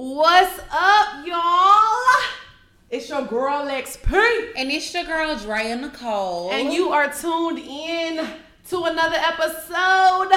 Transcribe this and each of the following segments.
What's up, y'all? It's your girl XP, And it's your girl Drea Nicole. and you are tuned in to another episode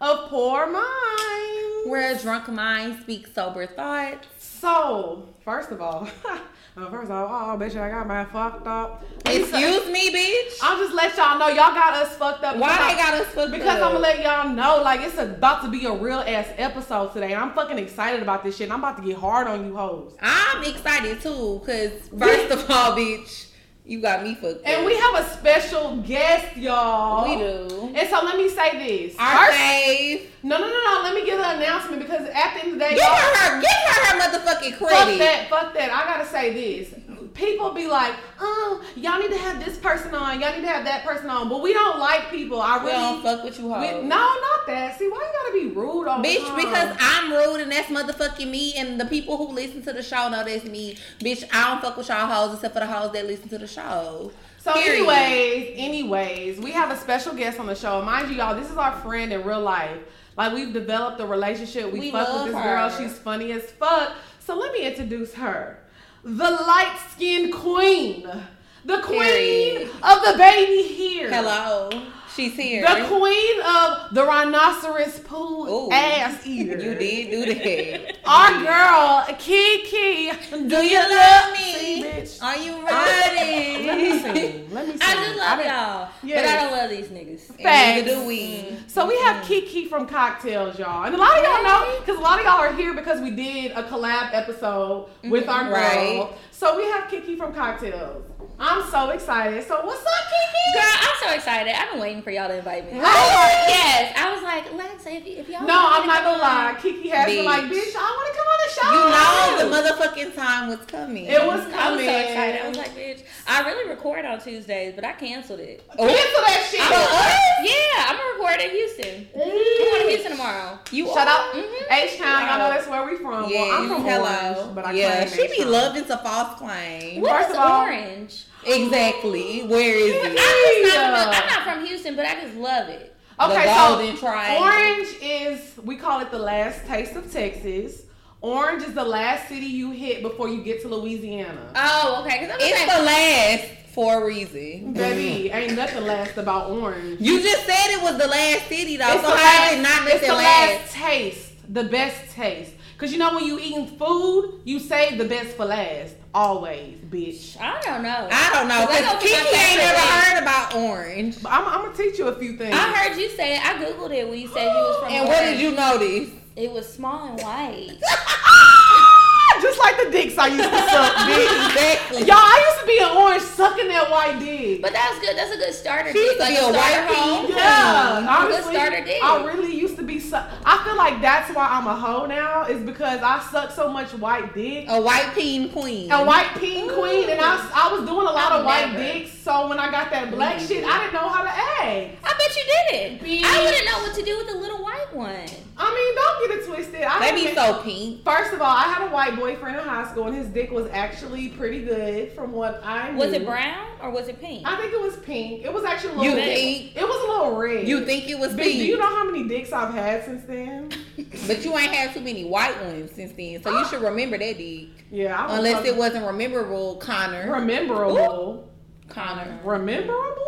of Poor Minds. where a drunk mind speaks sober thoughts. So, first of all, uh, first of all, oh, bitch, I got my fucked up. Excuse me, bitch. I'll just let y'all know y'all got us fucked up. Why because they got us fucked Because up? I'm gonna let y'all know, like it's about to be a real ass episode today. I'm fucking excited about this shit. and I'm about to get hard on you hoes. I'm excited too, cause first of all, bitch, you got me fucked And up. we have a special guest, y'all. We do. And so let me say this. Our First- fave. no, no, no, no. Let me give an announcement because at the end of the day, Give y'all, her her, give her her motherfucking credit. fuck that, fuck that. I gotta say this. People be like, oh, y'all need to have this person on, y'all need to have that person on, but we don't like people. I We really don't fuck with you, we- hoes. no, not that. See, why you gotta be rude on the Bitch, time? because I'm rude and that's motherfucking me, and the people who listen to the show know that's me. Bitch, I don't fuck with y'all hoes except for the hoes that listen to the show. So, Period. anyways, anyways, we have a special guest on the show. Mind you, y'all, this is our friend in real life. Like we've developed a relationship. We, We fuck with this her. girl. She's funny as fuck. So let me introduce her, the light skinned queen, the queen Period. of the baby here. Hello, she's here. The queen of the rhinoceros poo Ooh. ass eater. You did do that. Our You girl, Kiki. Do you love See, me? bitch. Are you ready? Let me sing. Let me sing. I just love didn't- y'all, but Yes. I don't love these niggas. Facts. do we. So we have Kiki from Cocktales, y'all, and a lot of y'all know because a lot of y'all are here because we did a collab episode with mm-hmm. our girl. Right. So we have Kiki from Cocktales. I'm so excited. So what's up, Kiki? Girl, I'm so excited. I've been waiting for y'all to invite me. Really? Yes, I was like, Lex, if, if y'all. No, I'm not gonna lie. Kiki has been like, bitch, I want to come on the show. You know the motherfucking time was coming. It was coming. I was so excited. I was like, bitch, I really record on Tuesdays, but I canceled it. Cancel that shit. I'm yeah, I'm gonna record in Houston. I'm going to Houston tomorrow. You shut up. out Mhm. H Town. Y'all know that's where we from. Yeah, well, I'm from hello. Orange, but I yeah, she be H-Town. loving to false claim. What First of all- orange? Exactly. Where is I'm, it? not, uh, I'm not from Houston, but I just love it. Okay, so golden triangle. Orange is we call it the last taste of Texas. Orange is the last city you hit before you get to Louisiana. Oh, okay. Because I'm It's saying, the last for a reason. Baby, ain't nothing last about Orange. You just said it was the last city though, It's so the how is it not it's the last last? taste, the best taste. Cause you know when you eating food, you save the best for last. Always, bitch. I don't know. I don't know. 'Cause I Cause know people Kiki ain't say never heard about orange. But I'm, I'm gonna teach you a few things. I heard you say it. I googled it when you said you was from. And what did you notice? It was small and white. Just like the dicks I used to suck. Exactly. Y'all, I used to be an orange sucking that white dick. But that's good. That's a good starter. She used dick. to Like be a white home. pea. Yeah, Good honestly, starter dick. I really used to be. Su- I feel like that's why I'm a hoe now. Is because I suck so much white dick. A white peen queen. A white peen queen, and I, I was doing a lot I've of white never. dicks. So when I got that black Me shit, I didn't know how to act. I bet you did it. Bitch. I wouldn't know what to do with the little white one. I mean, don't get it twisted. I They be so pink. First of all, I had a white boyfriend in high school, and his dick was actually pretty good, from what I knew. Was it brown or was it pink? I think it was pink. It was actually a little. You think? It was a little red. You think it was Bitch, pink? do you know how many dicks I've had since then? But you ain't had too many white ones since then, so you should remember that dick. Yeah, I Unless it wasn't rememberable, Connor. rememberable. Connor. Rememberable?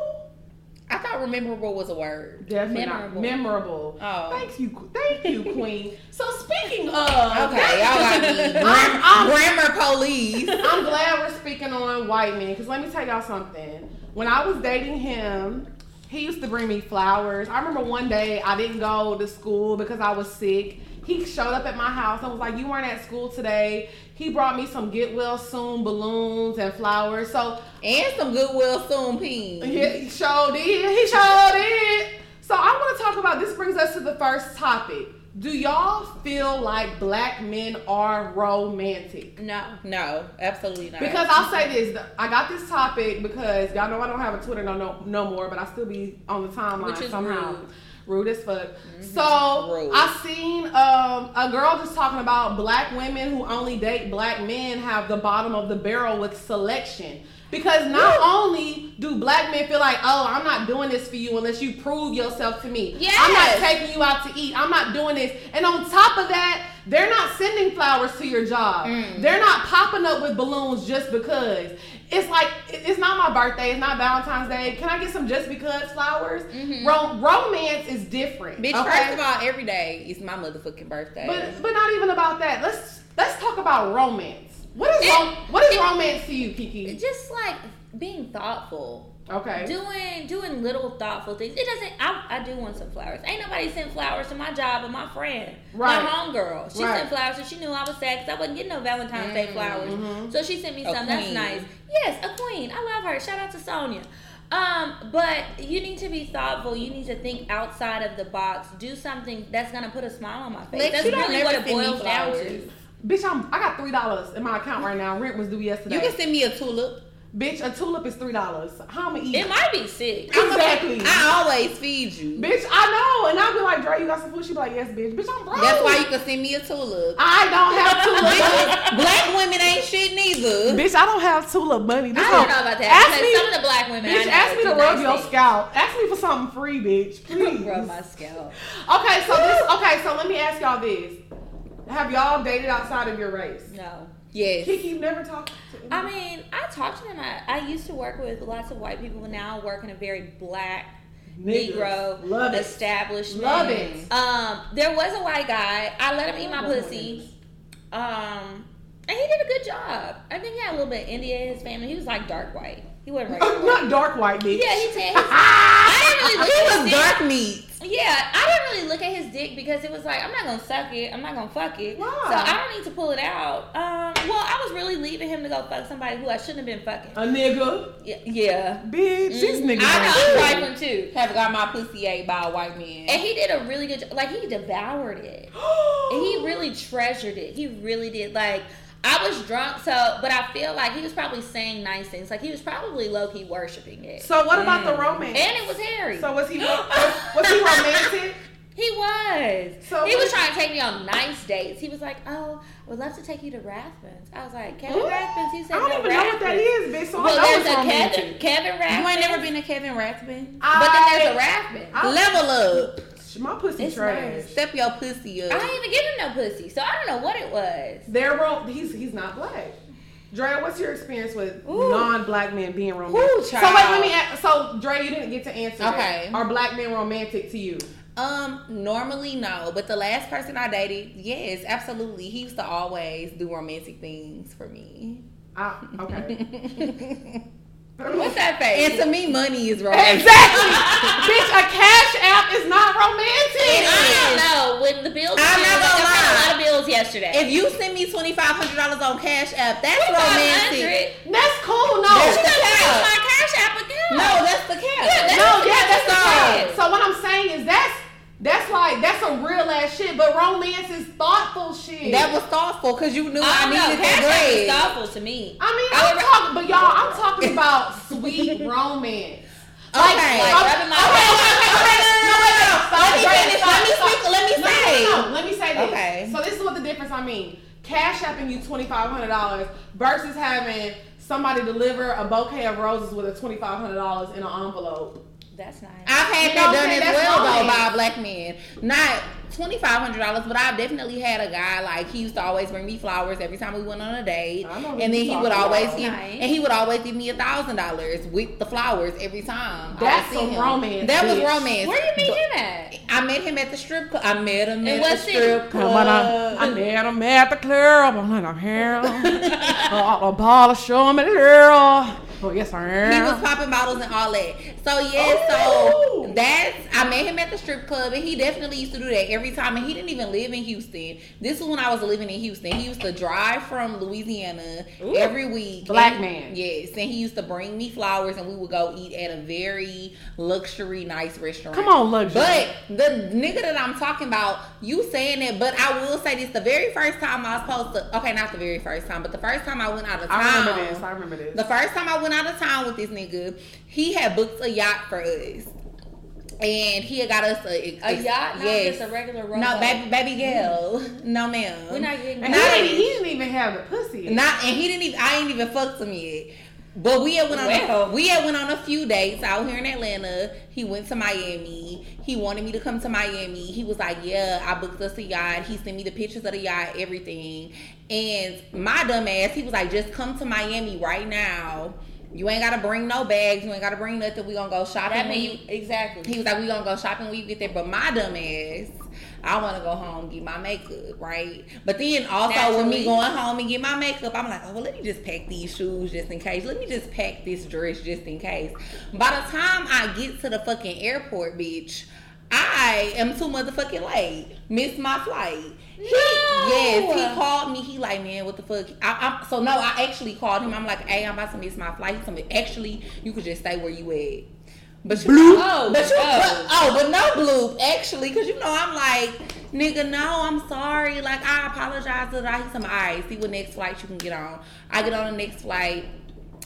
I thought rememberable was a word. Definitely Memorable. not memorable. Oh. Thank you, thank you, Queen. So speaking of, Okay, y'all got me. I'm- I'm- grammar police. I'm glad we're speaking on white men because let me tell y'all something. When I was dating him, he used to bring me flowers. I remember one day I didn't go to school because I was sick. He showed up at my house and was like, "You weren't at school today." He brought me some get well soon balloons and flowers. So And some Goodwill soon peen. yeah, he showed did. He showed did. So I want to talk about. This brings us to the first topic. Do y'all feel like black men are romantic? no. No, absolutely not. Because I'll say this, I got this topic because y'all know I don't have a Twitter no no, no more, but I still be on the timeline Which is somehow. rude. Rude as fuck. So Rude. I seen um, a girl just talking about black women who only date black men have the bottom of the barrel with selection. Because not only do black men feel like, oh, I'm not doing this for you unless you prove yourself to me. I'm not taking you out to eat. I'm not doing this. And on top of that, they're not sending flowers to your job. Mm. They're not popping up with balloons just because. It's like it's not my birthday. It's not Valentine's Day. Can I get some just because flowers? Ro- romance is different. Bitch, okay? first of all, every day is my motherfucking birthday. But but not even about that. Let's let's talk about romance. What is rom- what is romance to you, Kiki? Just like being thoughtful. Okay. Doing doing little thoughtful things. It doesn't. I, I do want some flowers. Ain't nobody sent flowers to my job but my friend, Right. my homegirl. She Right. sent flowers and she knew I was sad because I wasn't getting no Valentine's Day flowers. Mhm. So she sent me some. That's nice. Yes, a queen. I love her. Shout out to Sonia. Um, but you need to be thoughtful. You need to think outside of the box. Do something that's gonna put a smile on my face. Lex, that's you don't really never what it boils down flowers. to. Bitch, I'm I got three dollars in my account right now. Rent was due yesterday. you can send me a tulip. Bitch, a tulip is three dollars. How am I eat? It might be a- Exactly. I always feed you. bitch, I know. And I'll be like, Dre, you got some food? She be like, yes, bitch. Bitch, I'm broke. That's why you can send me a tulip. I don't have tulip. Black women ain't shit neither. bitch, I don't have tulip money. I This don't don't- know about that Ask me, some of the black women. I bitch, ask me to rub your things. scalp. Ask me for something free, bitch. Please. Rub my scalp. Okay, so this. Okay, so let me ask y'all this: Have y'all dated outside of your race? No. Yes. Kiki, you never talked to. Me. I mean, I talked to them. I, I used to work with lots of white people, but now I work in a very black, Niggas. Negro Love establishment. Love it. Um, there was a white guy. I let him eat my pussy. Um, and he did a good job. I think he had a little bit of India in his family. He was like dark white. He wasn't regular white. Not dark white, meat. Yeah, he said. His, I didn't really look He at his was dick. dark meat. Yeah, I didn't really look at his dick because it was like I'm not gonna suck it. I'm not gonna fuck it. Why? So I don't need to pull it out. Um, well, I was really leaving him to go fuck somebody who I shouldn't have been fucking. A nigga. Yeah, yeah. Bitch, these niggas. I know ain't I'm shit. trifling too. Have got my pussy ate by a white man. And he did a really good job. Like he devoured it. And he really treasured it. He really did. Like I was drunk, so but I feel like he was probably saying nice things. Like he was probably low key worshiping it. So what about Mm. the romance? And it was Harry. So was he was, was he romantic? He was. So he was trying to take me on nice dates. He was like, "Oh, I would love to take you to Rathbun's." I was like, "Kevin Ooh. Rathbun's." He said, I don't "No, even know what that Rathbun's." is, bitch. So Well, I there's a. Kevin, Kevin Rathbun. you ain't never been to Kevin Rathbun? But then there's a I- Rathbun. I- Level up. My pussy It's trash. nice. Step your pussy up. I ain't even give him no pussy, so I don't know what it was. They're ro- he's he's not black. Dre, what's your experience with Ooh. non-black men being romantic? Ooh, so wait, let me ask. So Dre, you didn't get to answer. that. Okay. Are black men romantic to you? Um, normally no, but the last person I dated, yes, absolutely. He used to always do romantic things for me. I, okay. What's that face? and to me, money is romantic. Exactly, bitch. A cash app is not romantic. I don't know when the bills. I'm not gonna I paid a lot of bills yesterday. If you send me twenty five hundred dollars on Cash App, that's romantic. That's cool. No, That's the gotta cap. use my cash app account. No, that's the cap. Yeah, that's no, the yeah, that's the cap. point. So what I'm saying is that's that's like that's some real ass shit. But romance is thoughtful shit. that was thoughtful because you knew I, I don't know. needed Cash the is bread. thoughtful to me. I mean, I I'm would- talking, but y'all, I'm talking about sweet romance. Like, Okay. okay, Like okay, okay, okay, okay. No, stop, Let me Dre, finish. stop, Let me stop. speak. Let me No, say. no, no, Let me say this. Okay. So this is what the difference I mean. Cash apping you twenty five hundred dollars versus having somebody deliver a bouquet of roses with a twenty five hundred dollars in an envelope. That's nice. I've had You that done as That's well though by a black man. Not twenty five hundred dollars, but I've definitely had a guy like he used to always bring me flowers every time we went on a date, I know who and then he would always give Nice. and he would always give me a thousand dollars with the flowers every time. That's would see some him. romance, That was romance. Where you meet But- him at? I met him at the strip club. I met him at the city? strip Come on, I, I met him at the club. I'm like, I'm here. Oh, a bottle, show me the girl. Oh, yes, sir. He was popping bottles and all that. So yeah, Oh. so that's I met him at the strip club and he definitely used to do that every time. And he didn't even live in Houston. This was when I was living in Houston. He used to drive from Louisiana Ooh. every week. Black And- man. Yes, and he used to bring me flowers and we would go eat at a very luxury, nice restaurant. Come on, luxury. But the nigga that I'm talking about, you saying that, but I will say this: the very first time I was supposed to, okay, not the very first time, but the first time I went out of town. I remember this. I remember this. The first time I went out of town with this nigga, he had booked a yacht for us. And he had got us a, A yacht, not yes. just a regular No, rowboat? baby, baby mm-hmm. girl. No, ma'am. We're not getting and he didn't, he didn't even have the pussy. Not, and he didn't even. I ain't even fucked him yet. But we had went on Well. a, we had went on a few dates out here in Atlanta. He went to Miami. He wanted me to come to Miami. He was like, "Yeah, I booked us a yacht." He sent me the pictures of the yacht, everything. And my dumb ass, he was like, "Just come to Miami right now. You ain't gotta bring no bags. You ain't gotta bring nothing. We gonna go shopping." That mean you-" exactly. He was like, "We gonna go shopping when you get there." But my dumb ass, I want to go home get my makeup, right? But then also with me going home and get my makeup, I'm like, oh well, let me just pack these shoes just in case. Let me just pack this dress just in case. By the time I get to the fucking airport, bitch, I am too motherfucking late. Missed my flight. He, No! yes, he called me. He like, man, what the fuck? I, I'm, so no, I actually called him. I'm like, hey, I'm about to miss my flight. He told me, actually, you could just stay where you at. But you, Oh, but you, oh. but, oh, but no bloop, actually, because you know I'm like, nigga, no, I'm sorry. Like I apologize that I some eyes. See what next flight you can get on. I get on the next flight,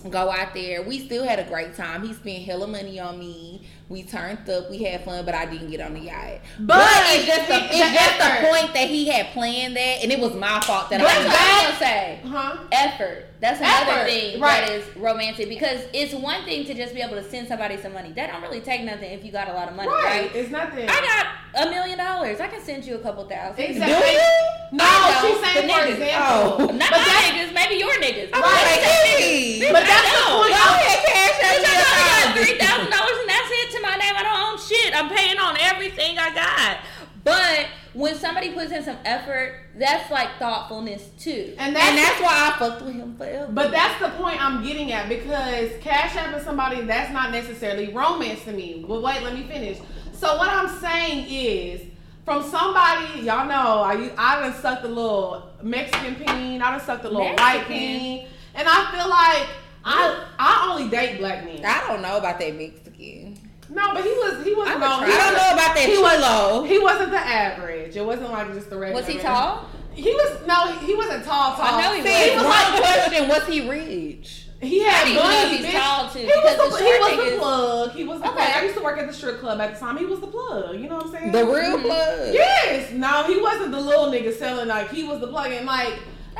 go out there. We still had a great time. He spent hella money on me. We turned up, we had fun, but I didn't get on the yacht. But, But it's just the it's just the point that he had planned that, and it was my fault that That's I what I'm gonna say. Huh? Effort. That's another Effort, thing right. that is romantic because it's one thing to just be able to send somebody some money. That don't really take nothing if you got a lot of money, Right. right? It's nothing. I got a million dollars. I can send you a couple thousand. Exactly. Do you? No, she's saying the for niggas. example. Oh. Not But my niggas, maybe your niggas. I'm Right. like, hey, But that's the point. go ahead, cash out I got three thousand dollars and that's it to my name. I don't own shit. I'm paying on everything I got. But when somebody puts in some effort, that's like thoughtfulness too. And that's, And that's why I fucked with him forever. but that's the point I'm getting at because cash app is somebody that's not necessarily romance to me. Well, wait, let me finish. So what I'm saying is, from somebody y'all know, I I done sucked a little Mexican peen, I done sucked a little white peen, and I feel like I I only date black men. I don't know about that Mexican. No, but he was he wasn't would no, I don't know about that he chulo. He wasn't the average. It wasn't like just the regular. Was he man. tall? He was no, he, he wasn't tall. Tall. I know he See, He was like question: Was he rich? he had I didn't money. he's bitch. tall, too, He was the, the he was the niggas- plug. He was the Okay. plug. I used to work at the strip club at the time. He was the plug. You know what I'm saying? The real Mhm. plug. Yes. No, he wasn't the little nigga selling. Like he was the plug, and like.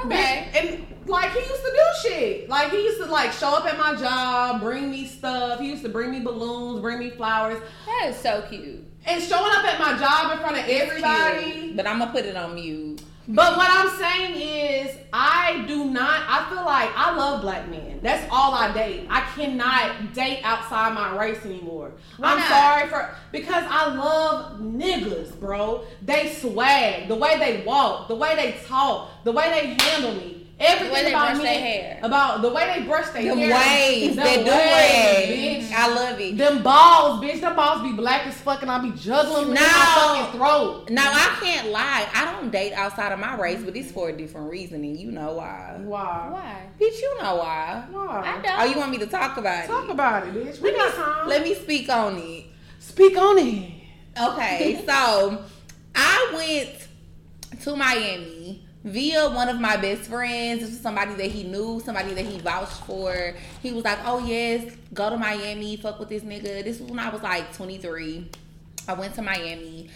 Okay. and like he used to do shit. Like he used to like show up at my job, bring me stuff. He used to bring me balloons, bring me flowers, That is so cute. and showing up at my job in front of everybody. But I'm gonna put it on mute. But what I'm saying is, I do not. I feel like I love black men. That's all I date. I cannot date outside my race anymore. Why I'm not? sorry for because I love niggas, bro. They swag, the way they walk, the way they talk, the way they handle me. Everything The about me, hair. about the way they brush their Them hair, waves, the they do waves, it. bitch. I love it. Them balls, bitch. Them balls be black as fuck, and I be juggling them in No. my fucking throat. Now I can't lie. I don't date outside of my race, but it's for a different reason, and you know why. Why? Why? Bitch, you know why. Why? I don't. Oh, you want me to talk about Talk it? Talk about it, bitch. We let got me time. let me speak on it. speak on it. Okay, so I went to Miami via one of my best friends. This was somebody that he knew, somebody that he vouched for. He was like, "Oh yes, go to Miami, fuck with this nigga." This was when I was like 23. I went to Miami.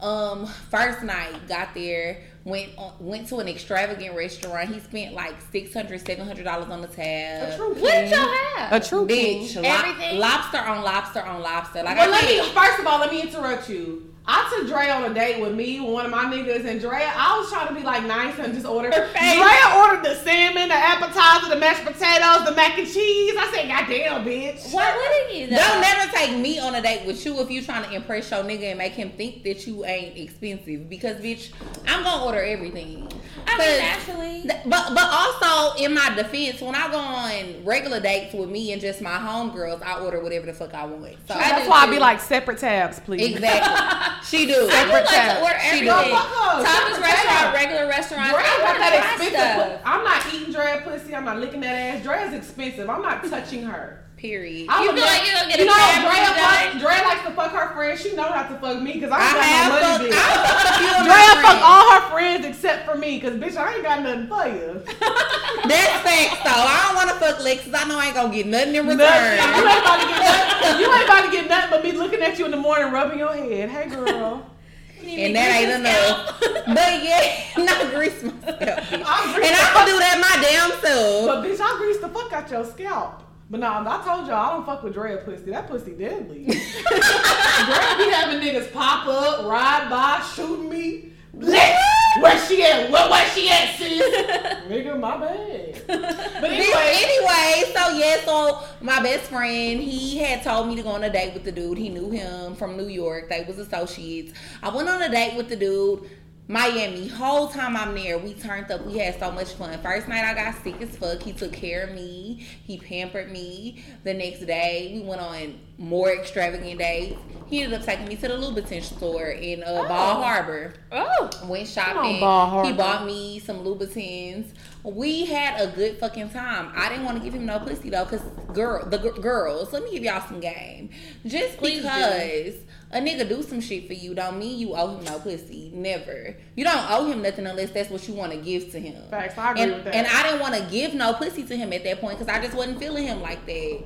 Um, first night, got there, went on, went to an extravagant restaurant. He spent like 600 700 dollars on the tab. A true What did y'all have? A true Bitch, king. lo- Everything? lobster on lobster on lobster. Like Well, I let me first of all let me interrupt you. I took Dre on a date with me one of my niggas and Dre. I was trying to be like nice and just order. Her face. Dre ordered the salmon, the appetizer, the mashed potatoes, the mac and cheese. I said, "God damn, bitch." Why wouldn't you? Though? Don't never take me on a date with you if you trying to impress your nigga and make him think that you ain't expensive. Because bitch, I'm gonna order everything. I 'Cause- mean, naturally. th- but but also in my defense, when I go on regular dates with me and just my homegirls, I order whatever the fuck I want. So I That's do why I too. be like separate tabs, please. exactly, she do. I do like to order She everything. do. Thomas restaurant, regular restaurants. Dre I got wanna that try expensive. stuff. pu- I'm not eating Dre pussy. I'm not licking that ass. Dre is expensive. I'm not touching her. Period. I You would feel like never- you gonna get you a know, tab Dre, when fuck, done? Dre likes to fuck her friends. She know not to fuck me because I I ain't got have no money. fucked, bitch. I fucked a few of Dre my fuck all her friends except for me because bitch, I ain't got nothing for you. That's facts though. I don't want to fuck Lex because I know I ain't gonna get nothing in return. Nothing. You ain't about to get nothing. You ain't about to get nothing but me looking at you in the morning, rubbing your head. Hey, girl. and that ain't enough. but yeah, not grease myself. bitch. I'm greasing And I can do that my damn self. But bitch, I grease the fuck out your scalp. But no, I told y'all I don't fuck with Drea pussy. That pussy deadly. Drea be having niggas pop up, ride by, shooting me. Blech! Where she at? Where, where she at, sis? Nigga, my bad. But anyway, anyway, so yeah, so my best friend, he had told me to go on a date with the dude. He knew him from New York. They was associates. I went on a date with the dude. Miami. Whole time I'm there, we turned up. We had so much fun. First night I got sick as fuck. He took care of me. He pampered me. The next day we went on more extravagant dates. He ended up taking me to the Louboutin store in uh, Oh. Bal Harbour. Oh, Went shopping. on, Bal Harbour. He bought me some Louboutins. We had a good fucking time. I didn't want to give him no pussy though, cause girl, the g- girls. Let me give y'all some game. Just because a nigga do some shit for you, don't mean you owe him no pussy. Never. You don't owe him nothing unless that's what you want to give to him. Facts, I agree and, with that. And I didn't want to give no pussy to him at that point because I just wasn't feeling him like that.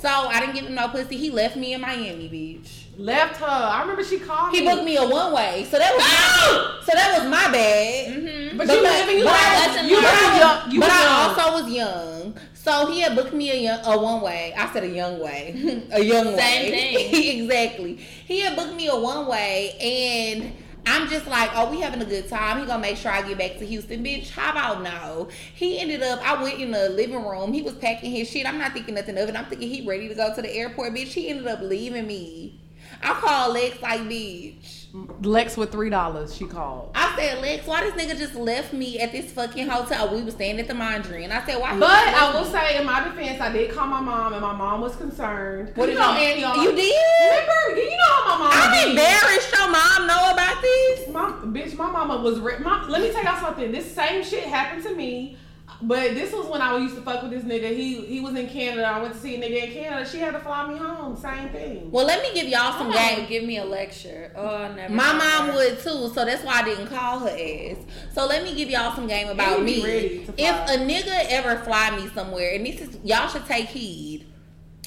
So I didn't give him no pussy. He left me in Miami, bitch. left her. I remember she called He me. booked me a one way, so that was my, so that was my bad. mm-hmm. But, But you living, you but like, I wasn't you like- young. You but I also was young, so he had booked me a young, a one way. I said a young way, a young way. Same way. thing. exactly. He had booked me a one way, and I'm just like, oh, we having a good time. He gonna make sure I get back to Houston, bitch. How about no? He ended up. I went in the living room. He was packing his shit. I'm not thinking nothing of it. I'm thinking he ready to go to the airport, bitch. He ended up leaving me. I called Lex like, bitch. Lex with three dollars. She called. I said, Lex, why this nigga just left me at this fucking hotel? We was staying at the Mondrian. And I said, why? But I will me? say, in my defense, I did call my mom, and my mom was concerned. What you did know, you- Annie, you did? Remember, you know how my mom. I'm be. embarrassed. Your mom know about this? My bitch, my mama was. Re- my, let me tell y'all something. This same shit happened to me, but this was when I used to fuck with this nigga. He he was in Canada. I went to see a nigga in Canada. She had to fly me home. Same thing. Well, let me give y'all some game. give me a lecture. Oh, never. My mom that. would too, so that's why I didn't call her ass. So let me give y'all some game about me. If a nigga ever fly me somewhere, and this is y'all should take heed.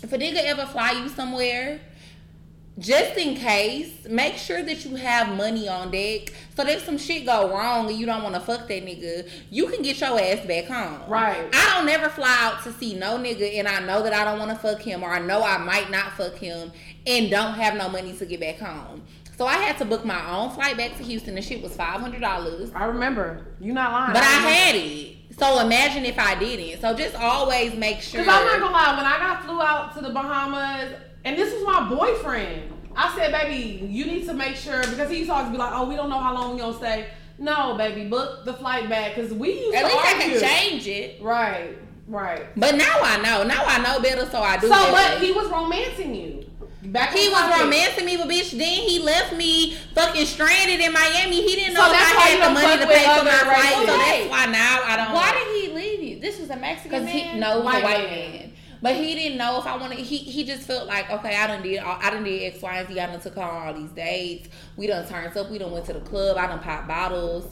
If a nigga ever fly you somewhere, just in case, make sure that you have money on deck. So if some shit go wrong and you don't want to fuck that nigga, you can get your ass back home. Right. I don't never fly out to see no nigga and I know that I don't want to fuck him or I know I might not fuck him and don't have no money to get back home. So I had to book my own flight back to Houston. The shit was five hundred dollars, I remember. You're not lying. but I remember. had it. So imagine if I didn't. So just always make sure. Cause I'm not gonna lie, when I got flew out to the Bahamas, and this was my boyfriend, I said, baby, you need to make sure because he used to always be like, oh, we don't know how long we gonna stay. No, baby, book the flight back because we used At to least I argue. can change it. Right, right. But now I know. Now I know better, so I do. So, better. but he was romancing you. Back He was topic. romancing me, but bitch, then he left me fucking stranded in Miami. He didn't So know if I had the money to pay for my flight. So that's why now I don't. Why did he leave you? This was a Mexican Because he man. no, it was White a white man. man. But he didn't know if I wanted. He he just felt like okay, I done did all, I done did X, Y, and Z. I done took her on all these dates. We done turned up. We done went to the club. I done popped bottles.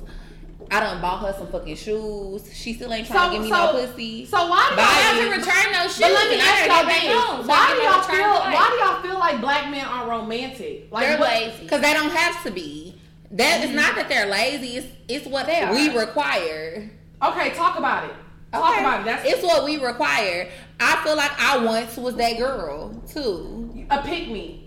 I done bought her some fucking shoes. She still ain't trying So, to give me so, no pussy. so why do Bye. y'all I have to return those shoes. But let me ask y'all this: Why do y'all feel? Why do y'all feel like black men are romantic? Like They're what- lazy. Because they don't have to be. That is not that they're lazy. It's it's what They are. we require. Okay, talk about it. Talk Okay. about it. That's it's what we require. I feel like I once was that girl too. a pick me.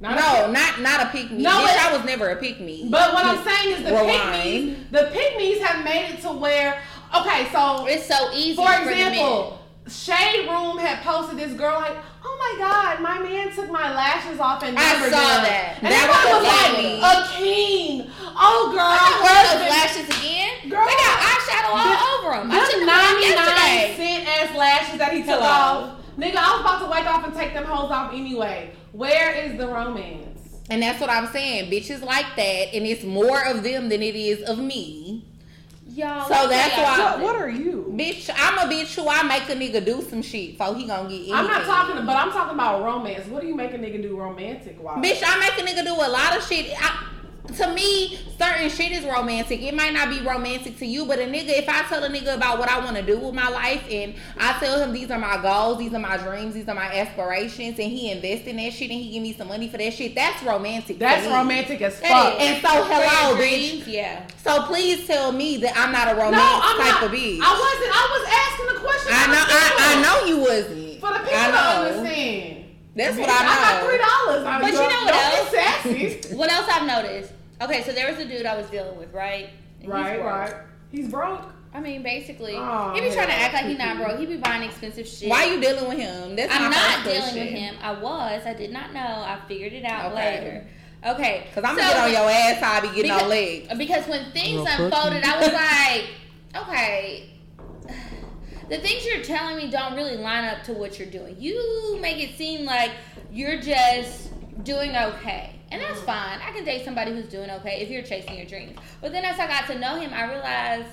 Not no, pick- not not a pick me. No, Bitch, it- I was never a pick me. But what I'm saying is the Rewind. pygmies, the pygmies have made it to where, okay, so It's so easy for for, the men. example, Shade Room had posted this girl like, oh my god, my man took my lashes off and I saw did." that. And That everyone was was like, a king. Oh girl, I don't those lashes again. Girl. they got eyeshadow all over them. I took Them them off 99 yesterday. cent ass lashes that he took Hello. off. Nigga, I was about to wake up and take them hoes off anyway. Where is the romance? and that's what I'm saying. Bitches like that, and it's more of them than it is of me. Y'all, So that's tell y'all why- something. are you? Bitch, I'm a bitch who I make a nigga do some shit for he gonna get anything. I'm not talking, but I'm talking about romance. What do you make a nigga do romantic wise? Bitch, I make a nigga do a lot of shit. I, to me, certain shit is romantic. It might not be romantic to you, but a nigga, if I tell a nigga about what I want to do with my life and I tell him these are my goals, these are my dreams, these are my aspirations, and he invest in that shit and he give me some money for that shit, that's romantic. That's romantic as That fuck. is. And so, hello, bitch. Yeah. So please tell me that I'm not a No, romantic I'm type not. of bitch. I wasn't. I was asking the question. I know. I, I know you wasn't. leg. For the people I to know. understand. That's what I know. I got three dollars. But you know what else? Sassy. What else I've noticed? Okay, so there was a dude I was dealing with, right? And he's right, broke. right. He's broke. I mean, basically, Oh, he be trying to act like he not broke. He be buying expensive shit. Why are you dealing with him? That's I'm not dealing question. with him. I was. I did not know. I figured it out Okay. later. Okay. Cause I'm so- gonna get on your ass. How I be getting because, on legs. Because when things Real quick. unfolded, I was like, okay. The things you're telling me don't really line up to what you're doing. You make it seem like you're just doing okay. And that's fine. I can date somebody who's doing okay if you're chasing your dreams. But then as I got to know him, I realized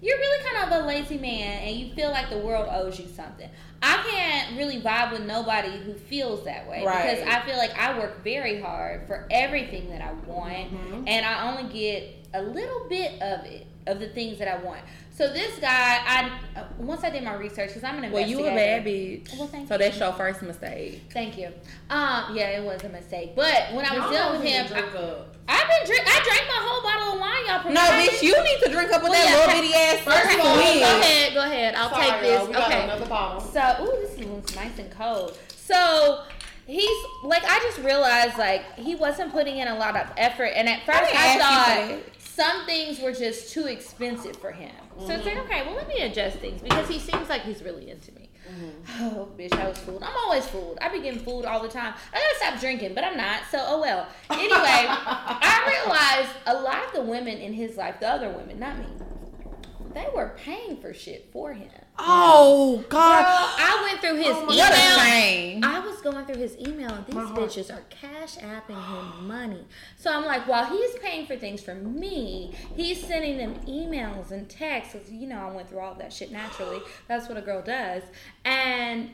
you're really kind of a lazy man and you feel like the world owes you something. I can't really vibe with nobody who feels that way Right. because I feel like I work very hard for everything that I want Mhm. and I only get a little bit of it of the things that I want. So this guy, I uh, once I did my research because I'm an Well, investigator. Well, you a bad bitch. Well, thank you. so you. that's your first mistake. Thank you. Um, yeah, it was a mistake. But when I was Y'all dealing with him, need to drink up. I, have been drink. I drank my whole bottle of wine. Y'all No, provided. bitch, you need to drink up with Well, that yeah, little bitty ass First of all, Go ahead, go ahead. I'll Sorry, take this. y'all, we got okay. another bottle. So, ooh, this one's nice and cold. So, he's like, I just realized like he wasn't putting in a lot of effort, and at first didn't I, thought some things were just too expensive for him. So it's like, okay, well, let me adjust things because he seems like he's really into me. Mm-hmm. Oh, bitch, I was fooled. I'm always fooled. I be getting fooled all the time. I gotta stop drinking, but I'm not. So, oh well. Anyway, I realized a lot of the women in his life, the other women, not me, they were paying for shit for him. Oh God! Girl. I went through his Oh my What a email. I was going through his email and these bitches are cash apping him money. So I'm like, while he's paying for things for me, he's sending them emails and texts. 'cause, You know, I went through all that shit naturally. That's what a girl does. And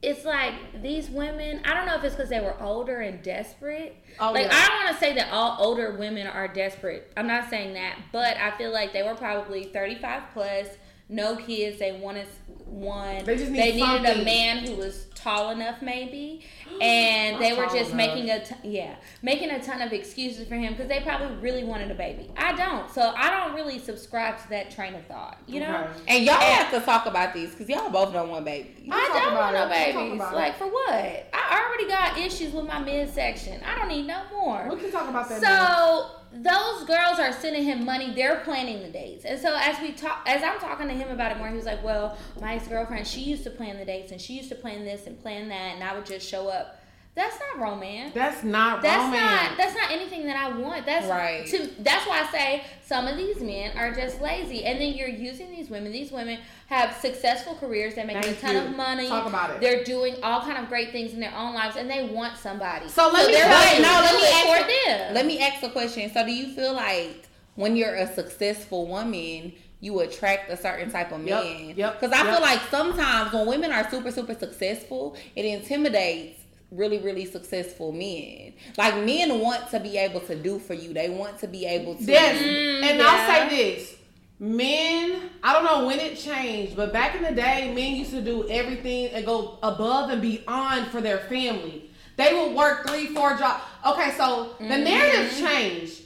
it's like these women, I don't know if it's because they were older and desperate. Oh, like, yeah. I don't want to say that all older women are desperate. I'm not saying that. But I feel like they were probably 35 plus, no kids. They wanted one. They just need they needed a man who was tall enough, maybe. And they were just enough. making a, t- yeah, making a ton of excuses for him because they probably really wanted a baby. I don't. So I don't really subscribe to that train of thought, you know? Okay. And y'all And- have to talk about these because y'all both don't want babies. I don't want no it. We'll babies. about it. Like for what? I already got issues with my midsection. I don't need no more. We can talk about that. now. Those girls are sending him money. They're planning the dates, and so as we talk, as I'm talking to him about it more, he was like, "Well, my ex girlfriend, she used to plan the dates, and she used to plan this and plan that, and I would just show up." That's not romance. That's not That's romance. not that's not anything that I want. That's Right. To, that's why I say some of these men are just lazy, and then you're using these women. These women have successful careers. They're making Thank a ton you. of money. Talk about it. They're doing all kind of great things in their own lives, and they want somebody. So let me tell you- no, let me ask for them. Let me ask a question. So, do you feel like when you're a successful woman, you attract a certain type of man? yep, Because I yep. feel like sometimes when women are super, super successful, it intimidates really, really successful men. Like men want to be able to do for you. They want to be able to. Yes, Mm, and yeah. I'll say this: men. I don't know when it changed, but back in the day, men used to do everything and go above and beyond for their family. They would work three, four jobs. Okay, so the Mm-hmm. narrative changed.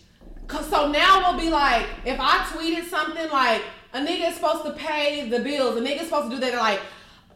So now we'll be like, if I tweeted something like a nigga is supposed to pay the bills, a nigga is supposed to do that, like,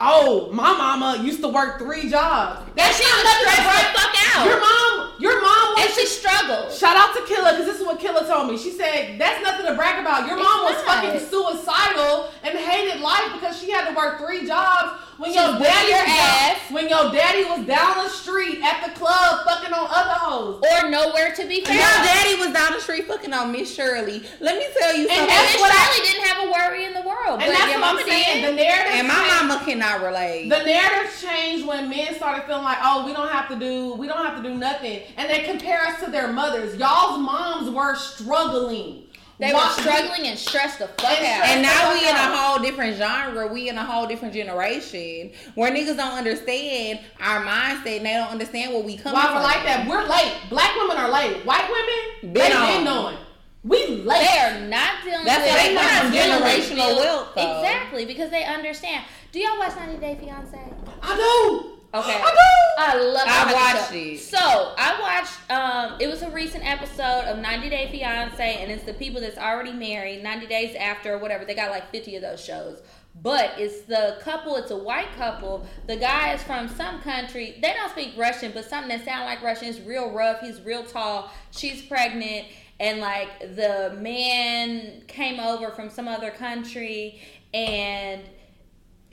oh, my mama used to work three jobs. and she was stressed the fuck out. Your mom, your mom and she struggled. Shout out to Killa because this is what Killa told me. She said that's nothing to brag about. Your mom was not. fucking suicidal and hated life because she had to work three jobs when your daddy your was down- when your daddy was down the street at the club fucking on other hoes. or nowhere to be found. Your daddy was down the street fucking on Miss Shirley. Let me tell you something. And Miss what I- Shirley didn't have a worry in the world, And but that's what I'm saying. did. The narrative and my changed. mama cannot relate. The narrative changed when men started feeling like, oh, we don't have to do, we don't have to do nothing, and they compare us to their mothers. Y'all's moms were struggling. They were struggling and stressed the fuck And out. And now we in a whole different genre. We in a whole different generation where niggas don't understand our mindset and they don't understand what we come Why from. we're like that? We're late. Black women are late. White women, Been they on. been knowing. We late. They are not dealing That's with why they They're not from dealing with generational wealth. Exactly, because they understand. Do y'all watch 90 Day Fiance? I do. Okay. I do. I love I watched show. it. So I watched. Um, it was a recent episode of 90 Day Fiance, and it's the people that's already married. 90 days after, or whatever. They got like 50 of those shows. but it's the couple. It's a white couple. The guy is from some country. They don't speak Russian, but something that sounds like Russian. is real rough. He's real tall. She's pregnant, and like the man came over from some other country, and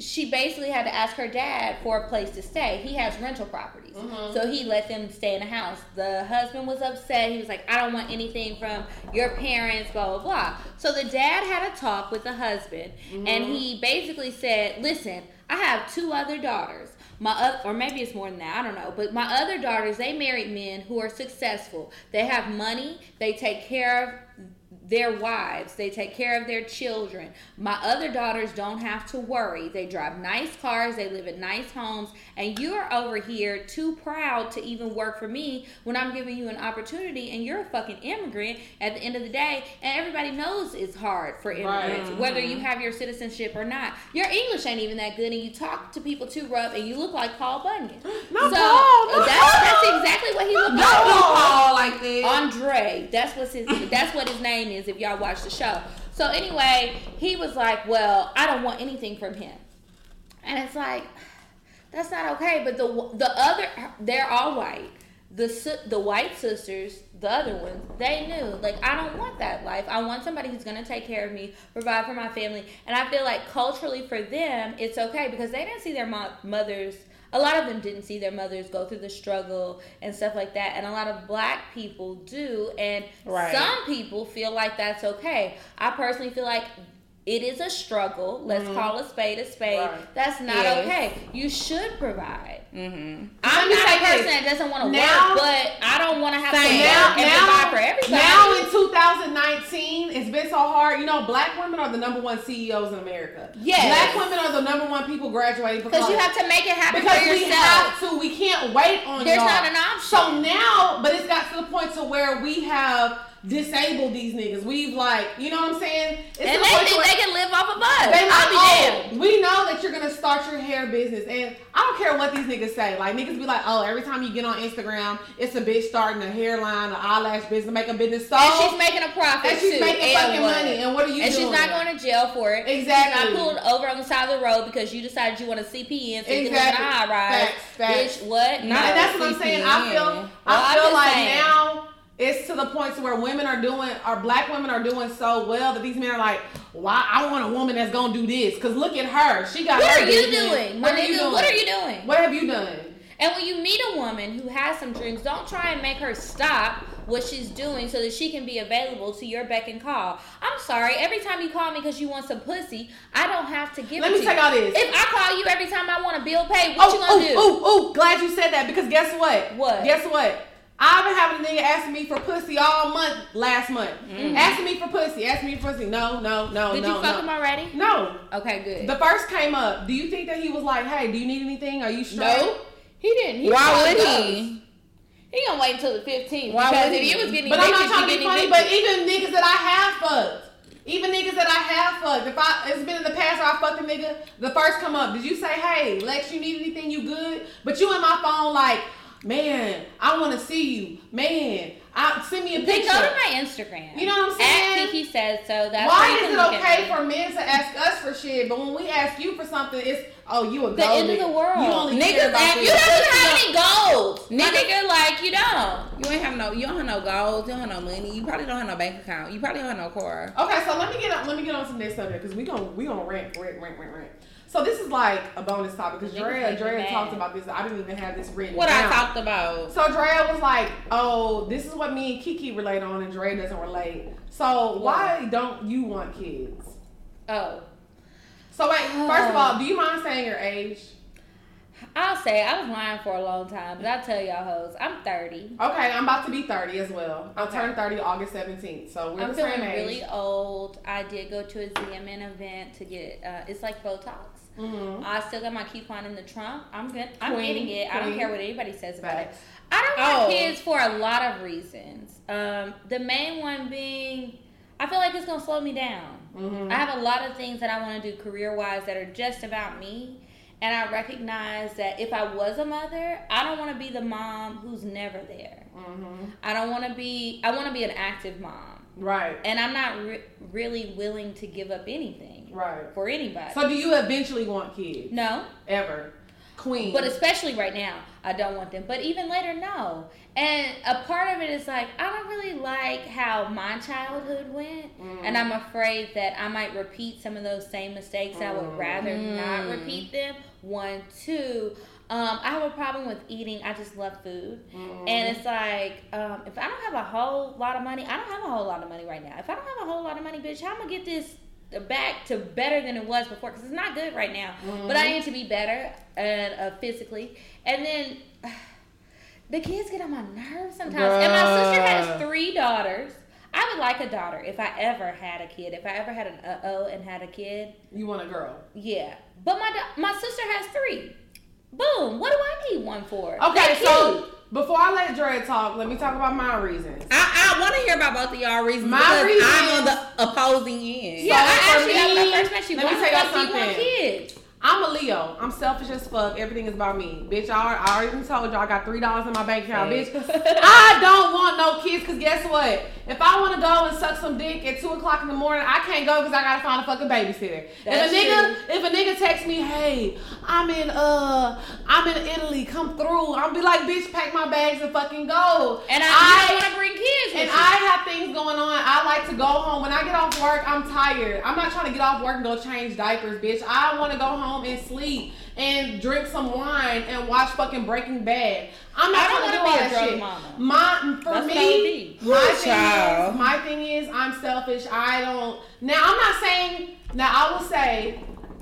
she basically had to ask her dad for a place to stay. He has rental properties. Mhm. So he let them stay in the house. The husband was upset. He was like, I don't want anything from your parents, blah, blah, blah. So the dad had a talk with the husband and he basically said, Listen, I have two other daughters. My oth- or maybe it's more than that, I don't know. But my other daughters, they married men who are successful. They have money, they take care of their wives, they take care of their children. My other daughters don't have to worry. They drive nice cars, they live in nice homes, and you're over here too proud to even work for me when I'm giving you an opportunity and you're a fucking immigrant at the end of the day. And everybody knows it's hard for immigrants, Right. Mm-hmm. whether you have your citizenship or not. Your English ain't even that good, and you talk to people too rough, and you look like Paul Bunyan. Not so Paul, not that's, that's exactly what he looked like. do Paul like that. Andre. That's what's his. That's what his name is. If y'all watch the show. So anyway, he was like, "Well, I don't want anything from him," and it's like, that's not okay. But the the other, they're all white. The the white sisters, the other ones, they knew like I don't want that life. I want somebody who's gonna take care of me, provide for my family, and I feel like culturally for them, it's okay because they didn't see their mo- mothers a lot of them didn't see their mothers go through the struggle and stuff like that and a lot of black people do and Right. some people feel like that's okay i personally feel like it is a struggle let's mm-hmm. call a spade a spade Right. that's not Yes. okay you should provide Mm-hmm. i'm not a person this. that doesn't want to work but i don't want to have to now, now, for everybody now in 2019, it's been so hard. You know, black women are the number one CEOs in America. Yes. Black women are the number one people graduating because you have to make it happen because we have to. We can't wait on There's y'all. not an option. So now, but it's got to the point to where we have disabled these niggas. We've like, you know what I'm saying? It's and the they think where- they can live off of us They i'll be like, oh, we know that you're gonna start your hair business, and I don't care what these niggas say. Like niggas be like, oh, every time you get on Instagram, it's a bitch starting a hairline, an eyelash business, make a business. So and she's making a profit and she's too. making and fucking money. And what are you and doing? she's not going to jail for it. Exactly. She's not pulled over on the side of the road because you decided you want a CPN so you can live in a Exactly. high rise. Facts, facts. Bitch, what? And that's what I'm saying. I feel. Well, I feel like saying. now it's to the point to where women are doing, our black women are doing so well that these men are like, why? I want a woman that's gonna do this. Cause look at her, she got. What her are you doing? What are you doing? what are you doing? What have you done? And when you meet a woman who has some dreams, don't try and make her stop what she's doing so that she can be available to your beck and call. I'm sorry, every time you call me because you want some pussy, I don't have to give Let it me you. y'all this. If I call you every time I want a bill paid, what oh, you gonna oh, do? oh, oh, glad you said that because guess what? What? Guess what? I've been having a nigga asking me for pussy all month last month. Asking me for pussy, asking me for pussy. No, no, no, Mm-hmm. Did you fuck no. him already? No. Okay, good. The first came up. Do you think that he was like, hey, do you need anything? Are you straight? no, he didn't. He Why would he? He gonna wait until the 15th. Why because would if he? you was getting But I'm not trying to be getting funny, but even niggas that I have fucked, even niggas that I have fucked, if I it's been in the past where I fucked a nigga, the first come up, did you say, hey, Lex, you need anything? You good? But you in my phone like, man, I want to see you, man. I send me a Then picture. go to my Instagram. You know what I'm saying? At Kiki says so. That's Why you is can it look okay for men to ask us for shit, but when we ask you for something, it's oh you a The gold end of the world. You only Niggas care about ask- this. You don't even have any goals. My nigga, like you don't. You ain't have no. You don't have no goals. You don't have no money. You probably don't have no bank account. You probably don't have no car. Okay, so let me get on, let me get on some next subject because we gonna we gonna rant rant rant rant rant. So this is like a bonus topic because Drea Drea talked about this. I didn't even have this written. What down. I talked about. So Drea was like, "Oh, this is what me and Kiki relate on, and Drea doesn't relate. So why don't you want kids? Oh, So wait, first of all, do you mind saying your age? I'll say I was lying for a long time, but I'll tell y'all hoes, I'm 30. Okay, I'm about to be 30 as well. I'll Okay. turn 30 August 17th, so we're I'm the same age. really old. I did go to a ZMN event to get uh, it's like Botox. Mhm. I still got my coupon in the trunk. I'm good. I'm Queen, getting it. I don't care what anybody says about it. I don't want Oh. kids for a lot of reasons. Um, the main one being, I feel like it's gonna slow me down. Mhm. I have a lot of things that I want to do career wise that are just about me. And I recognize that if I was a mother, I don't want to be the mom who's never there. Mhm. I don't want to be, I want to be an active mom. Right. And I'm not re- really willing to give up anything. Right. for anybody. So do you eventually want kids? no, Ever. Queen. but especially right now, I don't want them. But even later, no. And a part of it is like I don't really like how my childhood went, Mm. and I'm afraid that I might repeat some of those same mistakes. I would Mm. rather not Mm. repeat them. One, two. Um, I have a problem with eating. I just love food. Mm. And it's like, um, if I don't have a whole lot of money, I don't have a whole lot of money right now. If I don't have a whole lot of money, bitch, how am I gonna get this back to better than it was before? Because it's not good right now. But I need to be better and uh, physically. And then the kids get on my nerves sometimes. And my sister has three daughters. I would like a daughter if I ever had a kid. If I ever had an uh oh and had a kid, you want a girl. yeah. But my my sister has three. Boom. What do I need one for? Okay, so. Before I let Dre talk, let me talk about my reasons. I, I want to hear about both of y'all reasons My because reasons- I'm on the opposing end. Yeah, So I for asked you that when I first met you. let me Why tell the y'all fuck do you want something. kids? I'm a Leo. I'm selfish as fuck. Everything is about me. Bitch, I already, I already told y'all I got $3 in my bank account. Bitch, I don't want no kids because guess what? If I want to go and suck some dick at 2 o'clock in the morning, I can't go because I got to find a fucking babysitter. That's if a nigga, true. if a nigga texts me, hey, I'm in, uh, I'm in Italy, come through. I'll be like, bitch, pack my bags and fucking go. And I, want to bring kids And you. I have things going on. I like to go home. When I get off work, I'm tired. I'm not trying to get off work and go change diapers, bitch. I want to go home and sleep and drink some wine and watch fucking Breaking Bad. I'm not I don't trying to do wanna be a that drug shit. mama. My for That's what I would me, be. my Good thing child. is, my thing is, I'm selfish. I don't. Now I'm not saying. Now I will say,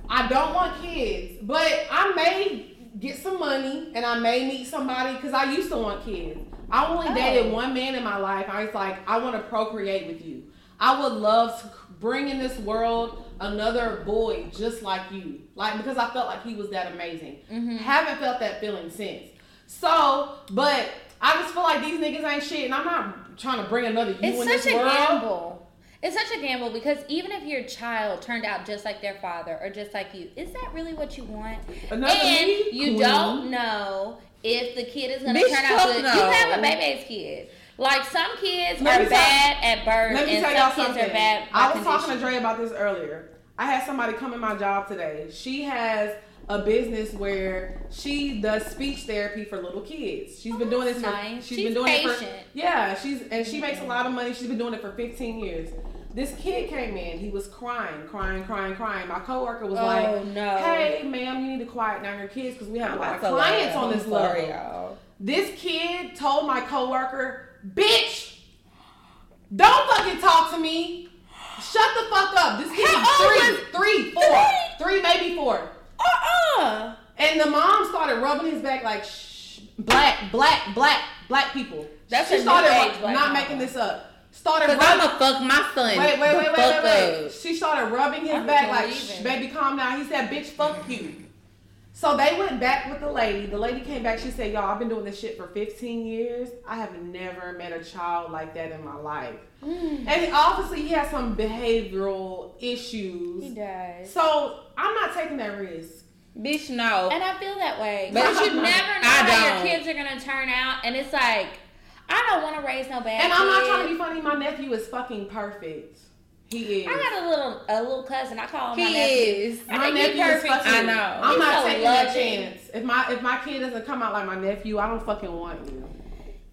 I don't want kids, but I may get some money and I may meet somebody because I used to want kids. I only Oh. dated one man in my life. I was like, I want to procreate with you. I would love to bring in this world another boy just like you, like because I felt like he was that amazing. Mm-hmm. Haven't felt that feeling since. So, but I just feel like these niggas ain't shit, and I'm not trying to bring another you It's in such this a world. gamble. It's such a gamble because even if your child turned out just like their father or just like you, is that really what you want? Another and me? you Queen. don't know if the kid is gonna turn out good. You have a baby's kid. Like some kids Let are bad at birth, Let me and some y'all kids something. are bad. I was talking to condition. Dre about this earlier. I had somebody come in my job today. She has a business where she does speech therapy for little kids. She's been oh, doing this for nice. she's She's been doing it for patient. yeah. She's and she makes a lot of money. She's been doing it for 15 years. This kid came in. He was crying, crying, crying, crying. My coworker was Oh, like, no. "Hey, ma'am, you need to quiet down your kids because we have a lot of That's clients lot. on this sorry, level." This kid told my coworker, "Bitch, don't fucking talk to me. Shut the fuck up." This kid How old is three, three, four, three, maybe four. Uh-uh. And the mom started rubbing his back like, "Shh, black, black, black, black people." That's she started age black not mama. making this up. Started rubbing. I'ma fuck my son. Wait, wait, the wait, wait, wait, wait. She started rubbing his I'm back like, Shh, baby, calm down. He said, bitch, fuck you. So they went back with the lady. The lady came back. She said, y'all, I've been doing this shit for 15 years. I have never met a child like that in my life. Mm. And obviously, he has some behavioral issues. He does. So I'm not taking that risk. Bitch, no. And I feel that way. But Because you never know I how your don't. kids are gonna turn out, and it's like, I don't want to raise no bad. And I'm not trying to be funny. My nephew is fucking perfect. He is. I got a little a little cousin. I call him He my nephew. is. nephew. My nephew is fucking. I know. I'm He's not so taking that loving. chance. If my if my kid doesn't come out like my nephew, I don't fucking want you.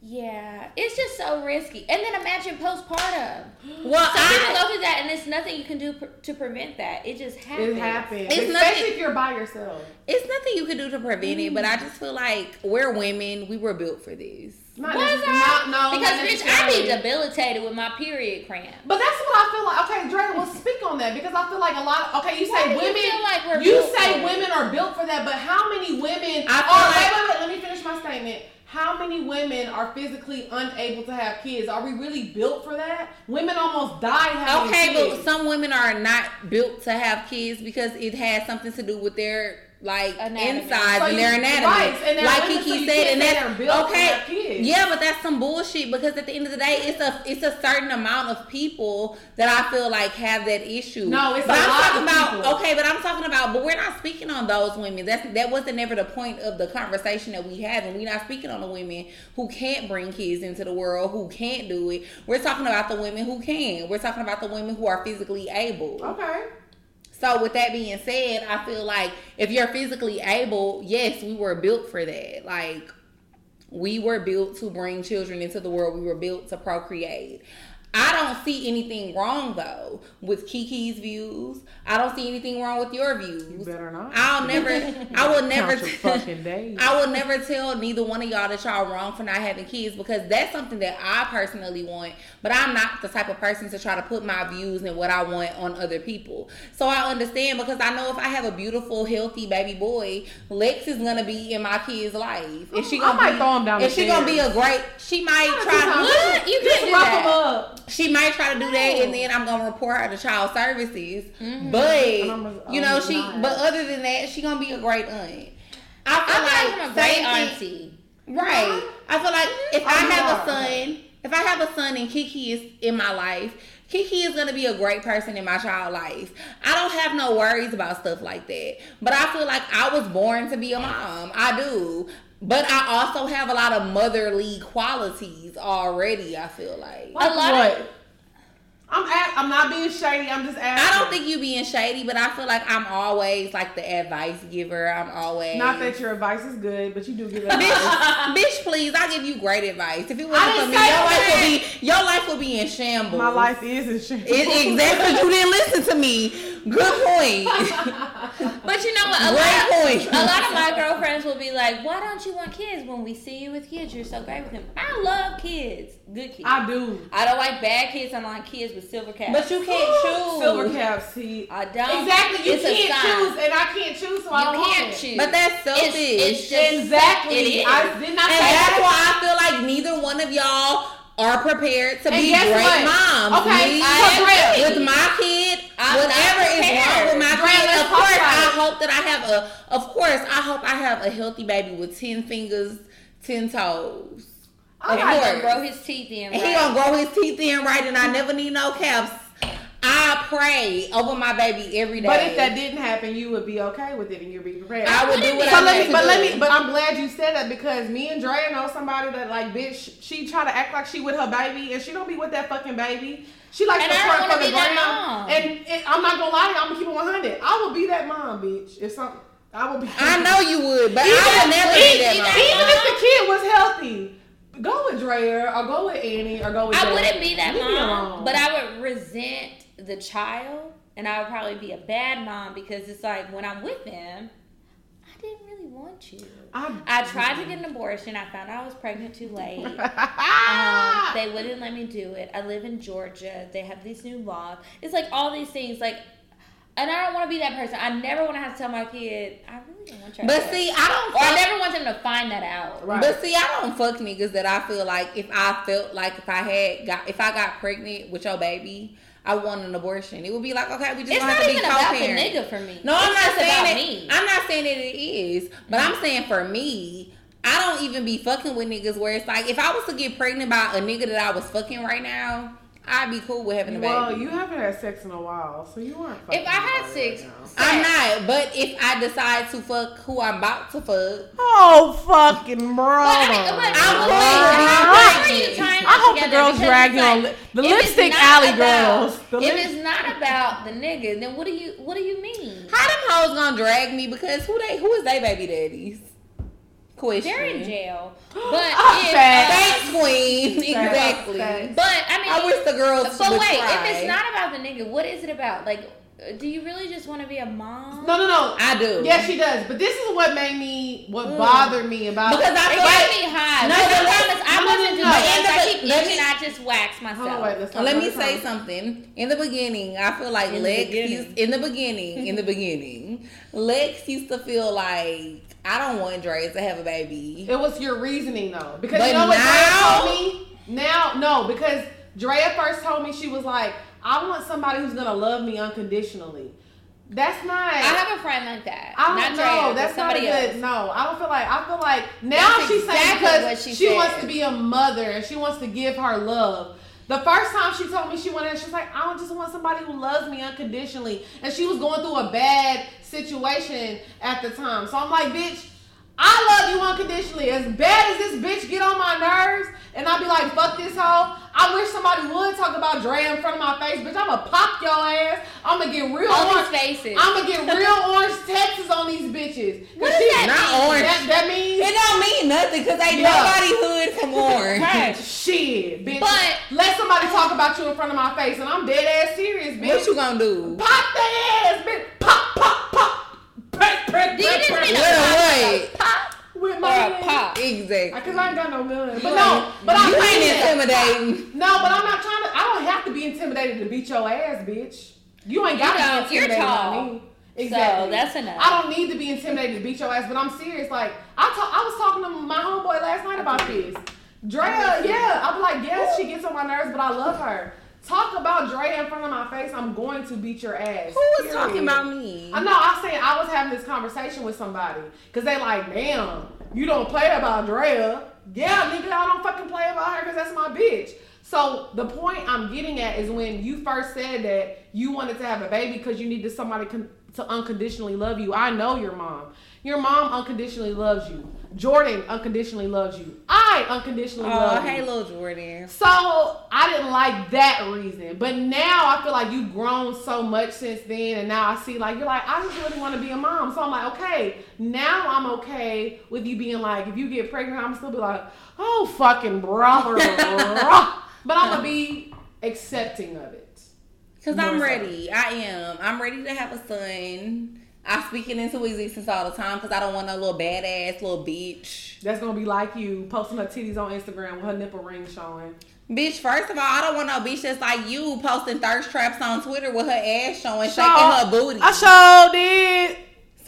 Yeah, it's just so risky. And then imagine postpartum. Well, Some people I, go through that, and there's nothing you can do pr- to prevent that. It just happens. It happens, It's especially nothing- if you're by yourself. it's nothing you can do to prevent it, but I mm. just feel like we're women. We were built for this. Not Was I? not- no, because bitch, I be debilitated with my period cramp. But that's what I feel like. Okay, Dre, will speak on that because I feel like a lot. Of, okay, you Why say you women. feel like we're you say women are built for that, but how many women? I feel wait, like- wait, wait. Let me finish my statement. How many women are physically unable to have kids? Are we really built for that? Women almost die having Okay, kids. Okay, but some women are not built to have kids because it has something to do with their like Anatomy. insides So and their anatomy. right, and like Kiki said, and that's they're built to okay. Yeah, but that's some bullshit because at the end of the day, it's a it's a certain amount of people that I feel like have that issue. No, it's but a I'm lot talking of about people. okay, but I'm talking about, but we're not speaking on those women. That's that wasn't never the point of the conversation that we had, and we're not speaking on the women who can't bring kids into the world, who can't do it. We're talking about the women who can. We're talking about the women who are physically able. okay. So with that being said, I feel like if you're physically able, yes, we were built for that. Like we were built to bring children into the world. We were built to procreate. I don't see anything wrong though with Kiki's views. I don't see anything wrong with your views. You better not. I'll never. I will never. Count fucking days. I will never tell neither one of y'all that y'all wrong for not having kids because that's something that I personally want. But I'm not the type of person to try to put my views and what I want on other people. So I understand because I know if I have a beautiful, healthy baby boy, Lex is gonna be in my kid's life. If oh, she gonna might be, throw him down If she gonna be a great, she might try. What? You Just can't do rough him up. She might try to do that, and then I'm gonna report her to child services. Mm-hmm. But And I'm you know, um, she. not. But other than that, she gonna be a great aunt. I I feel feel like a great auntie. Right. I feel like if I have a son, if I have a son and Kiki is in my life, Kiki is gonna be a great person in my child life. I don't have no worries about stuff like that. But I feel like I was born to be a mom. I do. But I also have a lot of motherly qualities already, I feel like. Like lot what? of- I'm at, I'm not being shady. I'm just asking. I don't think you being shady, but I feel like I'm always like the advice giver. I'm always Not that your advice is good, but you do give advice. bitch, bitch, please, I give you great advice. If it wasn't for me, your life that. would be your life would be in shambles. My life is in shambles. It, exactly. You didn't listen to me. Good point. But you know what? A Great lot, point. a lot of my girlfriends will be like, "Why don't you want kids? When we see you with kids, you're so great with them." I love kids, good kids. I do. I don't like bad kids. I like kids with silver caps. But you can't choose. Silver caps. See. I don't. Exactly. You It's can't choose, and I can't choose, so I don't want can't it. choose. But that's selfish. It's, it's just Exactly. It is. I did not and say that's that. why I feel like neither one of y'all are prepared to And be guess great what? moms. Okay, Me, I agree. with my kid, I'm whatever is wrong with my Dre, kid, of course I it. hope that I have a. Of course, I hope I have a healthy baby with ten fingers, ten toes. I Of He's got course. gonna grow his teeth in. And he right. gonna grow his teeth in right, and I never need no caps. I pray over my baby every day. But if that didn't happen, you would be okay with it and you'd be prepared. I would do what so I let me, to but do. let me, but I'm glad you said that because me and Drea know somebody that like, bitch, she try to act like she with her baby and she don't be with that fucking baby. She likes And to I don't twerk wanna for the be that mom. And it, I'm not gonna lie, to you, I'm gonna keep it 100. I will be that mom, bitch. If something, I will be. I know you would, but Even, I would never be that even- mom. even if the kid was healthy, go with Drea or go with Annie or go with. I Jay. wouldn't be that Leave mom, but I would resent the child, and I would probably be a bad mom because it's like when I'm with them, I didn't really want you. I, I tried to get an abortion. I found out I was pregnant too late. Um, they wouldn't let me do it. I live in Georgia. They have these new laws. It's like all these things. Like, and I don't want to be that person. I never want to have to tell my kid. I really don't want your. But abortion." see, I don't. or I never want them to find that out. Right. But see, I don't fuck niggas that I feel like if I felt like if I had got if I got pregnant with your baby, I want an abortion. It would be like okay, we just It's gonna not have to even be about the nigga for me. No, I'm It's not saying about that. me. I'm not saying that it is, but I'm mm-hmm. saying for me, I don't even be fucking with niggas where it's like if I was to get pregnant by a nigga that I was fucking right now, I'd be cool with having a baby. Well, you haven't had sex in a while, so you aren't. If I had sex, right. I'm not, but if I decide to fuck who I'm about to fuck, Oh fucking brother! But, but, I'm but I'm are wait. you tying I that hope the girls drag you on like, the lipstick alley about- girls. The if lip- it's not about the nigga, then what do you what do you mean? how them hoes gonna drag me? Because who they who is they baby daddies? Question. They're in jail, but Ah, if. Thanks, queen. exactly. Facts. but I mean, I wish the girls But wait, try. if it's not about the nigga, what is it about? Like, do you really just want to be a mom? no, no, no. I do. Yes, she does. But this is what made me, what Mm. bothered me about. Because I feel like me high. No, No, promise I no, no, wasn't no, doing no. I keep itching. I just wax myself. On, wait, Let me say one. something. In the beginning, I feel like In Lex beginning. used in the beginning, in the beginning, Lex used to feel like I don't want Dre to have a baby. It was your reasoning though, because But you know what now- Drea told me. Now, no, because Drea first told me she was like, I want somebody who's gonna love me unconditionally. That's not. I have a friend like that. I not don't Drea, know. but That's not a somebody good. else. No, I don't feel like. I feel like now That's she's saying because what she, she wants to be a mother and she wants to give her love. The first time she told me she wanted, she was like, I don't just want somebody who loves me unconditionally, and she was going through a bad situation at the time. So I'm like, bitch. I love you unconditionally. As bad as this bitch get on my nerves, and I be like, fuck this hoe, I I wish somebody would talk about Dre in front of my face, bitch. I'ma pop your ass. I'ma get real All orange. faces. I'ma get real orange Texas on these bitches. What Cause does she- that Not mean? orange. That, that means It don't mean nothing because ain't Yeah. nobody hood from orange. Right. shit, bitch. But- let somebody talk about you in front of my face, and I'm dead ass serious, bitch. What you gonna do? Pop their ass, bitch. Pop, pop, pop. Prick, prick, Do you prick, just prick. mean a pop? pop? With Or my a pop? Exactly. Cause I ain't got no million. But no, ain't- but I'm you ain't intimidating. No, but I'm not trying to. I don't have to be intimidated to beat your ass, bitch. You ain't got You to don't. be You're intimidated tall. by me. Exactly. So that's enough. I don't need to be intimidated to beat your ass, but I'm serious. Like I talk, I was talking to my homeboy last night about this. Drea, yeah, I'm like, yes, she gets on my nerves, but I love her. Talk about Drea in front of my face. I'm going to beat your ass. Who was talking about me? I know. I'm saying I was having this conversation with somebody because they like, damn, you don't play about Drea. Yeah, nigga, I don't fucking play about her because that's my bitch. So the point I'm getting at is when you first said that you wanted to have a baby because you needed somebody con- to unconditionally love you. I know your mom. Your mom unconditionally loves you. Jordan unconditionally loves you. I unconditionally Oh, love you. Oh, hey, little Jordan. So I didn't like that reason. But now I feel like you've grown so much since then. And now I see like, you're like, I just really want to be a mom. So I'm like, okay, now I'm okay with you being like, if you get pregnant, I'm still be like, oh, fucking brother. but I'm going to be accepting of it. Cause I'm so. ready. I am. I'm ready to have a son. I speak it into existence all the time because I don't want a little badass little bitch. That's going to be like you posting her titties on Instagram with her nipple ring showing. Bitch, first of all, I don't want no bitch that's like you posting thirst traps on Twitter with her ass showing, Sure. shaking her booty. I sure did.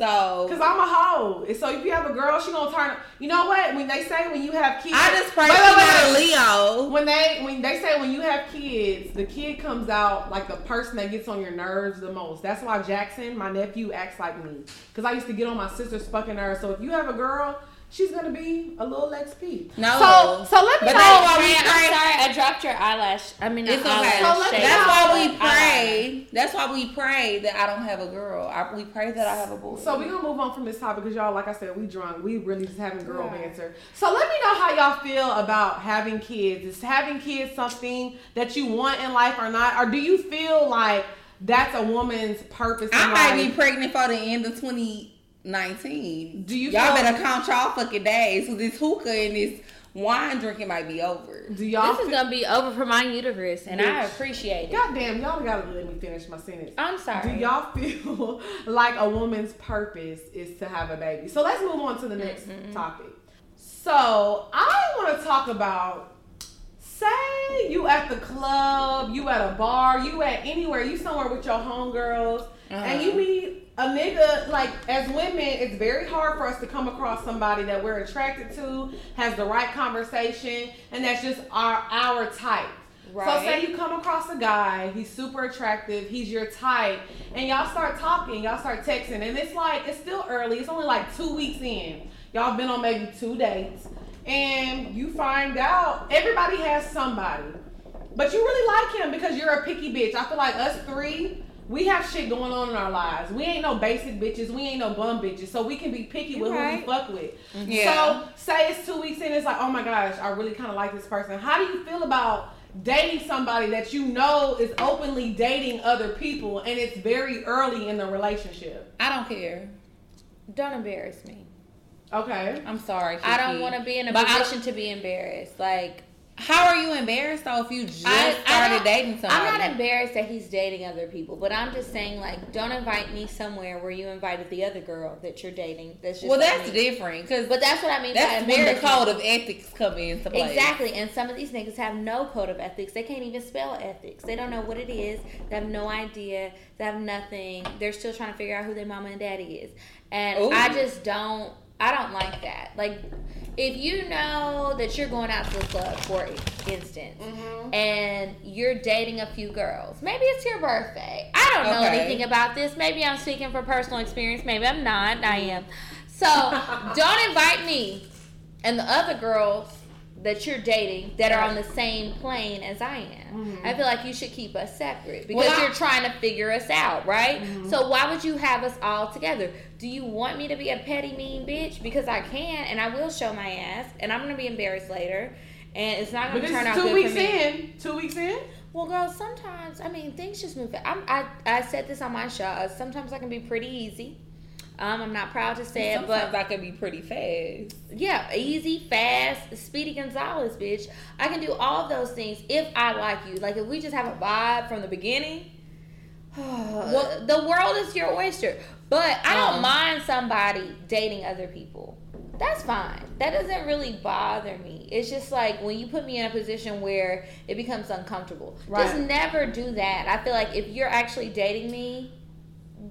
So Cause I'm a hoe. And so if you have a girl, she gonna turn. You know what? When they say when you have kids, I just pray Wait, wait, wait. Leo. When they when they say when you have kids, the kid comes out like the person that gets on your nerves the most. That's why Jackson, my nephew, acts like me. Cause I used to get on my sister's fucking nerves. So if you have a girl, she's gonna be a little XP. No. So so let me But know. that's why we Fran, pray. I'm sorry, I dropped your eyelash. I mean, It's not okay. eyelash So let me shade, That's know. why we but eyeliner. pray. That's why we pray that I don't have a girl. I, we pray that I have a boy. So we're gonna move on from this topic because y'all, like I said, we drunk. We really just having girl Yeah. banter. So let me know how y'all feel about having kids. Is having kids something that you want in life or not? Or do you feel like that's a woman's purpose in I might life? be pregnant for the end of 2019. Do you Y'all feel- better count y'all fucking days. So this hookah and this wine drinking might be over. do y'all? This is gonna be over for my uterus, and I appreciate it. Goddamn, y'all gotta let me finish my sentence. I'm sorry. Do y'all feel like a woman's purpose is to have a baby? So let's move on to the next topic. So I want to talk about. Say you at the club, you at a bar, you at anywhere, you somewhere with your homegirls, and you Uh-huh. meet a nigga. Like as women, it's very hard for us to come across somebody that we're attracted to, has the right conversation, and that's just our our type. Right. So say you come across a guy, he's super attractive, he's your type, and y'all start talking, y'all start texting, and it's like it's still early, it's only like two weeks in. Y'all been on maybe two dates, and you find out everybody has somebody. But you really like him because you're a picky bitch. I feel like us three, we have shit going on in our lives. We ain't no basic bitches, we ain't no bum bitches, so we can be picky with who we fuck with. Mm-hmm. Yeah. So say it's two weeks in, it's like, oh my gosh, I really kind of like this person. How do you feel about dating somebody that you know is openly dating other people and it's very early in the relationship? I don't care. Don't embarrass me. Okay. I'm sorry. I don't want to be in a But I- position to be embarrassed. Like How are you embarrassed though if you just I- I started don't- dating somebody? I'm not embarrassed that he's dating other people, but I'm just saying like, don't invite me somewhere where you invited the other girl that you're dating. That's just well, that's me. different because But that's what I mean. by that's when the code of ethics come into play. Exactly, and some of these niggas have no code of ethics. They can't even spell ethics. They don't know what it is. They have no idea. They have nothing. They're still trying to figure out who their mama and daddy is. And Ooh. I just don't. I don't like that. Like, if you know that you're going out to the club, for instance, Mm-hmm. and you're dating a few girls, maybe it's your birthday. I don't know Okay. anything about this. Maybe I'm speaking for personal experience. Maybe I'm not. I am. So don't invite me and the other girls that you're dating that are on the same plane as I am. I feel like you should keep us separate because Well, I- you're trying to figure us out, right? So why would you have us all together? Do you want me to be a petty mean bitch? Because I can and I will show my ass and I'm gonna be embarrassed later and it's not gonna turn out two good weeks for me. in. Two weeks in. Well, girl, sometimes I mean things just move. I'm, I I said this on my show. uh, Sometimes I can be pretty easy. Um, I'm not proud to say it, but I can be pretty fast. yeah, easy, fast, Speedy Gonzalez, bitch. I can do all of those things if I like you. Like if we just have a vibe from the beginning. Well- the world is your oyster. But I don't Um. mind somebody dating other people. That's fine. That doesn't really bother me. It's just like when you put me in a position where it becomes uncomfortable. Just never do that. I feel like if you're actually dating me,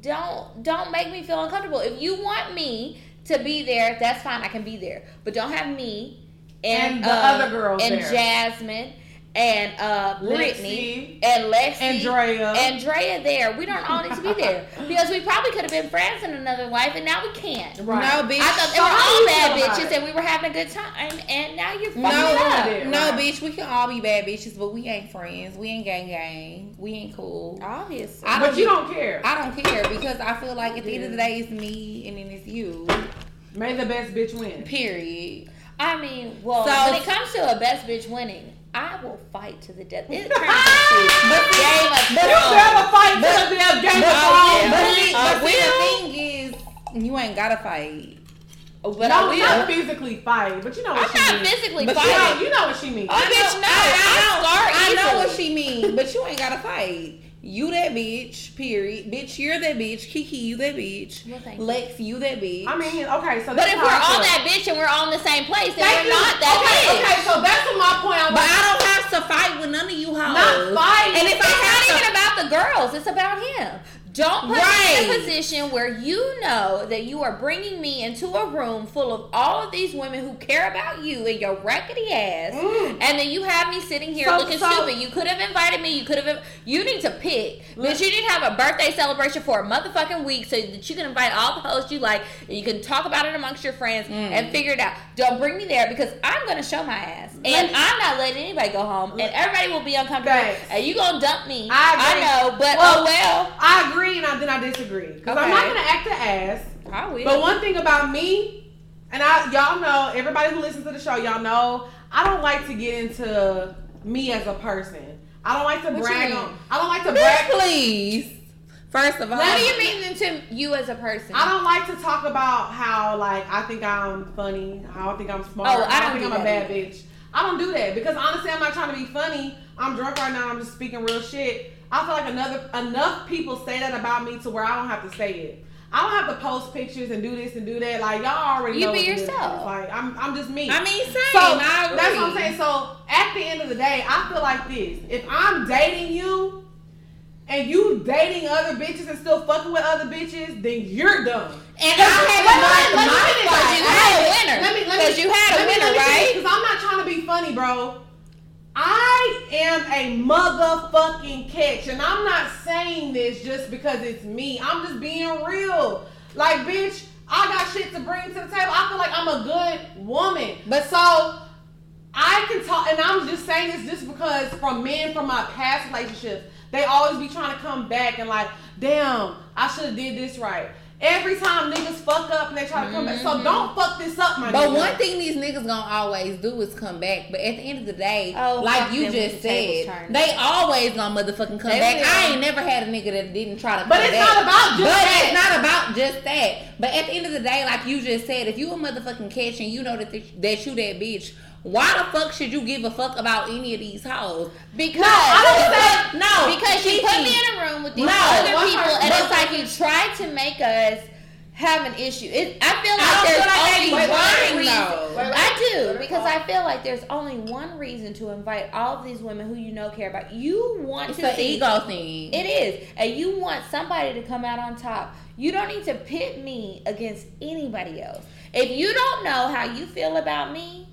don't don't make me feel uncomfortable. If you want me to be there, that's fine. I can be there, but don't have me and, And the uh, other girls and there. Jasmine and uh, Lexi, Brittany and Lexi Andrea. Andrea there. We don't all need to be there because we probably could have been friends in another life, and now we can't. Right. No, bitch. I thought they were all bad bitches, and we were having a good time, and now you're fucking No, it up. it. no, right. bitch. We can all be bad bitches, but we ain't friends. We ain't gang gang. We ain't cool. Obviously, I but you don't care. I don't care because I feel like at the end of the day, it's me and then it's you. May the best bitch win. Period. I mean, well, So- when it comes to a best bitch winning, I will fight to the death. It turns into But Game of but- You Thrones. better fight to the damn Game But, of Oh, Thrones. but, see, uh, but see, the thing is, you ain't gotta fight. Oh, but no, I will. not physically fight, but you know what I'm she not means. physically But You you know, fighting. you know what she means. Oh, bitch, no. I, start I know what she means, but you ain't gotta fight. You that bitch, period. Bitch, you're that bitch. Kiki, you that bitch. Well, thank you. Lex, you that bitch. I mean, okay, so But if how we're I on feel. that bitch and we're all in the same place, then Thank we're you. not that okay, bitch. okay, so that's what my point. I but was I don't have to fight with none of you hoes. not fighting. And if It's I not to even about the girls. It's about him. Don't put me in a position where you know that you are bringing me into a room full of all of these women who care about you and your rackety ass, Mm. and then you have me sitting here So- looking so- stupid. You could have invited me. You could have. You need to pick, but you need to have a birthday celebration for a motherfucking week so that you can invite all the hosts you like, and you can talk about it amongst your friends Mm. and figure it out. Don't bring me there because I'm gonna show my ass, and I'm not letting anybody go home, and everybody will be uncomfortable, Thanks. and you gonna dump me. I agree. know, but Well, oh well. I agree, and I, then I disagree because I'm not gonna act an ass. I will. But one thing about me, and I y'all know, everybody who listens to the show, y'all know, I don't like to get into me as a person. I don't like to What brag on. I don't like to Bitch, brag. please. First of all, what do you mean to you as a person? I don't like to talk about how like I think I'm funny, how I think I'm smart, Oh, I how don't think do I'm a that bad bitch. I don't do that because honestly, I'm not trying to be funny. I'm drunk right now. I'm just speaking real shit. I feel like another enough people say that about me to where I don't have to say it. I don't have to post pictures and do this and do that. Like y'all already You know. be what it is. yourself. Like I'm, I'm just me. I mean, same. So I agree. that's what I'm saying. So at the end of the day, I feel like this: if I'm dating you, and you dating other bitches and still fucking with other bitches, then you're dumb. And I had let me- my, let me my finish. fight. you had a winner. Let me, let me, you had a winner, right? Because I'm not trying to be funny, bro. I am a motherfucking catch, and I'm not saying this just because it's me. I'm just being real. Like, bitch, I got shit to bring to the table. I feel like I'm a good woman. But so I can talk, and I'm just saying this just because from men from my past relationships, they always be trying to come back and like, damn, I should have did this right. Every time niggas fuck up and they try to come back, so don't fuck this up, my nigga. But nigga. one thing these niggas gonna always do is come back. But at the end of the day, Oh, like you just the said, they always gonna motherfucking come They back. will. I ain't never had a nigga that didn't try to come But it's back. not about just but that. it's not about just that. But at the end of the day, like you just said, if you a motherfucking catch and you know that th- that you that bitch, why the fuck should you give a fuck about any of these hoes? Because I don't say- no. because you put me in a room with these No, other people, person- and it's like you tried to make us have an issue. It, I feel like I don't there's feel like only one reason. though. Wait, wait. I do because. I feel like there's only one reason to invite all of these women who you know care about. You want It's to an see ego thing. It is. And you want somebody to come out on top. You don't need to pit me against anybody else. If you don't know how you feel about me,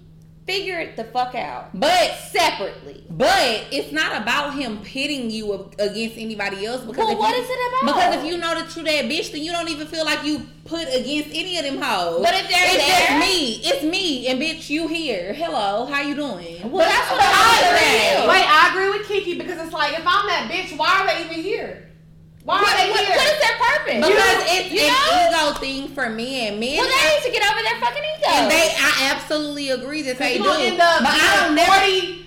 figure it the fuck out. But Separately. But it's not about him pitting you against anybody else. Because Well, if what you, is it about? Because if you know that you that bitch, then you don't even feel like you put against any of them hoes. But if they're it's there- me, it's me, and bitch, you here. Hello, how you doing? Well, that's what I agree. Wait, I agree with Kiki because it's like if I'm that bitch, why are they even here? Why What, are they what- here? what is their purpose? Because it's you an know? ego thing for men. Men, Well, they need to get over their fucking ego. and they, I absolutely agree that they you do. gonna end up but I don't being never. 40,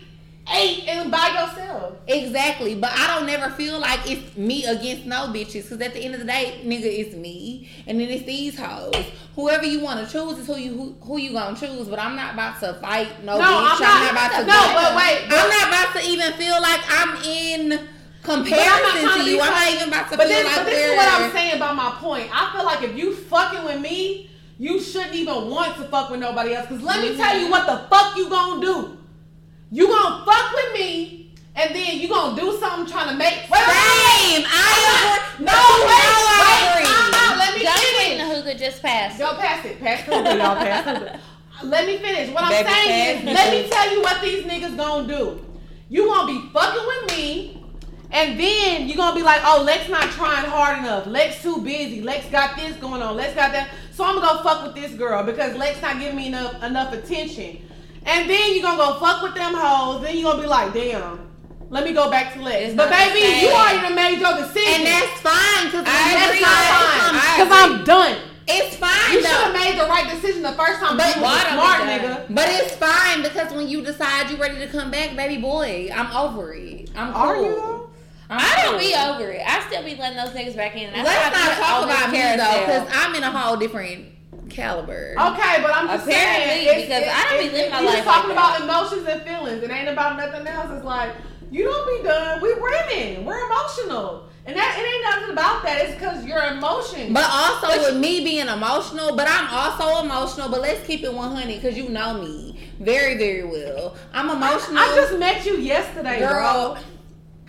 eight and by yourself. Exactly, but I don't never feel like it's me against no bitches. Cause at the end of the day, nigga, it's me, and then it's these hoes. Whoever you want to choose is who you who, who you gonna choose. But I'm not about to fight no, No, bitch. I'm not- about to. no, go- but wait, but- I'm not about to even feel like I'm in But I'm not comparison trying to be you. I'm not even about to But feel this, like but this we're. is what I'm saying about my point. I feel like if you fucking with me, you shouldn't even want to fuck with nobody else. Cause let me tell you what the fuck you gonna do. You gonna fuck with me, and then you gonna do something trying to make. Wait, wait, wait, Same. I agree. No, You wait, know I wait, agree. time out. Let me Don't finish. the hookah just passed. Y'all pass it. Pass the hookah, y'all. Pass the hookah. Let me finish. What I'm saying is, let me tell you what these niggas gonna do. You gonna be fucking with me, and then you're gonna be like, oh, Lex not trying hard enough. Lex too busy. Lex got this going on. Lex got that. So I'm gonna go fuck with this girl because Lex not giving me enough enough attention. And then you're gonna go fuck with them hoes. Then you're gonna be like, damn. Let me go back to Lex. It's but baby, you already made your decision. And that's fine. Cause that's agree. fine. Because. I'm done. It's fine. You should have made the right decision the first time. But you was smart nigga. But it's fine because when you decide you're ready to come back, baby boy, I'm over it. I'm cool. Are you? I'm I don't cool. be over it. I still be letting those niggas back in. That's Let's not be talk on about me though, because I'm in a whole different caliber. Okay, but I'm just Apparently, saying. it's- because it's- I don't be living my you life just talking like about emotions and feelings. It ain't about nothing else. It's like you don't be done. We women. We're emotional, and that it ain't nothing about that. It's because your emotions. But also with me being emotional, but I'm also emotional. But let's keep it 100 because you know me very, very well. I'm emotional. I just met you yesterday, Girl. bro.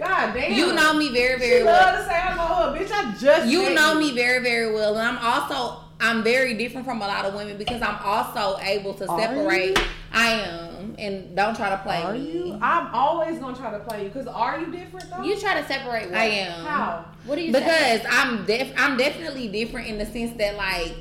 God damn. you know me very, She very well. love to say I know her, bitch. I just You know me very, very well, and I'm also I'm very different from a lot of women because I'm also able to separate. I am, and don't try to play Are me. you? I'm always gonna try to play you. Cause are you different though? You try to separate. What? I am. How? What do you? because separate? I'm def- I'm definitely different in the sense that like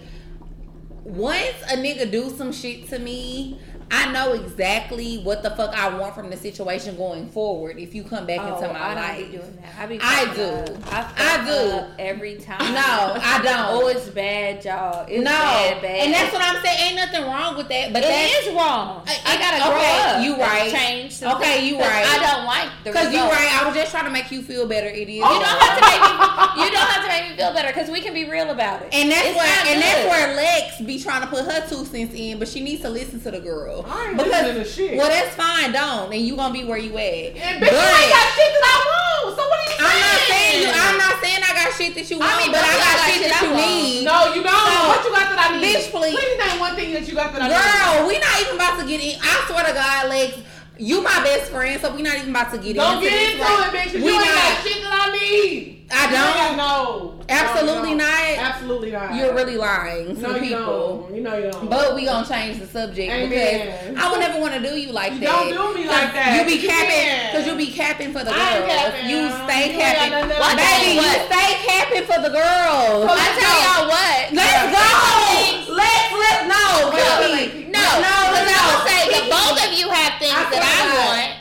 once a nigga do some shit to me, I know exactly what the fuck I want from the situation going forward. If you come back Oh, into my I life, be doing that. I be. I do. up. I, I do. every time. No, I oh, don't. Oh, it's bad, y'all. It's no, bad, bad. and that's what I'm saying. Ain't nothing wrong with that, but It that's is wrong. I- I, gotta okay, grow up. you right. Change. Okay, you right. I don't like the because you right. I was just trying to make you feel better. It is. You don't have to make me. You don't have to make me feel better because we can be real about it. And that's It's where and that's where Lex be trying to put her two cents in, but she needs to listen to the girl. I ain't listening to shit. Well, that's fine, don't, and you gonna be where you at. And but bitch, you ain't got shit that I want. So what are you saying? I'm not saying you. I'm not saying I got shit that you want, mean, but but I got shit shit that you need. No, you don't. No. What you got that I need? Bitch, please. Please name one thing that you got that I need. Girl, we not even about to get in. I swear to God, Lex, you my best friend, so we not even about to get in Don't into get into it, bitch. We You ain't not. got shit that I need. I don't. got- Absolutely No, you not. Absolutely not. You're really lying to No, you people. don't. You know you don't. But we gonna change the subject Amen. because I would never want to do you like You that. don't do me like that. You be capping because you be capping for the girls. capping. You You stay got capping. Baby, you stay capping for the girls. I tell y'all what. Let's go. Let's let no. Wait, Kiki. No, no, because I no. would say that Kiki. both of you have things I that I swear to want.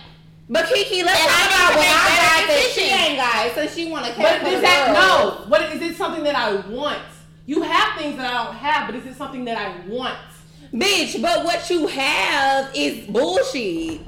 But Kiki, let's And I talk about what I better got that she ain't got, so she want to cap But is that no? What is it something that I want? You have things that I don't have, but is it something that I want? Bitch, but what you have is bullshit.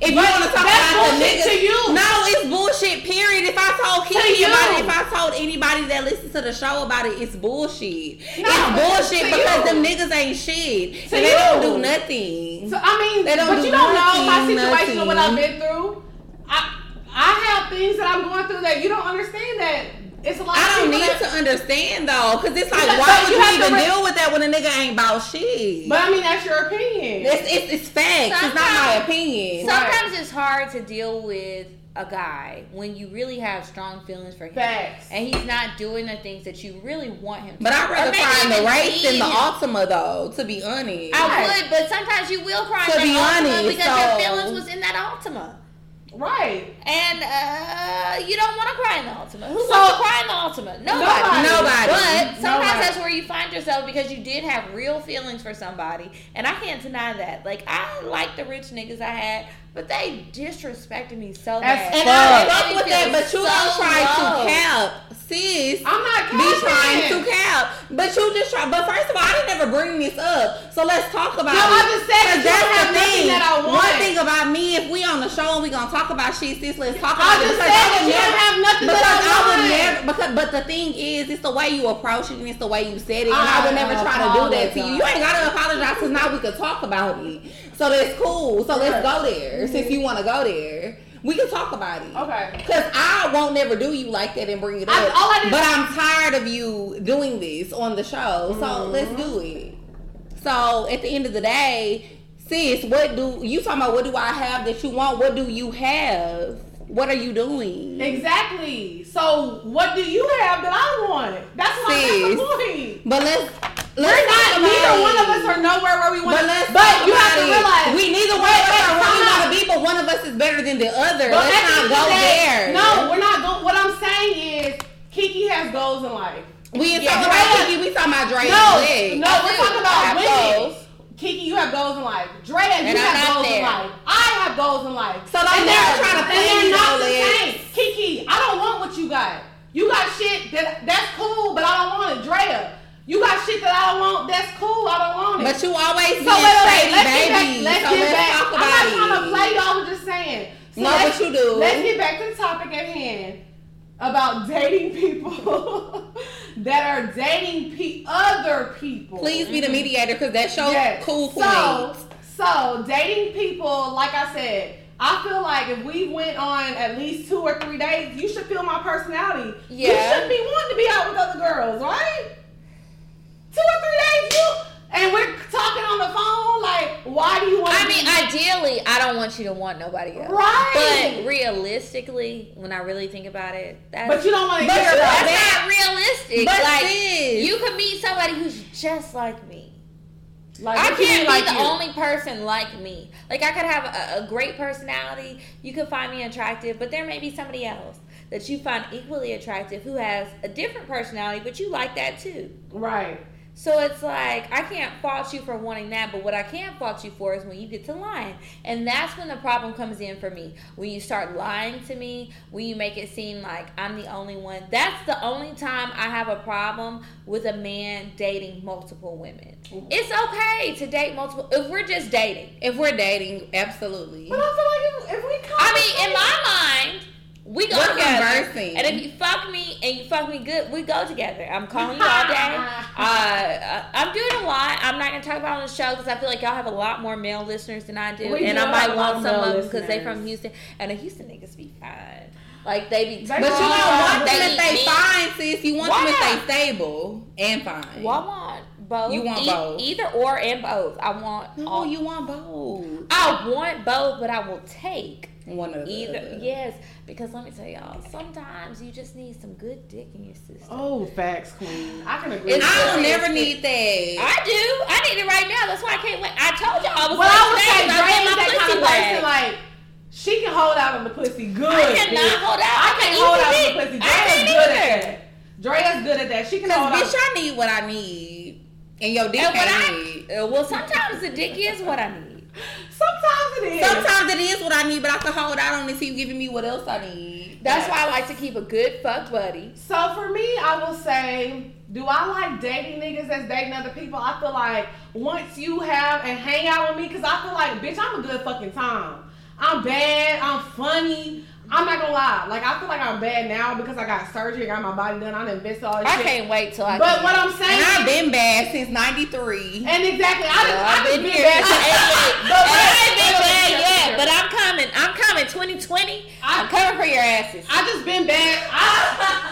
If you want to talk about the bullshit niggas, to you. no, it's bullshit. Period. If I told To you. about it, if I told anybody that listens to the show about it, it's bullshit. No, it's bullshit because you. them niggas ain't shit To and they don't do nothing. So I mean, They don't but do you don't know my nothing, situation and what I've been through. I I have things that I'm going through that you don't understand. That it's a lot. I don't people need that- to understand though, cause it's like, But- why would you you, even re- deal with that when a nigga ain't about shit? But I mean, that's your opinion. it's, it's, it's facts. It's not my opinion. Sometimes it's hard to deal with a guy when you really have strong feelings for him. Facts. And he's not doing the things that you really want him to But. I'd rather maybe cry in the even race than the him. Altima, though. To be honest, I would, but sometimes you will cry To in be Altima honest, because so- your feelings was in that Altima. Right. And uh, you don't want to cry in the Altima. Who So- wants to cry in the Altima? Nobody. Nobody. Nobody. But sometimes Nobody. that's where you find yourself because you did have real feelings for somebody, and I can't deny that. Like I like the rich niggas I had, but they disrespected me so As bad. and Fuck. I They fuck made with me that, but you so don't try low. to cap sis I'm not be trying to capping. cap. But you just try. But first of all, I didn't ever bring this up. So let's talk about No, it. I just said 'Cause you don't have nothing that I want. One thing about me, if we on the show and we gonna talk about shit, sis, let's talk I about it. just Because said would that you don't have nothing that because I would want. never. Because but the thing is, it's the way you approach it and it's the way you said it. And I I, would never try to do that to you. You ain't gotta apologize because now we could talk about it. So that's cool. So let's go there. Since you want to go there, we can talk about it. Okay. Cause I won't never do you like that and bring it up. I- all I did- but I'm tired of you doing this on the show. So Mm-hmm. let's do it. So at the end of the day, sis, what do you talking about? What do I have that you want? What do you have? What are you doing? Exactly. So what do you have that I want? That's my that's the Sis. point. But let's We're let's not. talk Neither one of us are nowhere where we want. But let's But you have to realize we neither one of us are where we want to be, but one of us is better than the other. But let's not go there. No, we're not going. What I'm saying is, Kiki has goals in life. we ain't Yeah, talking about Drea- Kiki. We talking about Dre. No, Leg. no, we're talking about women. goals. Kiki, you have goals in life. Drea, you I'm have not goals in life. I have goals in life. So don't And they're- trying to play they're not no, the same. Kiki, I don't want what you got. You got shit that that's cool, but I don't want it. Drea, you got shit that I don't want. That's cool. I don't want it. But you always So wait, wait, let's get back. Let's so get let's back. talk I'm not trying to play y'all. We're just saying. So No, but you do. Let's get back to the topic at hand about dating people that are dating pe- other people. Please be the mediator because that show Yes. cool for so, me. so dating people, like I said, I feel like if we went on at least two or three dates, you should feel my personality. You shouldn't be wanting to be out with other girls, right? Two or three days, you and we're talking on the phone. Like, why do you want? I mean, ideally, I don't want you to want nobody else. Right. But realistically, when I really think about it, that's, but you don't want to But hear about that's that. not realistic. But like sis. you could meet somebody who's just like me. Like, I can't be like the you? only person like me. Like I could have a, a great personality. You could find me attractive, but there may be somebody else that you find equally attractive who has a different personality, but you like that too. Right. So it's like I can't fault you for wanting that, but what I can fault you for is when you get to lying. And that's when the problem comes in for me. When you start lying to me, when you make it seem like I'm the only one. That's the only time I have a problem with a man dating multiple women. It's okay to date multiple if we're just dating. If we're dating, absolutely. But I feel like if, if we I mean, in my mind, we go We're together. conversing. And if you fuck me and you fuck me good, we go together. I'm calling you all day. Uh, uh, I'm doing a lot. I'm not gonna talk about it on the show because I feel like y'all have a lot more male listeners than I do, We and do I might want some of them because they listeners. from Houston, and the Houston niggas be fine. Like they be. They But you don't want them if they eat fine, sis. You want Why them if not? they stable and fine. Well, I want both. You want E- both. Either or and both. I want. No, all- you want both. I want both, but I will take One of either. other. Yes, because let me tell y'all, sometimes you just need some good dick in your system. Oh, facts, queen. I can agree. It's with I that. don't never need that. I do. I need it right now. That's why I can't wait. I told y'all I was Well, I would say late today, Dre I is that kind of person. Like she can hold out on the pussy good. I cannot bitch. hold out. I I can't hold out on the pussy. I Drea's can't good either. at that. Drea's good at that. She can Cause hold out. bitch, I need what I need, and your dick And what ain't I, need. uh, well, sometimes the dick is what I need. Sometimes it is. Sometimes it is what I need, but I can hold out on it. See you giving me what else I need. That's why I like to keep a good fuck buddy. So for me, I will say, do I like dating niggas that's dating other people? I feel like once you have and hang out with me, because I feel like, bitch, I'm a good fucking time. I'm bad. I'm funny. I'm not gonna lie. Like I feel like I'm bad now because I got surgery, got my body done. I done invested all this I shit. can't wait till I. But can. what I'm saying, And I've been bad since '93. and exactly, I just, I I've been been here. bad. Hey, But I wait, ain't been bad yet, but I'm coming. I'm coming. 2020. I'm coming for your asses. I just been bad. I,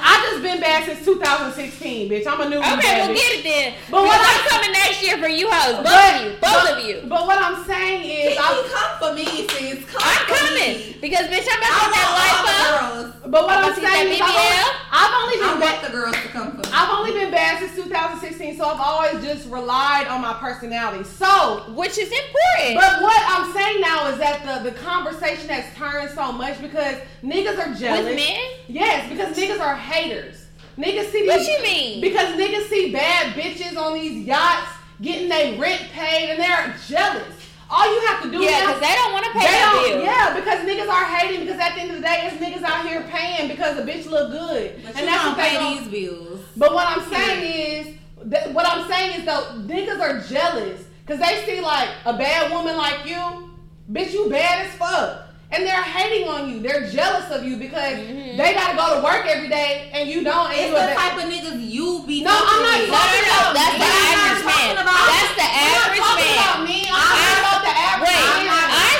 I just been bad since 2016, bitch. I'm a new Okay, bad we'll bitch. get it then. But what I'm I- coming next year for you hoes. Both But- of you. Both but- of you. But what I'm saying is, I, come for me, sis. Come I'm coming me. because bitch, I'm I about to life up. all the girls. but what I'm But see that saying is, I've only? I've only I been bad. want the girls to come for. I've only been bad since 2016, so I've always just relied on my personality. So, Which is important. but what I'm saying now is that the, the conversation has turned so much because niggas are jealous. With men? Yes, because niggas are haters. Niggas see What you mean? Because niggas see bad bitches on these yachts getting their rent paid and they're jealous. All you have to do Yeah, because they don't want to pay They don't, bills. yeah, because niggas are hating because at the end of the day, it's niggas out here paying because the bitch look good, But and that's don't pay these bills. But what I'm saying is, that, what I'm saying is though, niggas are jealous because they see like a bad woman like you, bitch, you bad as fuck. And they're hating on you. They're jealous of you because Mhm. they gotta go to work every day and you don't. And It's the type of niggas you be No, I'm not. No, no, no. That's the But I'm not average man. about- That's the I'm average talking about man. me. I'm talking about the average Wait, man. I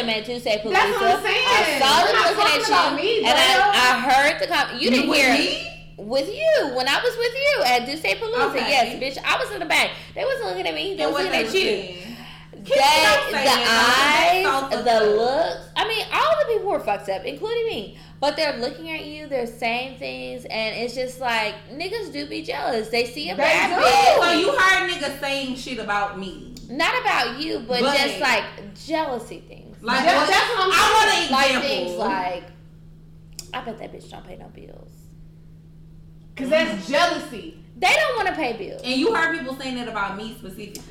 them at. That's what I'm saying. I saw not looking at you, me, and I, I heard the com- you didn't with hear me? with you when I was with you at Tuesday Palooza. Okay. Yes, bitch, I was in the back. They wasn't looking at me. They was looking at you. saying. They, don't say the eyes, the looks. I mean, all the people were fucked up, including me. But they're looking at you. They're saying things, and it's just like niggas do be jealous. They see a bad bitch. So you heard niggas saying shit about me. Not about you, but, But- just like jealousy things. Like That- what? that's what I'm I want an like example. things like I bet that bitch don't pay no bills. Cause that's jealousy. They don't want to pay bills. and you heard people saying that about me specifically.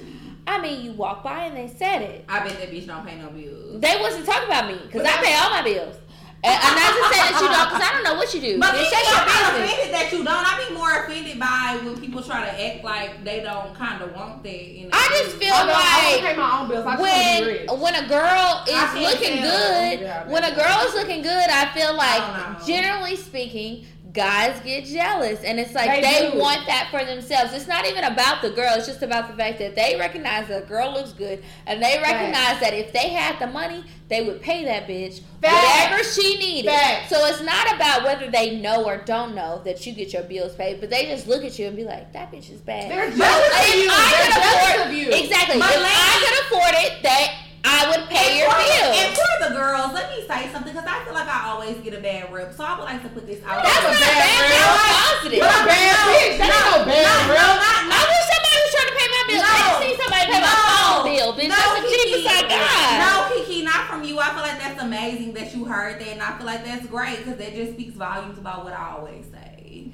I mean, you walk by and they said it. I bet that bitch don't pay no bills. They wasn't talking about me because I pay all my bills. And I'm not just saying that you don't because I don't know what you do. But Bitch, see, that's your I'm not business. offended that you don't. I be more offended by when people try to act like they don't kind of want that. In I just feel I don't, I don't like pay my own bills. I just want to be rich. when when a girl is looking good, Yeah, when a girl is looking good, I feel like don't generally speaking, guys get jealous, and it's like They they, want that for themselves. It's not even about the girl; it's just about the fact that they recognize that a girl looks good, and they recognize that if they had the money, they would pay that bitch Facts. whatever she needed. Facts. So it's not about whether they know or don't know that you get your bills paid, but they just look at you and be like, "That bitch is bad." They're jealous of you. They're jealous afford- of you. Exactly. But if I ladies- could afford it, that I would pay your for, bills. And for the girls, let me say something because I feel like I always get a bad rep. So I would like to put this out. There. That's a not bad bad. rep. That's positive. You're a bad bitch. That ain't no bad no, real. not, I wish somebody was trying to pay my bills. I No. didn't see somebody pay my phone bill, bitch. No, That's the Kiki. cheapest I got. No, Kiki, not from you. I feel like that's amazing that you heard that, and I feel like that's great because that just speaks volumes about what I always say.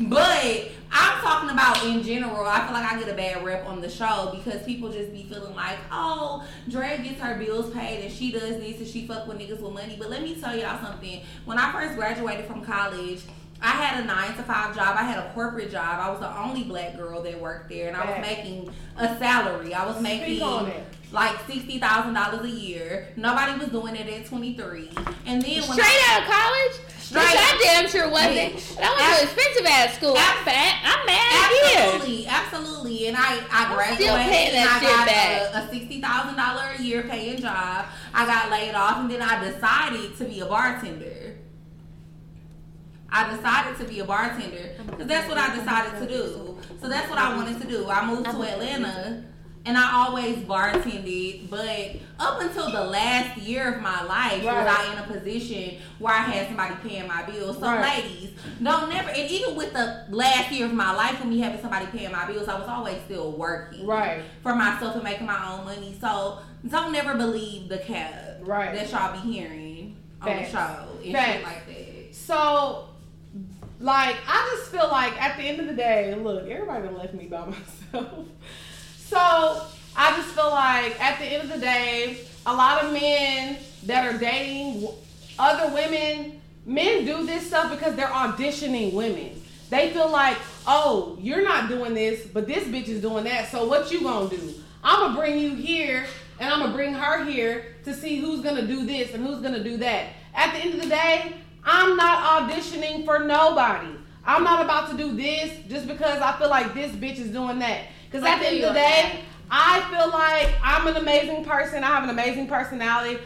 But I'm talking about in general. I feel like I get a bad rep on the show because people just be feeling like, oh, Dre gets her bills paid and she does this and she fuck with niggas with money. But let me tell y'all something. When I first graduated from college. I had a nine to five job. I had a corporate job. I was the only black girl that worked there, and I was making a salary. I was making Speak on it. like sixty thousand dollars a year. Nobody was doing it at twenty three. And then when Straight I, out of college? Straight Bitch, I damn sure wasn't. Bitch. That was an expensive ass school. I'm fat. I'm mad here. absolutely, absolutely, and I I I'm still graduated paying that I shit got back. a, a sixty thousand dollar a year paying job. I got laid off, and then I decided to be a bartender. I decided to be a bartender because that's what I decided to do. So that's what I wanted to do. I moved to Atlanta and I always bartended, but up until the last year of my life was Right. I in a position where I had somebody paying my bills. So Right. ladies, don't never and even with the last year of my life when me having somebody paying my bills, I was always still working Right. for myself and making my own money. So don't never believe the cap Right. that y'all be hearing on the show and Facts. shit like that. So, like, I just feel like at the end of the day, look, everybody left me by myself. So, I just feel like at the end of the day, a lot of men that are dating other women, men do this stuff because they're auditioning women. They feel like, oh, you're not doing this, but this bitch is doing that. So what you gonna do? I'm gonna bring you here, and I'm gonna bring her here to see who's gonna do this and who's gonna do that. At the end of the day, I'm not auditioning for nobody. I'm not about to do this just because I feel like this bitch is doing that. Because at the end of the day, I feel like I'm an amazing person. I have an amazing personality.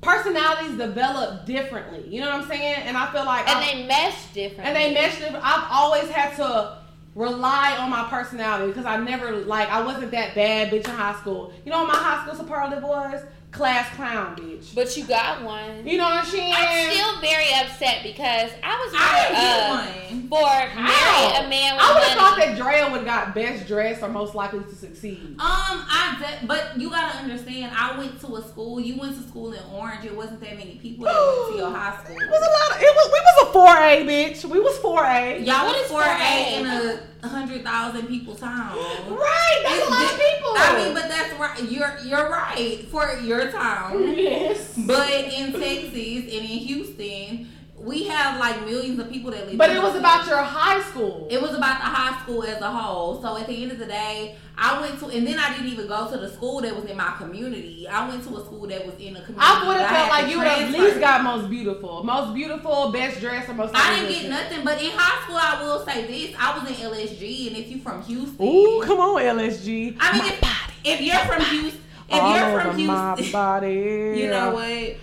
Personalities develop differently. You know what I'm saying? And I feel like And I'm- they mesh differently. and they meshed it. I've always had to rely on my personality because I never like I wasn't that bad bitch in high school. You know what my high school superlative was? Class clown bitch. But you got one. You know what I'm saying? I'm still very upset because I was I didn't get uh, one. for marry a man with I would have thought that Drea would have got best dressed or most likely to succeed. Um, I de- but you gotta understand. I went to a school. You went to school in Orange. It wasn't that many people that went to your high school. It was a lot. Of, it was. We was a four A, bitch. We was four A. Y'all What was is four A 4A? in a hundred thousand people town. Right, that's a lot of people. I mean, but that's right. You're you're right for your town. yes. But in Texas and in Houston, we have like millions of people that live. But it was about your high school. It was about the high school as a whole. So at the end of the day, I went to, and then I didn't even go to the school that was in my community. I went to a school that was in a community. I would have felt like to you would have at transfer. least got most beautiful, most beautiful, best dressed, or most. I didn't get nothing, but in high school, I will say this: I was in LSG, and if you from Houston, Ooh, come on, LSG. I mean, My if, body, if you're from Houston, if all you're over from my body. you know what?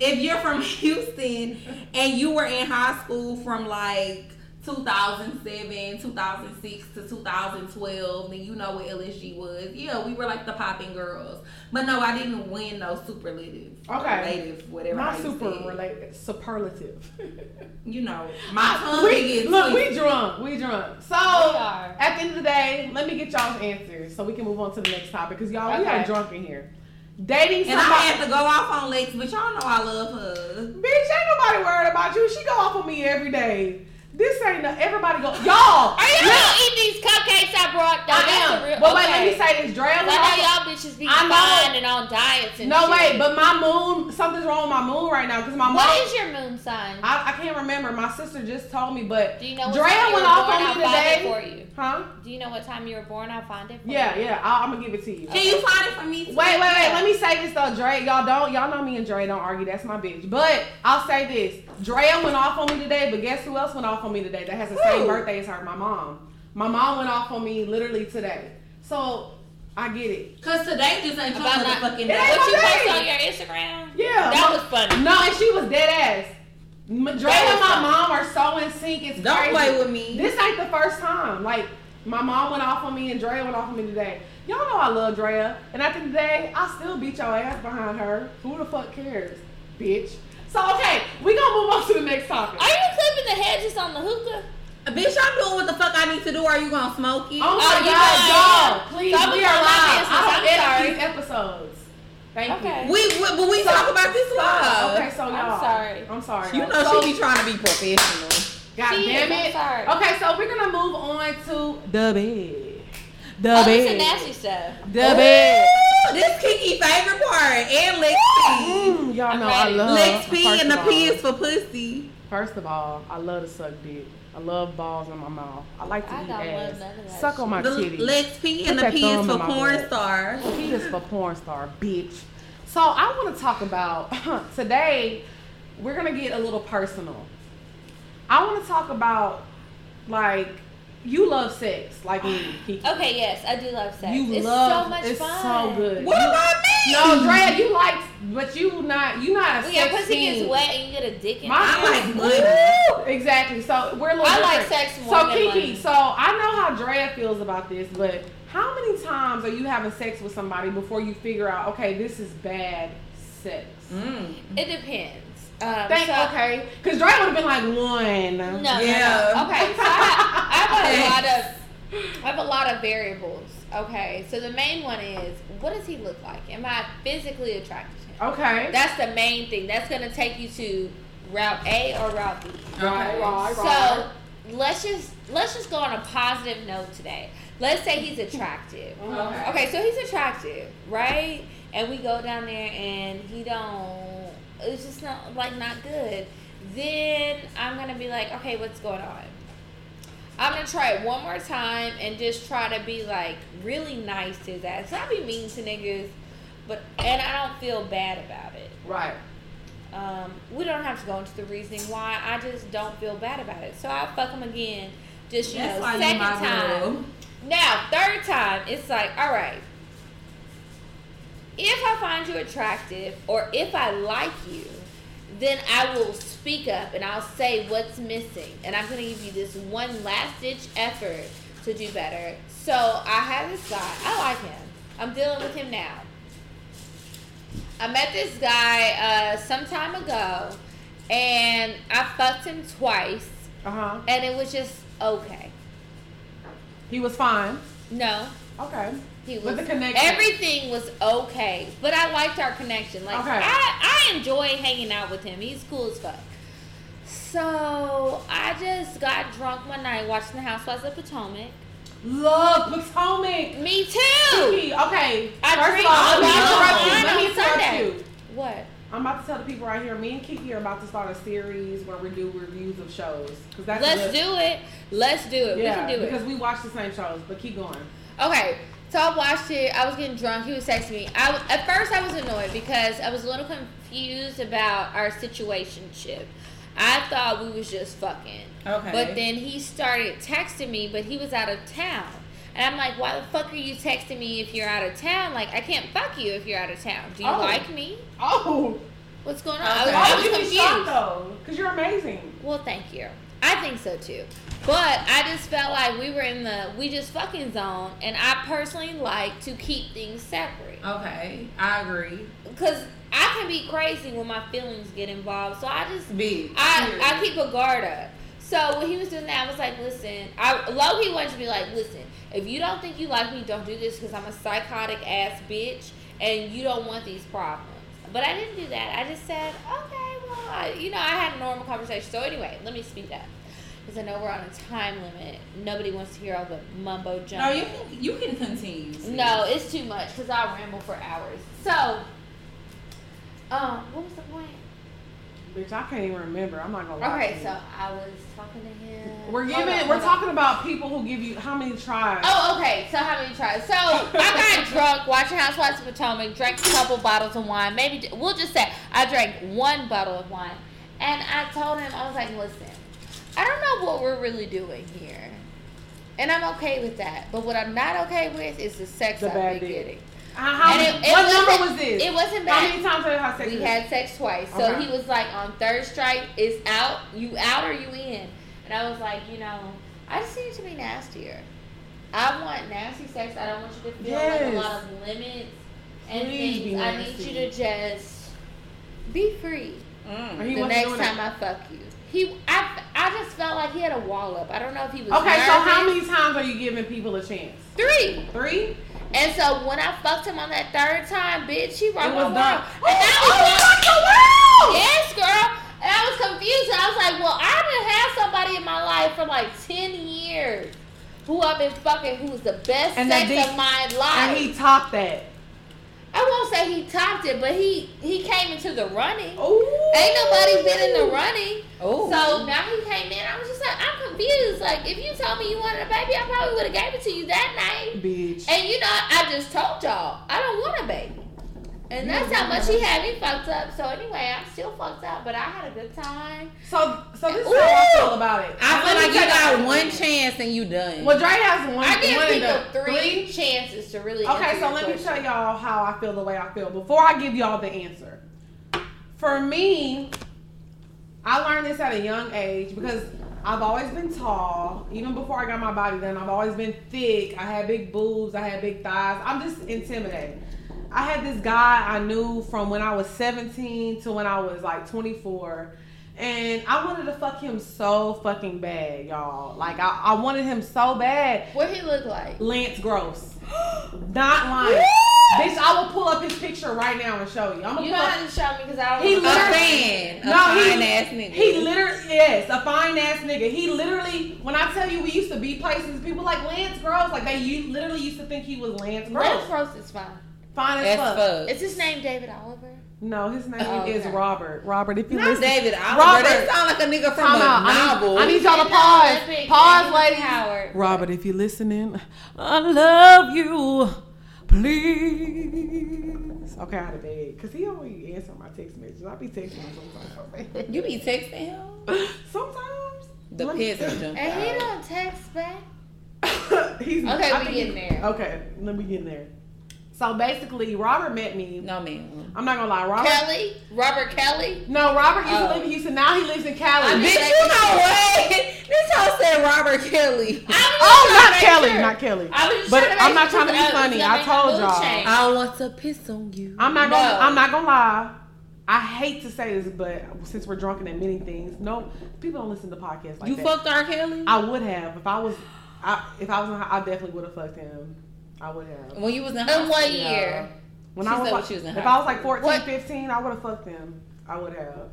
If you're from Houston and you were in high school from like 2007, 2006 to 2012, then you know what LSG was. Yeah, we were like the popping girls. But no, I didn't win no superlative. Okay. Relative, whatever. Not super related, superlative. You know, my tongue we, look, we drunk. We drunk. So are. at the end of the day, let me get y'all's answers so we can move on to the next topic because y'all we Okay. are drunk in here. Dating And I somebody. had to go off on Lex, but y'all know I love her. Bitch, ain't nobody worried about you. She go off on me every day. This ain't no, everybody go. Y'all. Are you let- gonna eat these cupcakes I brought? No, I that's am. a real. But wait, let me say this. Drea I went know off- y'all bitches be I know. fine and on diets and No, shit. wait, but my moon, something's wrong with my moon right now because my mom. what is your moon sign? I, I can't remember. My sister just told me, but Do you know what Drea time you went were off born? on I'll me find it today. for you. Huh? Do you know what time you were born? I'll find it for Yeah, you. yeah. I, I'm gonna give it to you. Can you find it for me? too? Wait, wait, wait. Let me say this though, Dre. Y'all don't, y'all know me and Dre don't argue. That's my bitch. But I'll say this: Drea went off on me today, but guess who else went off on me today? That has the same birthday as her. My mom. My mom went off on me literally today. So I get it. Cause today just ain't your About not- motherfucking It day. ain't What you my post on your Instagram? Yeah. That my- was funny. No, and she was dead ass. M- Dre and my funny. mom are so in sync. It's Don't crazy. play with me. This ain't the first time. Like my mom went off on me and Drea went off on me today. Y'all know I love Drea, and after the end of the day, I still beat your ass behind her. Who the fuck cares, bitch? So okay, we gonna move on to the next topic. Are you clipping the hedges on the hookah? Bitch, I'm doing what the fuck I need to do. Are you gonna smoke it? Oh my Oh, god, know I y'all! Please, So we are live. I don't I'm edit sorry. these episodes. Thank Okay. you. we, we but we So- talk about this live. okay, so I'm y'all. sorry. I'm sorry. You know so, she be trying to be professional. God She damn is, I'm it. sorry. Okay, so we're gonna move on to the bed. Oh, the Oh, bed. this is nasty stuff. The bed. Ooh, This Kiki favorite part and Lex P. Mm, y'all I'm know I love Lex P and the of P is for pussy. First of all, I love to suck dick. I love balls in my mouth. I like to I eat don't love ass. none of Suck on my The titties. Lex P Put and the that P is for porn butt. stars. P is for porn star, bitch. So I want to talk about today. We're gonna get a little personal. I want to talk about like you love sex like me, Kiki. Okay, yes, I do love sex. You it's love so much it's fun. so good. What You- about me? No, Drea, you like, but you not you not a your sex pussy fiend. gets wet and you get a dick in. I like Woo! money. Exactly. So we're a little I like sex more So Kiki, money. so I know how Drea feels about this, but how many times are you having sex with somebody before you figure out, okay, this is bad sex? Mm. It depends. Um, Thank, so, okay, because Drea would have been like one. No, Yeah. no, no. Okay, so I, I have a lot of I have a lot of variables. Okay, so the main one is what does he look like? Am I physically attracted to him? Okay. That's the main thing. That's gonna take you to route A or route B. Right, right, right. So let's just let's just go on a positive note today. Let's say he's attractive. Okay. Okay, so he's attractive, right? And we go down there and he don't it's just not like not good. Then I'm gonna be like, okay, what's going on? I'm gonna try it one more time and just try to be like really nice to his ass. I be mean to niggas, but and I don't feel bad about it. Right. Um, we don't have to go into the reasoning why. I just don't feel bad about it. So I'll fuck him again. Just you That's know, you second time. Now, third time, it's like, all right. If I find you attractive or if I like you, then I will speak up and I'll say what's missing. And I'm going to give you this one last ditch effort to do better. So I have this guy. I like him. I'm dealing with him now. I met this guy uh, some time ago and I fucked him twice Uh huh. and it was just okay. He was fine. No, Okay. He But the connection- Everything was okay, but I liked our connection. Like Okay. I, I enjoy hanging out with him. He's cool as fuck. So I just got drunk one night watching the Housewives of Potomac. Love Potomac. Me too. Kiki, Okay. I First of all, let me interrupt you. Let me interrupt you. What? I'm about to tell the people right here. Me and Kiki are about to start a series where we do reviews of shows. Cause that's Let's good. do it. Let's do it. Yeah, we can do it. because we watch the same shows. But keep going. Okay, so I watched it. I was getting drunk. He was texting me. I w- at first I was annoyed because I was a little confused about our situationship. I thought we was just fucking. Okay. But then he started texting me, but he was out of town. And I'm like, why the fuck are you texting me if you're out of town? Like, I can't fuck you if you're out of town. Do you Oh. like me? Oh, What's going on? Okay. I was, I was you be shocked confused. though? Because you're amazing. Well, thank you. I think so too. But I just felt like we were in the we just fucking zone, and I personally like to keep things separate Okay, I agree. because I can be crazy when my feelings get involved. So I just be I I keep a guard up. So when he was doing that, I was like, listen, I Loki wanted to be like, listen, if you don't think you like me, don't do this because I'm a psychotic ass bitch, and you don't want these problems. But I didn't do that. I just said, okay, I, you know, I had a normal conversation. So anyway, let me speed up because I know we're on a time limit. Nobody wants to hear all the mumbo jumbo. No, you can you can continue. No, it's too much because I'll ramble for hours. So, um, what was the point? Bitch, I can't even remember. I'm not gonna lie. Okay, so I was talking to him. we're giving. on, we're hold on. talking about people who give you how many tries. Oh, okay. So how many tries? So I got drunk watching Housewives of Potomac, drank a couple bottles of wine. Maybe we'll just say I drank one bottle of wine, and I told him I was like, "Listen, I don't know what we're really doing here, and I'm okay with that. But what I'm not okay with is the sex The I've been dick. getting. How, how And many- it- it what wasn't- number was this? It wasn't How many times have you had sex? We had sex twice. So Okay. he was like, on third strike, it's out. You out or you in? And I was like, you know, I just need it to be nastier. I want nasty sex. I don't want you to feel like a lot of limits and Please things. I need you to just be free Mm. The next time that. I fuck you. He, I, I just felt like he had a wall up. I don't know if he was Okay, so how many times are you giving people a chance? Three. Three. And so when I fucked him on that third time, bitch, he rocked It my world. done. And I oh, was Oh, like, the world! Yes, girl. And I was confused. And I was like, well, I've been had somebody in my life for like 10 years who I've been fucking who was the best And that sex dick- of my life. And he topped that. I won't say he topped it, but he he came into the running. Ooh. Ain't nobody been in the running. Oh. So now he came in. I was just like, I'm confused. Like, if you told me you wanted a baby, I probably would have gave it to you that night. Bitch. And you know, I just told y'all, I don't want a baby. And that's how much he had me fucked up. So anyway, I'm still fucked up, but I had a good time. So, so this is how I feel about it. I feel like you got y'all- one chance and you done. Well, Dre has one. I give one and people done. three, chances to really. Okay, so your let me question. tell y'all how I feel the way I feel before I give y'all the answer. For me, I learned this at a young age because I've always been tall. Even before I got my body done, I've always been thick. I had big boobs. I had big thighs. I'm just intimidated. I had this guy I knew from when I was 17 to when I was like 24. And I wanted to fuck him so fucking bad, y'all. Like, I, I wanted him so bad. What he look like? Lance Gross. Not lying. Bitch, I will pull up his picture right now and show you. I'm gonna You pull know up. to show me because I don't. He a know. literally- fan. A No, he- fine ass nigga. He literally, yes, a fine ass nigga. He literally, when I tell you we used to be places, people like Lance Gross, like they u- literally used to think he was Lance Gross. Lance Gross. Gross is fine. Fine as That's fuck. fuck. Is his name David Oliver? No, his name Oh, is okay. Robert. Robert, if you Not listen. David Oliver. Robert. That sound like a nigga from Time a out. I need- novel. I need y'all to pause. Olympic, Pause, David ladies. Howard. Robert, if you're listening, I love you. Please. Okay, I had to beg. Because he only answer my text messages. I be texting him sometimes. you be texting him? sometimes. The Let me- peasant jumped And he don't text back. He's, Okay, I we think getting there. Okay, let me get in there. So basically, Robert met me. No, man. I'm not gonna lie, Robert. Kelly, Robert Kelly. No, Robert used Oh. to live in oh. Houston. Now he lives in Cali. I'm Bitch, you know what? This hoe said Robert Kelly. Oh, not trying to make Kelly, sure. not Kelly. I was just but I'm not trying to be that I was funny. I told y'all. change. I want to piss on you. I'm not gonna. No. I'm not gonna lie. I hate to say this, but since we're drunk and admitting things, no, people don't listen to podcasts like you that. fucked R. Kelly? I would have if I was. I, if I was, I definitely would have fucked him. I would have. when you was in In high what school, year? y'all. When She I was said like, she was in if I was like 14, What? 15, I would have fucked him. I would have.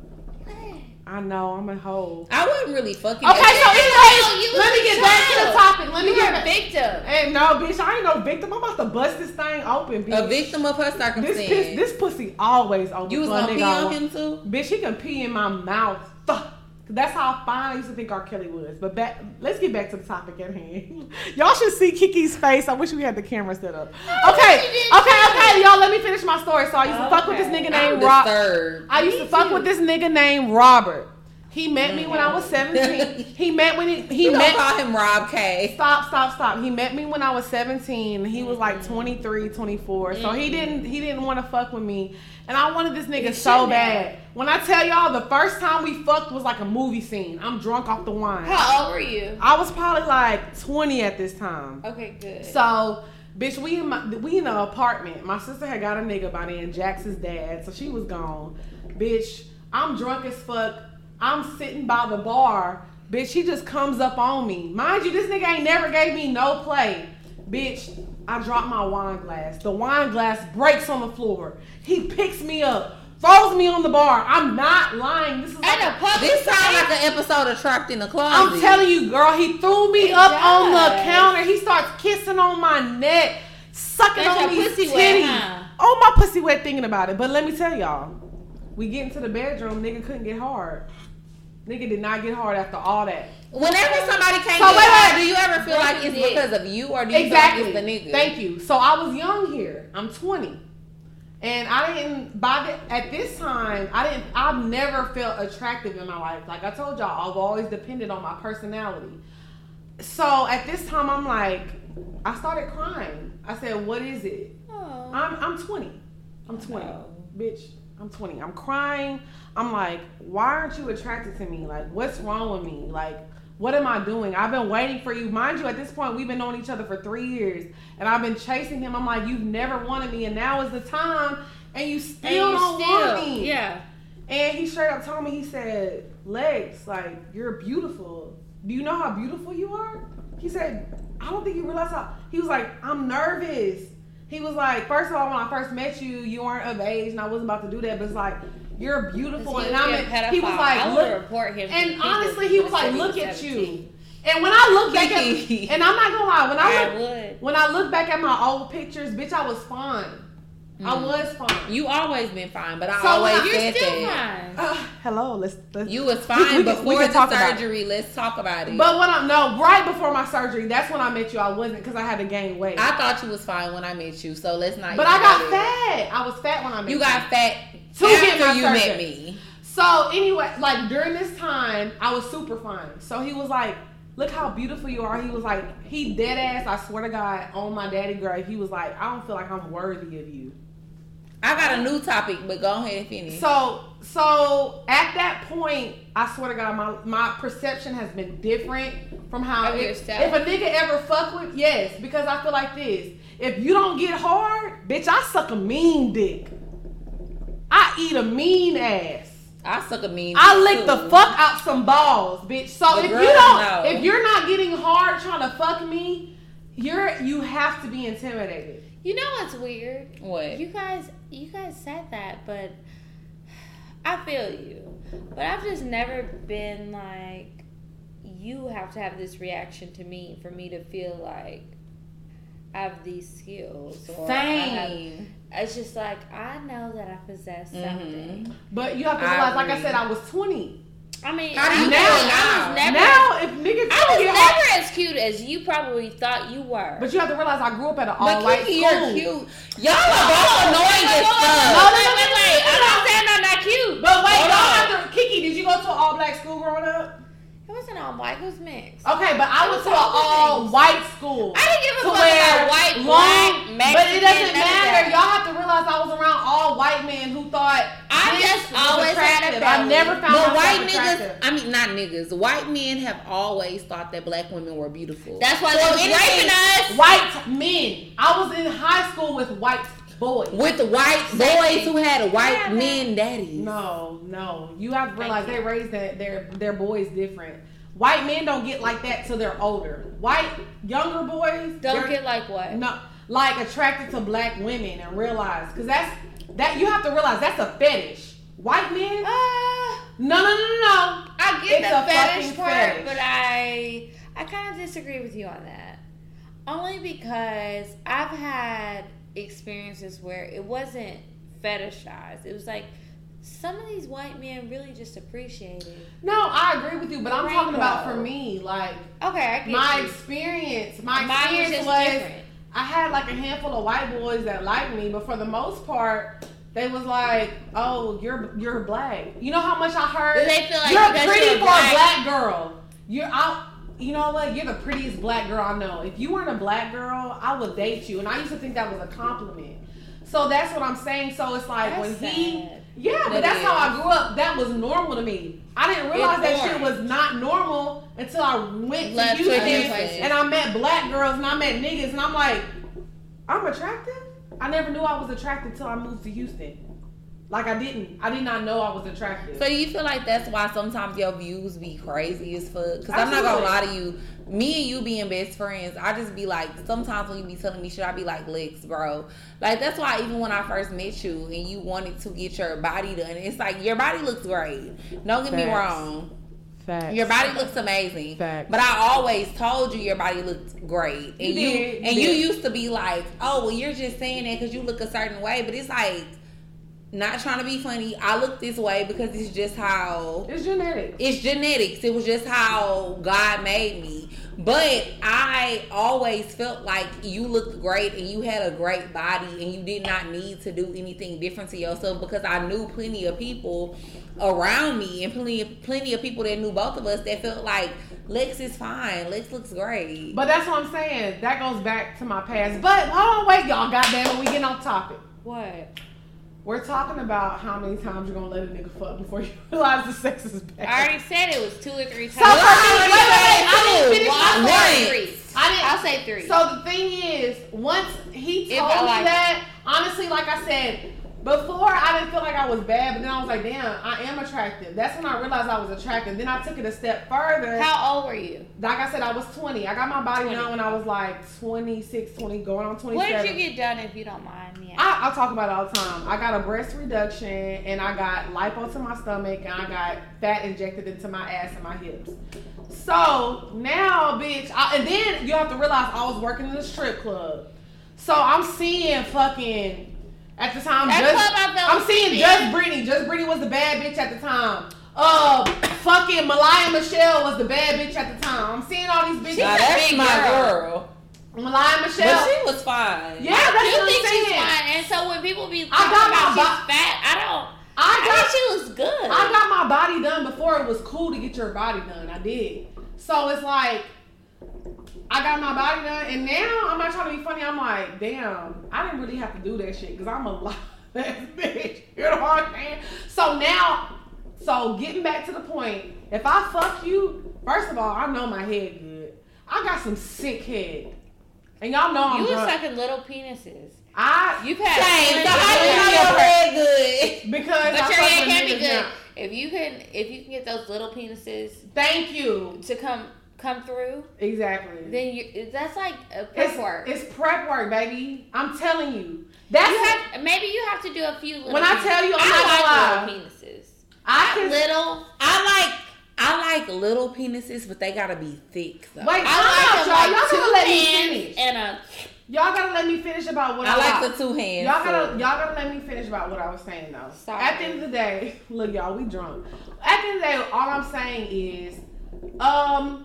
I know I'm a hoe. I wasn't really fucking. Okay, so that No, anyways, let me was a get back to the topic. Let me get a victim. Hey, no, bitch, I ain't no victim. I'm about to bust this thing open, bitch. a victim of her This circumstance. piss, this pussy always open. you was gonna nigga pee on him too. Bitch, he can pee in my mouth. Fuck. That's how fine I used to think R. Kelly was. But back, let's get back to the topic at hand. Y'all should see Kiki's face. I wish we had the camera set up. Okay, okay, okay, y'all. Let me finish my story. So I used to fuck with this nigga I'm named Rob. disturbed. I used to fuck too. with this nigga named Robert. He met me when I was 17. he met when he, he You met. call him Rob K. Stop, stop, stop. He met me when I was 17. He was like mm-hmm. 23, 24. So he mm-hmm. didn't he didn't want to fuck with me. And I wanted this nigga so bad. When I tell y'all the first time we fucked was like a movie scene. I'm drunk off the wine. How old were you? I was probably like 20 at this time. Okay, good. So, bitch, we in my we in an apartment. My sister had got a nigga by then, Jax's dad, so she was gone. Bitch, I'm drunk as fuck. I'm sitting by the bar. Bitch, he just comes up on me. Mind you, this nigga ain't never gave me no play. Bitch, I drop my wine glass. The wine glass breaks on the floor. He picks me up, throws me on the bar. I'm not lying. This is like a public This sounds like an episode of Trapped in the Closet. I'm telling you, girl, he threw me It up on the counter. He starts kissing on my neck, sucking That's on these pussy titties. wet, huh? Oh, my pussy wet thinking about it. But let me tell y'all, we get into the bedroom, nigga couldn't get hard. Nigga did not get hard after all that. Whenever somebody can't So get wait, wait. do you ever feel like it's dick. because of you or do you Exactly. feel like it's the nigga? Thank you. So I was young here. I'm 20. And I didn't by the, at this time, I didn't I've never felt attractive in my life. Like I told y'all, I've always depended on my personality. So at this time I'm like I started crying. I said, "What is it?" Oh. I'm I'm 20. I'm 20. Oh. Bitch, I'm 20. I'm crying. I'm like, "Why aren't you attracted to me? Like what's wrong with me? Like what am I doing? I've been waiting for you. Mind you, at this point, we've been knowing each other for three years, and I've been chasing him. I'm like, you've never wanted me, and now is the time, and you And still you don't still- want me. Yeah. And he straight up told me, he said, Lex, like, you're beautiful. Do you know how beautiful you are? He said, I don't think you realize how. He was like, I'm nervous. He was like, first of all, when I first met you, you weren't of age, and I wasn't about to do that, but it's like, you're beautiful. And I'm in, he was like, I look, report him. and honestly, he was like, look at you. And when I look back at, and I'm not gonna lie, when I I look, would. when I look back at my old pictures, bitch, I was fine. I Mm. was fine. You always been fine, but I So always when You're said still that. fine. Uh, hello, let's, let's You was fine we we before can the talk about surgery. Let's talk about it. But when I'm no, right before my surgery, that's when I met you. I wasn't because I had to gain weight. I thought you was fine when I met you, so let's not. but I got go there. fat. I was fat when I met you. You got fat To get after my you surgery. met me. So anyway, like during this time, I was super fine. So he was like, "Look how beautiful you are." He was like, he dead ass. I swear to God, on my daddy grave, he was like, "I don't feel like I'm worthy of you." I got a new topic, but go ahead and finish. So so at that point, I swear to God, my my perception has been different from how Of if, a nigga ever fuck with yes, because I feel like this. If you don't get hard, bitch, I suck a mean dick. I eat a mean ass. I suck a mean. I lick too. the fuck out some balls, bitch. So The if you don't, know. if you're not getting hard trying to fuck me, you're you have to be intimidated. You know what's weird? What? You guys, you guys said that, but I feel you. But I've just never been like, you have to have this reaction to me for me to feel like I have these skills. Or I have- Same. it's just like I know that I possess Mhm. something. But you have to I realize, like I said, I was 20. I mean, How do you was- feel now? never. now, if niggas I don't was get hard, never as cute as you probably thought you were. but you have to realize I grew up at an all But white Kiki, school. you're cute. Y'all are both annoying as No, fuck. no, wait, wait, wait. I'm not saying I'm not cute. But wait, y'all have to. Kiki, did you go to an all black school growing up? It wasn't all. It was mixed. Okay, but I went to an all things. white school. I didn't give a fuck about white, long- black, Mexican, but it doesn't matter. Y'all have to realize I was around all white men who thought I just was always had a attractive. I never found But white attractive. niggas, I mean not niggas, white men have always thought that black women were beautiful. That's why So they was anything- raping us. White men. I was in high school with white boys. with white boys who had a white men daddies. No, no. You have to realize they raised that their their boys different. White men don't get like that till they're older. White younger boys Don't get like what? no like attracted to black women and realize because that's that you have to realize that's a fetish. White men, Uh, No, no, no, no, no. I get It's the a fetish part, fetish. but I I kind of disagree with you on that. Only because I've had experiences where it wasn't fetishized. It was like some of these white men really just appreciate it. No, I agree with you, but I'm talking about for me, like Okay, I my you. experience. My Mine experience just was. I had like a handful of white boys that liked me, but for the most part, they was like, "Oh, you're you're black." You know how much I heard? Do they feel like you're because pretty you're for black- a black girl. You're out. You know what? You're the prettiest black girl I know. If you weren't a black girl, I would date you, and I used to think that was a compliment. So that's what I'm saying. So it's like That's when he, sad. Yeah, but that's how I grew up. That was normal to me. I didn't realize that shit was not normal until I went to Left to Houston and I met black girls and I met niggas and I'm like, I'm attractive. I never knew I was attractive till I moved to Houston. Like I didn't. I did not know I was attractive. So you feel like that's why sometimes your views be crazy as fuck? Because I'm not gonna lie to you. Me and you being best friends, I just be like, sometimes when you be telling me shit, I be like, Lex, bro. Like that's why even when I first met you and you wanted to get your body done, it's like your body looks great. Don't get me wrong. Facts. Your body looks amazing. Facts. But I always told you your body looked great. And You you, did, and you used to be like, "Oh, well you're just saying that cuz you look a certain way." But it's like not trying to be funny. I look this way because it's just how It's genetic. it's genetics. It was just how God made me. But I always felt like you looked great and you had a great body and you did not need to do anything different to yourself because I knew plenty of people around me and plenty of, plenty of people that knew both of us that felt like Lex is fine. Lex looks great. But that's what I'm saying. That goes back to my past. But hold on, wait, y'all. Goddamn it, we getting off topic. What? We're talking about how many times you're gonna let a nigga fuck before you realize the sex is bad. I already said it was two or three So times. me, wait, wait, wait, I didn't finish my story. three. I didn't. I'll say three. So the thing is, once he told me like that, honestly, like I said, before I didn't feel like I was bad, but then I was like, damn, I am attractive. That's when I realized I was attractive. Then I took it a step further. How old were you? like I said, I was 20. I got my body 20. done when I was like 26, 20, going on 27. What did you get done if you don't mind me? I, I talk about it all the time. I got a breast reduction and I got lipo to my stomach and I got fat injected into my ass and my hips. So now, bitch, I, and then you have to realize I was working in a strip club. So I'm seeing fucking at the time. That just, club I fell I'm seeing asleep Just in. Brittany. Just Brittany was the bad bitch at the time. Uh, fucking Malaya Michelle was the bad bitch at the time. I'm seeing all these bitches. now a that's big my girl. girl. Malaya But Michelle. she was fine. yeah, that's you what I'm think she's saying. fine, and so when people be I talking got about my she's bo- fat, I don't. I I got think she was good. I got my body done before it was cool to get your body done. I did. So it's like I got my body done, and now I'm not trying to be funny. I'm like, damn, I didn't really have to do that shit because I'm a lot ass bitch. You know what I'm saying? So now, so getting back to the point, if I fuck you, first of all, I know my head good. I got some sick head, and y'all know I'm you was sucking little penises. I You've had. Same. So how you know your head good? because But I your head can be good now. if you can. If you can get those little penises Thank you. to come come through, Exactly. then you that's like a prep It's, work. it's prep work, baby. I'm telling you. That's you have maybe you have to do a few. Little When I tell you, I'm I not like gonna little penises. I can Little. I like I like little penises, but they gotta be thick though. wait. I I like y'all. them y'all gotta two let me hands finish. and a. Y'all gotta let me finish about what I, I like like. the two hands. Y'all gotta so- y'all gotta let me finish about what I was saying though. Sorry. At the end of the day, look y'all, we drunk. At the end of the day, all I'm saying is, um,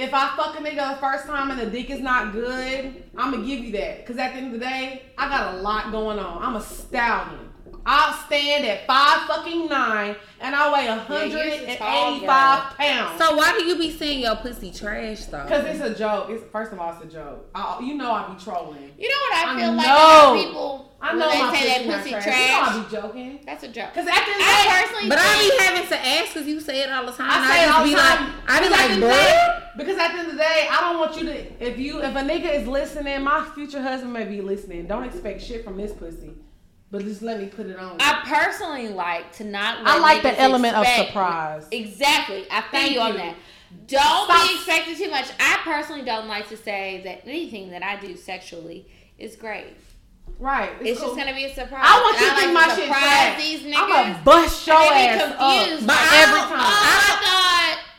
if I fuck a nigga the first time and the dick is not good, I'm gonna give you that. Cause at the end of the day, I got a lot going on. I'm a stallion. I'll stand at five fucking nine and I weigh hundred you's a and pounds. So why do you be saying your pussy trash though? Cause it's a joke. It's first of all, it's a joke. I, you know I be trolling. You know what I I feel like know. about people I when know they my say pussy that pussy trash. trash. You know I be joking. That's a joke. Cause at the end I day, personally But I think- be having to ask because you say it all the time. I and say it all the be time. like, I be Because like, the end of the day- bruh. Because at the end of the day, I don't want you to. If you, if a nigga is listening, my future husband may be listening. Don't expect shit from this pussy, but just let me put it on. I personally like to not. I like the niggas element of surprise. Exactly. I feel Thank you on that. Don't Stop. be expecting too much. I personally don't like to say that anything that I do sexually is great. Right. It's cool. just gonna be a surprise. I want you to like think my to shit surprise these niggas. I'm gonna bust your ass confused up But I every time. Oh, I thought.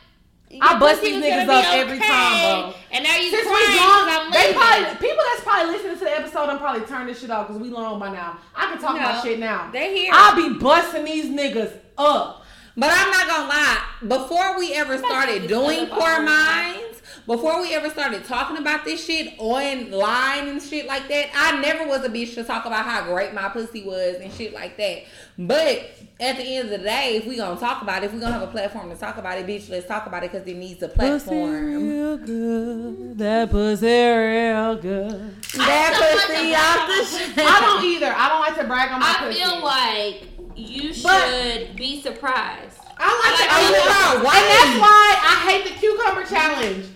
I bust these niggas be up every time, bro. And now you Since crying we 'cause long, I'm they probably people that's probably listening to the episode I'm probably turning this shit off because we long by now. I can talk No, my shit now. they hear I'll be busting these niggas up. But I'm not gonna lie. Before we ever started doing poor minds, before we ever started talking about this shit online and shit like that, I never was a bitch to talk about how great my pussy was and shit like that. But at the end of the day, if we gonna talk about it, if we gonna have a platform to talk about it, bitch, let's talk about it because it needs a platform. Pussy real good. That pussy real good. That I still pussy like off to the brag on shit. I don't either. I don't like to brag on my I pussy. I feel like you should But- be surprised. I like I to. like I to- live Why? And that's why I hate the cucumber challenge.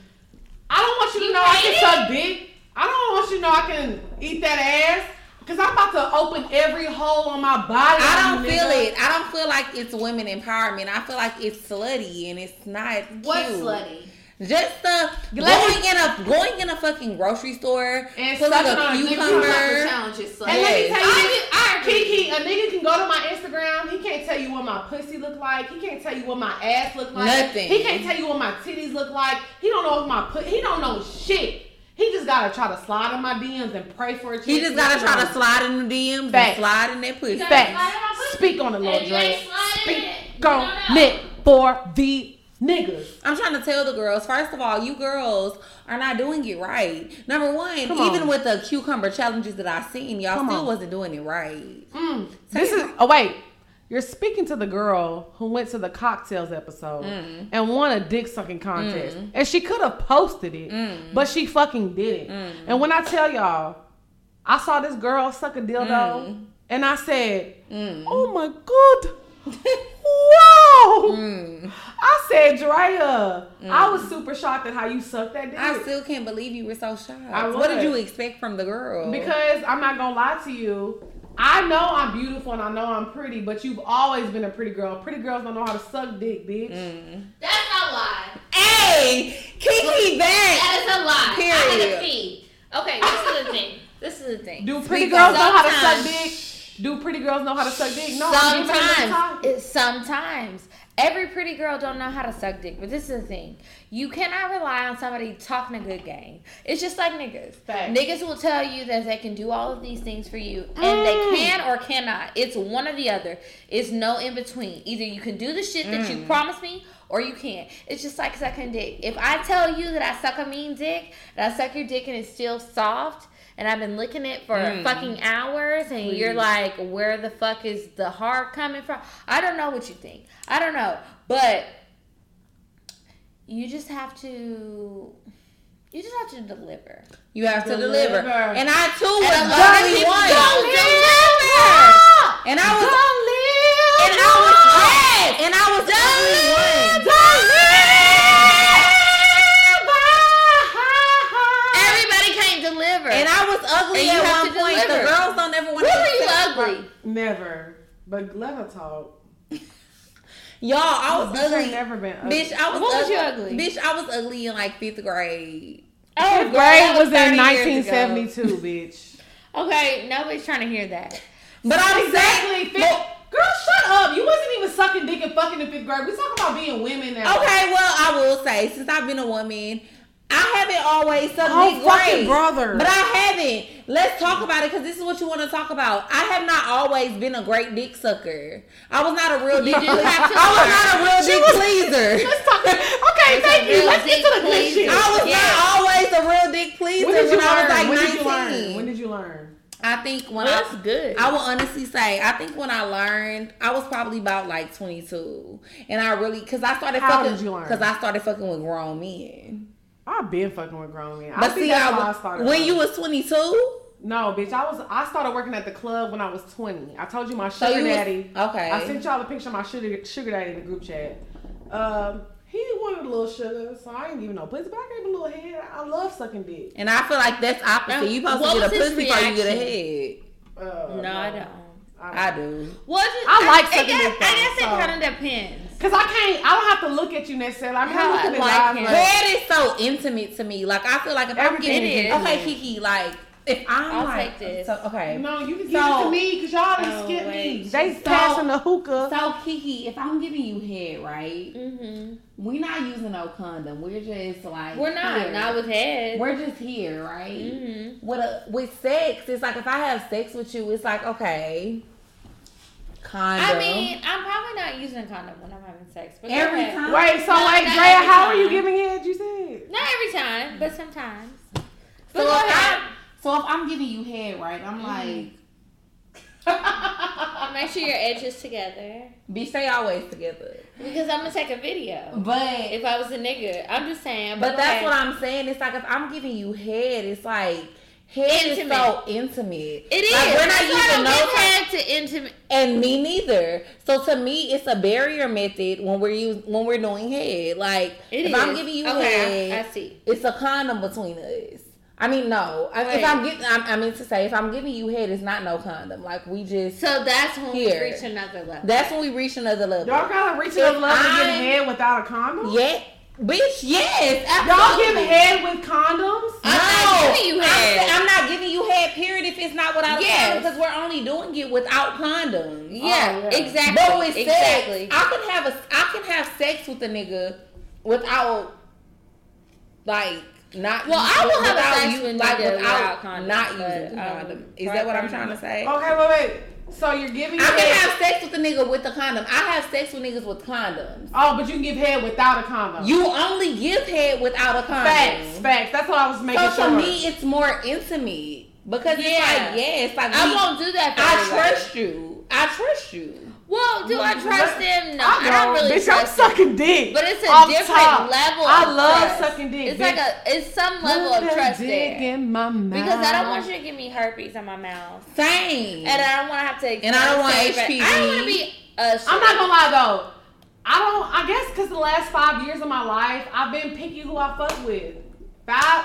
I don't want you to You know I can suck dick. I don't want you to know I can eat that ass. Cause I'm about to open every hole on my body. I don't feel nigga. it. I don't feel like it's women empowerment. I feel like it's slutty and it's not What's cute. slutty? Just the going in a going in a fucking grocery store And pulling a cucumber. challenge is slutty. And let me tell you, I. Kiki, a nigga can go to my Instagram. He can't tell you what my pussy look like. He can't tell you what my ass look like. Nothing. He can't tell you what my titties look like. He don't know if my put. He don't know shit. He just gotta try to slide in my DMs and pray for a chance. He chance just gotta to try to slide in the DMs and slide in that pussy. gotta slide in my Facts. Speak on the Lord And you ain't Dre. sliding in it. Speak You don't on it for the niggas. I'm trying to tell the girls, first of all, you girls are not doing it right. Number one, Come even on. with the cucumber challenges that I seen, y'all Come still on. wasn't doing it right. Mm. This is. Oh wait. You're speaking to the girl who went to the Cocktales episode Mm. and won a dick sucking contest. And she could have posted it, Mm. but she fucking didn't. And when I tell y'all, I saw this girl suck a dildo Mm. and I said, Mm. Oh my god. Wow. Mm. I said, Drea, I was super shocked at how you sucked that dick. I still can't believe you were so shocked. I What did you expect from the girl? Because I'm not gonna lie to you. I know I'm beautiful and I know I'm pretty, but you've always been a pretty girl. Pretty girls don't know how to suck dick, bitch. Mm. That's a lie. Hey, Kiki back. That is a lie. I had Period. pee. Okay, this is the thing. This is the thing. Do pretty Speak girls know how to suck dick? Do pretty girls know how to suck dick? No, I'm giving them the sometimes, time. it, sometimes every pretty girl don't know how to suck dick. But this is the thing: you cannot rely on somebody talking a good game. It's just like niggas. Facts. Niggas will tell you that they can do all of these things for you, and they Mm. can or cannot. It's one or the other. It's no in between. Either you can do the shit that Mm. you promised me. Or you can't. It's just like sucking dick. If I tell you that I suck a mean dick, and I suck your dick and it's still soft, and I've been licking it for Mm. fucking hours, and you're like, where the fuck is the heart coming from? I don't know what you think. I don't know. But you just have to you just have to deliver. You have to deliver. Deliver. And I too And was a the lot of people one. don't deliver. And I was Don't and I was and I was the was ugly you at have one to point. The girls don't ever want Where to were you accept- ugly? Never. But let her talk. Y'all, I was Bitch ain't ugly. never been ugly. Bitch, I was What was ugly. you ugly? Bitch, I was ugly in like fifth grade. Oh, Fifth girl, grade that was in 30 years ago. 1972, bitch. Okay, nobody's trying to hear that. But I'm Exactly. saying, Fifth, girl, shut up. You wasn't even sucking dick and fucking in fifth grade. We talking about being women now. okay, well, I will say, since I've been a woman, I haven't always sucked Oh, dick fucking great. brother. But I haven't. Let's talk about it because this is what you want to talk about. I have not always been a great dick sucker. I was not a real dick. do have to I was not a real She dick was- pleaser. Let's talk. Okay, It's thank you. Let's get to the good shit. I was Yeah. not always a real dick pleaser When when, did you I was learn? like when 19. did you learn? When did you learn? I think when Well, I that's good. I will honestly say, I think when I learned, I was probably about like 22, and I really, cause I started How fucking, did you learn? cause I started fucking with grown men. I've been fucking with grown men. I But think see, that's I, why I started. when early. you was 22, no, bitch, I was. I started working at the club when I was 20. I told you my so sugar you was- daddy. okay. I sent y'all a picture of my sugar sugar daddy in the group chat. Um, he wanted a little sugar, so I ain't even know pussy, but I gave him a little head. I love sucking dick. and I feel like that's opposite. You supposed What to get a was his pussy before you get a head. Uh, no, I don't. I do. Well, just, I like I sucking guess, dick, though, I guess so- it kind of depends. Cause I can't. I don't have to look at you necessarily. I'm How I look at his like eyes. him. Like, Head so intimate to me. Like I feel like if I'm getting is okay, intimate. Kiki, like if I'm I'll like, take this. So, okay. No, you can give So- it to me because y'all done Oh, skip me. They So- passing the hookah. So Kiki, if I'm giving you head, right? Mm-hmm. We're not using no condom. We're just like We're not. here. Not with head. We're just here, right? mm-hmm. With a, with sex, it's like if I have sex with you, it's like okay, condom. I mean, I'm probably not using a condom when I'm having sex. But every time. Wait, so No, wait, Drea, every how are you giving head? You said. Not every time, but sometimes. So But if, go ahead. I, so if I'm giving you head, right? I'm mm-hmm. like, Make sure your edges together. Be they always together. Because I'm gonna take a video. But If I was a nigga, I'm just saying. but go that's ahead. what I'm saying. It's like if I'm giving you head, it's like head is Intimate. so intimate. It is. Like, we're not That's using no head to intimate. And me neither. So to me, it's a barrier method when we're use, when we're doing head. Like It if is. I'm giving you okay, head, I, I see. it's a condom between us. I mean, no. I, Wait. if I'm getting, I'm, I mean to say, if I'm giving you head, it's not no condom. Like we just. So that's when Here. we reach another level. That's when we reach another level. Y'all gotta reach If a level to I- get head without a condom? Yeah, bitch. Yes. Y'all give head with condoms? I'm not giving you I'm head. I'm, not giving you head. Period. If it's not without a Yes. condom, because we're only doing it without condoms. yeah, Oh, yeah. exactly. But with exactly. sex, I can have a I can have sex with a nigga without like not. Well, I will have a without sex you- with like nigga without without condom, not but, using um, condom. Is right, that what I'm trying to say? Okay, wait, wait. So you're giving I can have sex with a nigga with a condom. I have sex with niggas with condoms. oh, but you can give head without a condom. You only give head without a condom. facts, facts. That's what I was making So sure. to me, it's more intimate because it's Yeah. like yeah, it's like I we- won't do that. For I everybody. trust you. I trust you. Well, do I trust him? No, I, don't really Bitch, trust I'm them. sucking dick. But it's a Off different top. level. I love trust. sucking dick. It's bitch. like a, it's some level Put of trust dick there. in my mouth. Because I don't want you to give me herpes on my mouth, Same. and I don't want to have to. And I don't want. HPV. I don't want to be. Uh, I'm not gonna lie though. I don't. I guess because the last five years of my life, I've been picky who I fuck with. Five.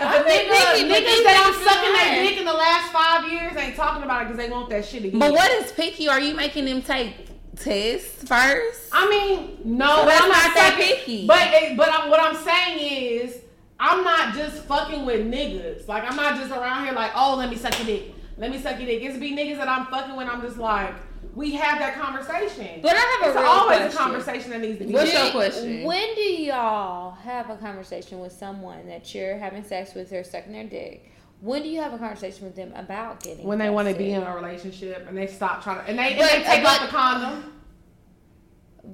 If I've a been nigga, picky, niggas that I'm sucking their dick in the last five years ain't talking about it because they want that shit again. But what is picky? Are you making them take tests first? I mean, no, So but I'm not not that sucking- picky. But it, but I'm, what I'm saying is, I'm not just fucking with niggas. Like I'm not just around here like, oh, let me suck your dick. Let me suck your dick. It's be niggas that I'm fucking with. I'm just like, we have that conversation. But I have a it's real always question. a conversation that needs to be. What's had. your question? When do y'all have a conversation with someone that you're having sex with or sucking their dick? When do you have a conversation with them about getting? when they want to be in a relationship and they stop trying to and they, and they take but- off the condom.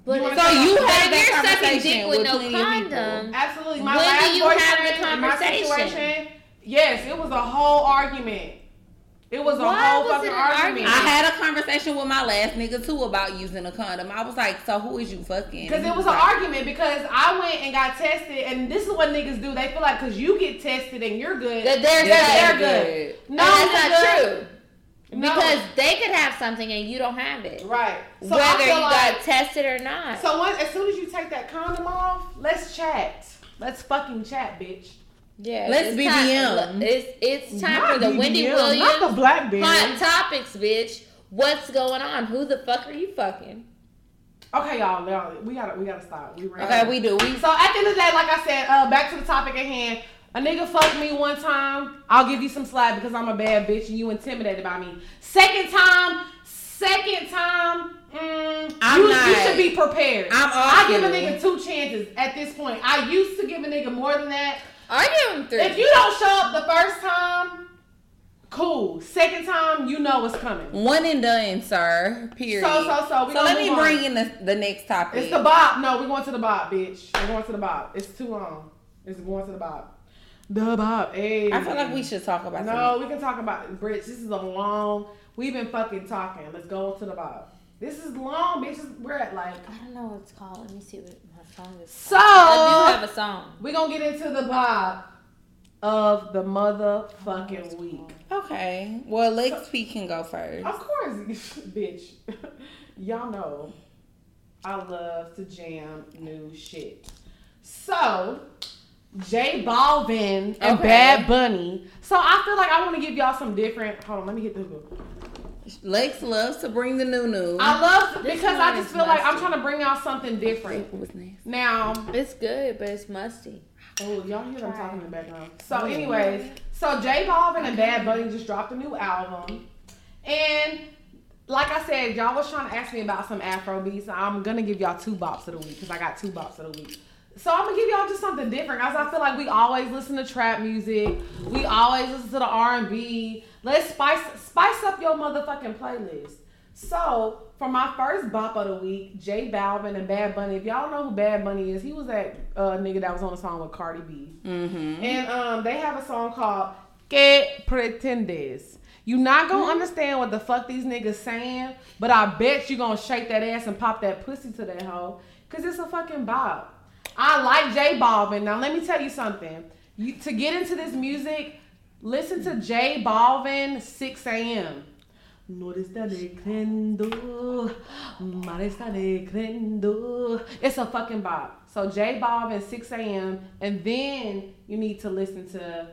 But You So you but have that you're sucking conversation dick with, with no plenty of people. condom. Absolutely. My When do you have the boyfriend my conversation? situation, yes, it was a whole argument. It was a Why whole was fucking it an argument. I had a conversation with my last nigga too about using a condom. I was like, so who is you fucking? Because it was an argument because I went and got tested, and this is what niggas do. They feel like because you get tested and you're good, That they're that good. they're good. No, No, that's not nigga. true. No. Because they could have something and you don't have it, right. So whether you like- got tested or not. So once, as soon as you take that condom off, let's chat. Let's fucking chat, bitch. Yeah, Let's it's BBM. Time, it's it's time Not for the Wendy Williams not the Blackberry. hot topics, bitch. What's going on? Who the fuck are you fucking? Okay, y'all, y'all, we gotta we gotta stop. We ran. Okay, we do. We So at the end of the day, like I said, uh, back to the topic at hand. A nigga fucked me one time. I'll give you some slack because I'm a bad bitch and you intimidated by me. Second time, second time, mm, I'm you, not- you should be prepared. I'm I give a nigga two chances at this point. I used to give a nigga more than that. I give him three. If you don't show up the first time, cool. Second time, you know what's coming. one and done, sir. Period. So, so, so. We So let me on. bring in the, the next topic. It's the bob. No, we're going to the bob, bitch. We're going to the bob. It's too long. It's going to the bob. The bob. Hey. I feel like we should talk about No, we can talk about it. Bridge. This is a long. We've been fucking talking. Let's go to the bob. This is long, bitches. We're at like. I don't know what it's called. Let me see what my song is. So I do have a song. we're gonna get into the bob of the motherfucking week. Okay. Well, Lex P can go first. Of course, bitch. Y'all know I love to jam new shit. So, J Balvin and Okay. Bad Bunny. So I feel like I want to give y'all some different. Hold on, let me get the hook. Lex loves to bring the new new. I love This because I just is feel like I'm trying to bring out something different. It was nasty. Now, It's good, but it's musty. Oh, y'all hear them Try. talking in the background. So, anyways, so J Balvin and Bad Bunny just dropped a new album, and like I said, y'all was trying to ask me about some Afro beats. I'm gonna give y'all two bops of the week because I got two bops of the week. So I'm gonna give y'all just something different, guys. I feel like we always listen to trap music. We always listen to the R&B. Let's spice spice up your motherfucking playlist. So for my first bop of the week, J Balvin and Bad Bunny. If y'all know who Bad Bunny is, he was that uh, nigga that was on a song with Cardi B. Mm-hmm. And um, they have a song called Que Pretendes. You not gonna understand what the fuck these niggas saying, but I bet you gonna shake that ass and pop that pussy to that hoe. Cause it's a fucking bop. I like J Balvin. Now let me tell you something. You to get into this music, listen to J Balvin 6 a.m. No estaré creyendo, mal estaré creyendo. It's a fucking bop. So J Balvin 6 a.m. and then you need to listen to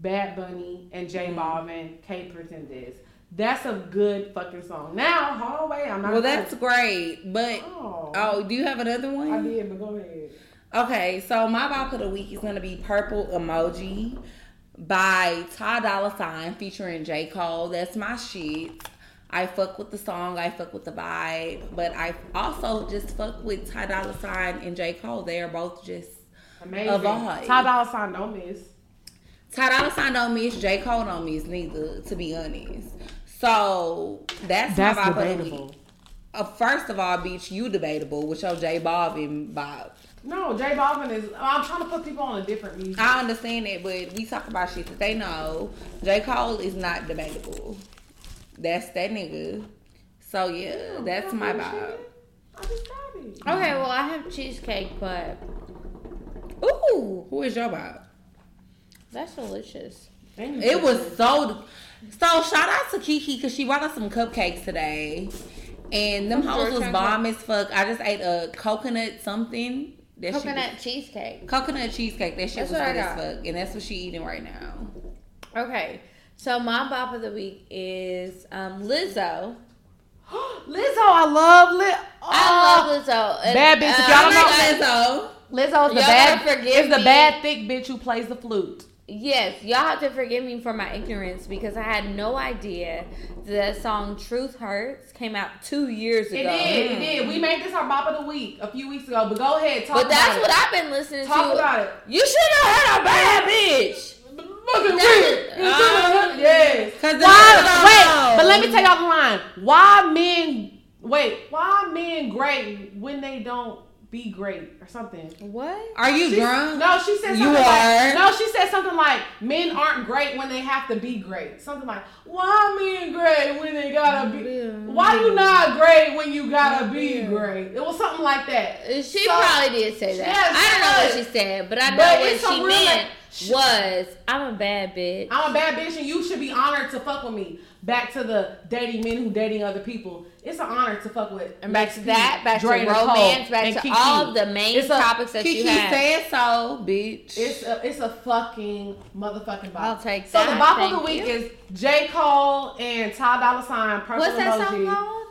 Bad Bunny and J mm-hmm. Balvin, Que Pretendes. That's a good fucking song. Now, wait, I'm not. Well, that's great. But Oh. oh, do you have another one? I did, but go ahead. Okay, so my bop of the week is gonna be Purple Emoji by Ty Dolla Sign featuring J. Cole. That's my shit. I fuck with the song, I fuck with the vibe, but I also just fuck with Ty Dolla Sign and J. Cole. They are both just Amazing. A vibe. Ty Dolla Sign don't miss. Ty Dolla Sign don't miss, J. Cole don't miss neither, to be honest. So that's, That's my bop of the week. Uh, first of all, bitch, you debatable with your J Balvin bop. No, J Balvin is. I'm trying to put people on a different music. I understand that, but we talk about shit that they know. J. Cole is not debatable. That's that nigga. So yeah, that's my vibe. I just got it. Okay, well I have cheesecake, but Ooh, who is your vibe? that's delicious. And It was so. So shout out to Kiki because she brought us some cupcakes today, and them From hoes was bomb as fuck. I just ate a coconut something. That Coconut cheesecake. coconut cheesecake. That shit That's was good as fuck, and that's what she eating right now. Okay, so my bop of the week is um, Lizzo. Lizzo, I love Liz. I love Lizzo. And, Bad bitch, if uh, y'all I don't like know- Lizzo. Lizzo's the Y'all bad. Is the bad thick bitch who plays the flute. Yes, y'all have to forgive me for my ignorance because I had no idea that song "Truth Hurts" came out two years ago. It did. It did. We made this our bop of the week a few weeks ago. But go ahead, talk But that's about what it. I've been listening Talk to. Talk about it. You should have heard a bad bitch. Fucking That's- weird. uh, yes. Cause Why? Wait, but let me tell y'all the line. Why men? Wait, why men great when they don't be great or something? What? Are you She- drunk? No, she said something You like are. no. She said something like men aren't great when they have to be great. Something like why men great when they gotta be. Why you mm. not great when you gotta be great? It was something like that. She So- probably did say that. Yes, I don't know what she said, but I know but what she meant like, was I'm a bad bitch. I'm a bad bitch and you should be honored to fuck with me. Back to the dating men who dating other people. It's an honor to fuck with. and back to that, back Dre to Nicole, romance, back to Kiki. all of the main It's a- topics that Kiki you had. said so, bitch. It's a it's a fucking motherfucking bop. I'll take So that. So the bop of the week you. is J Cole and Ty Dolla Sign. Purple What's that song called?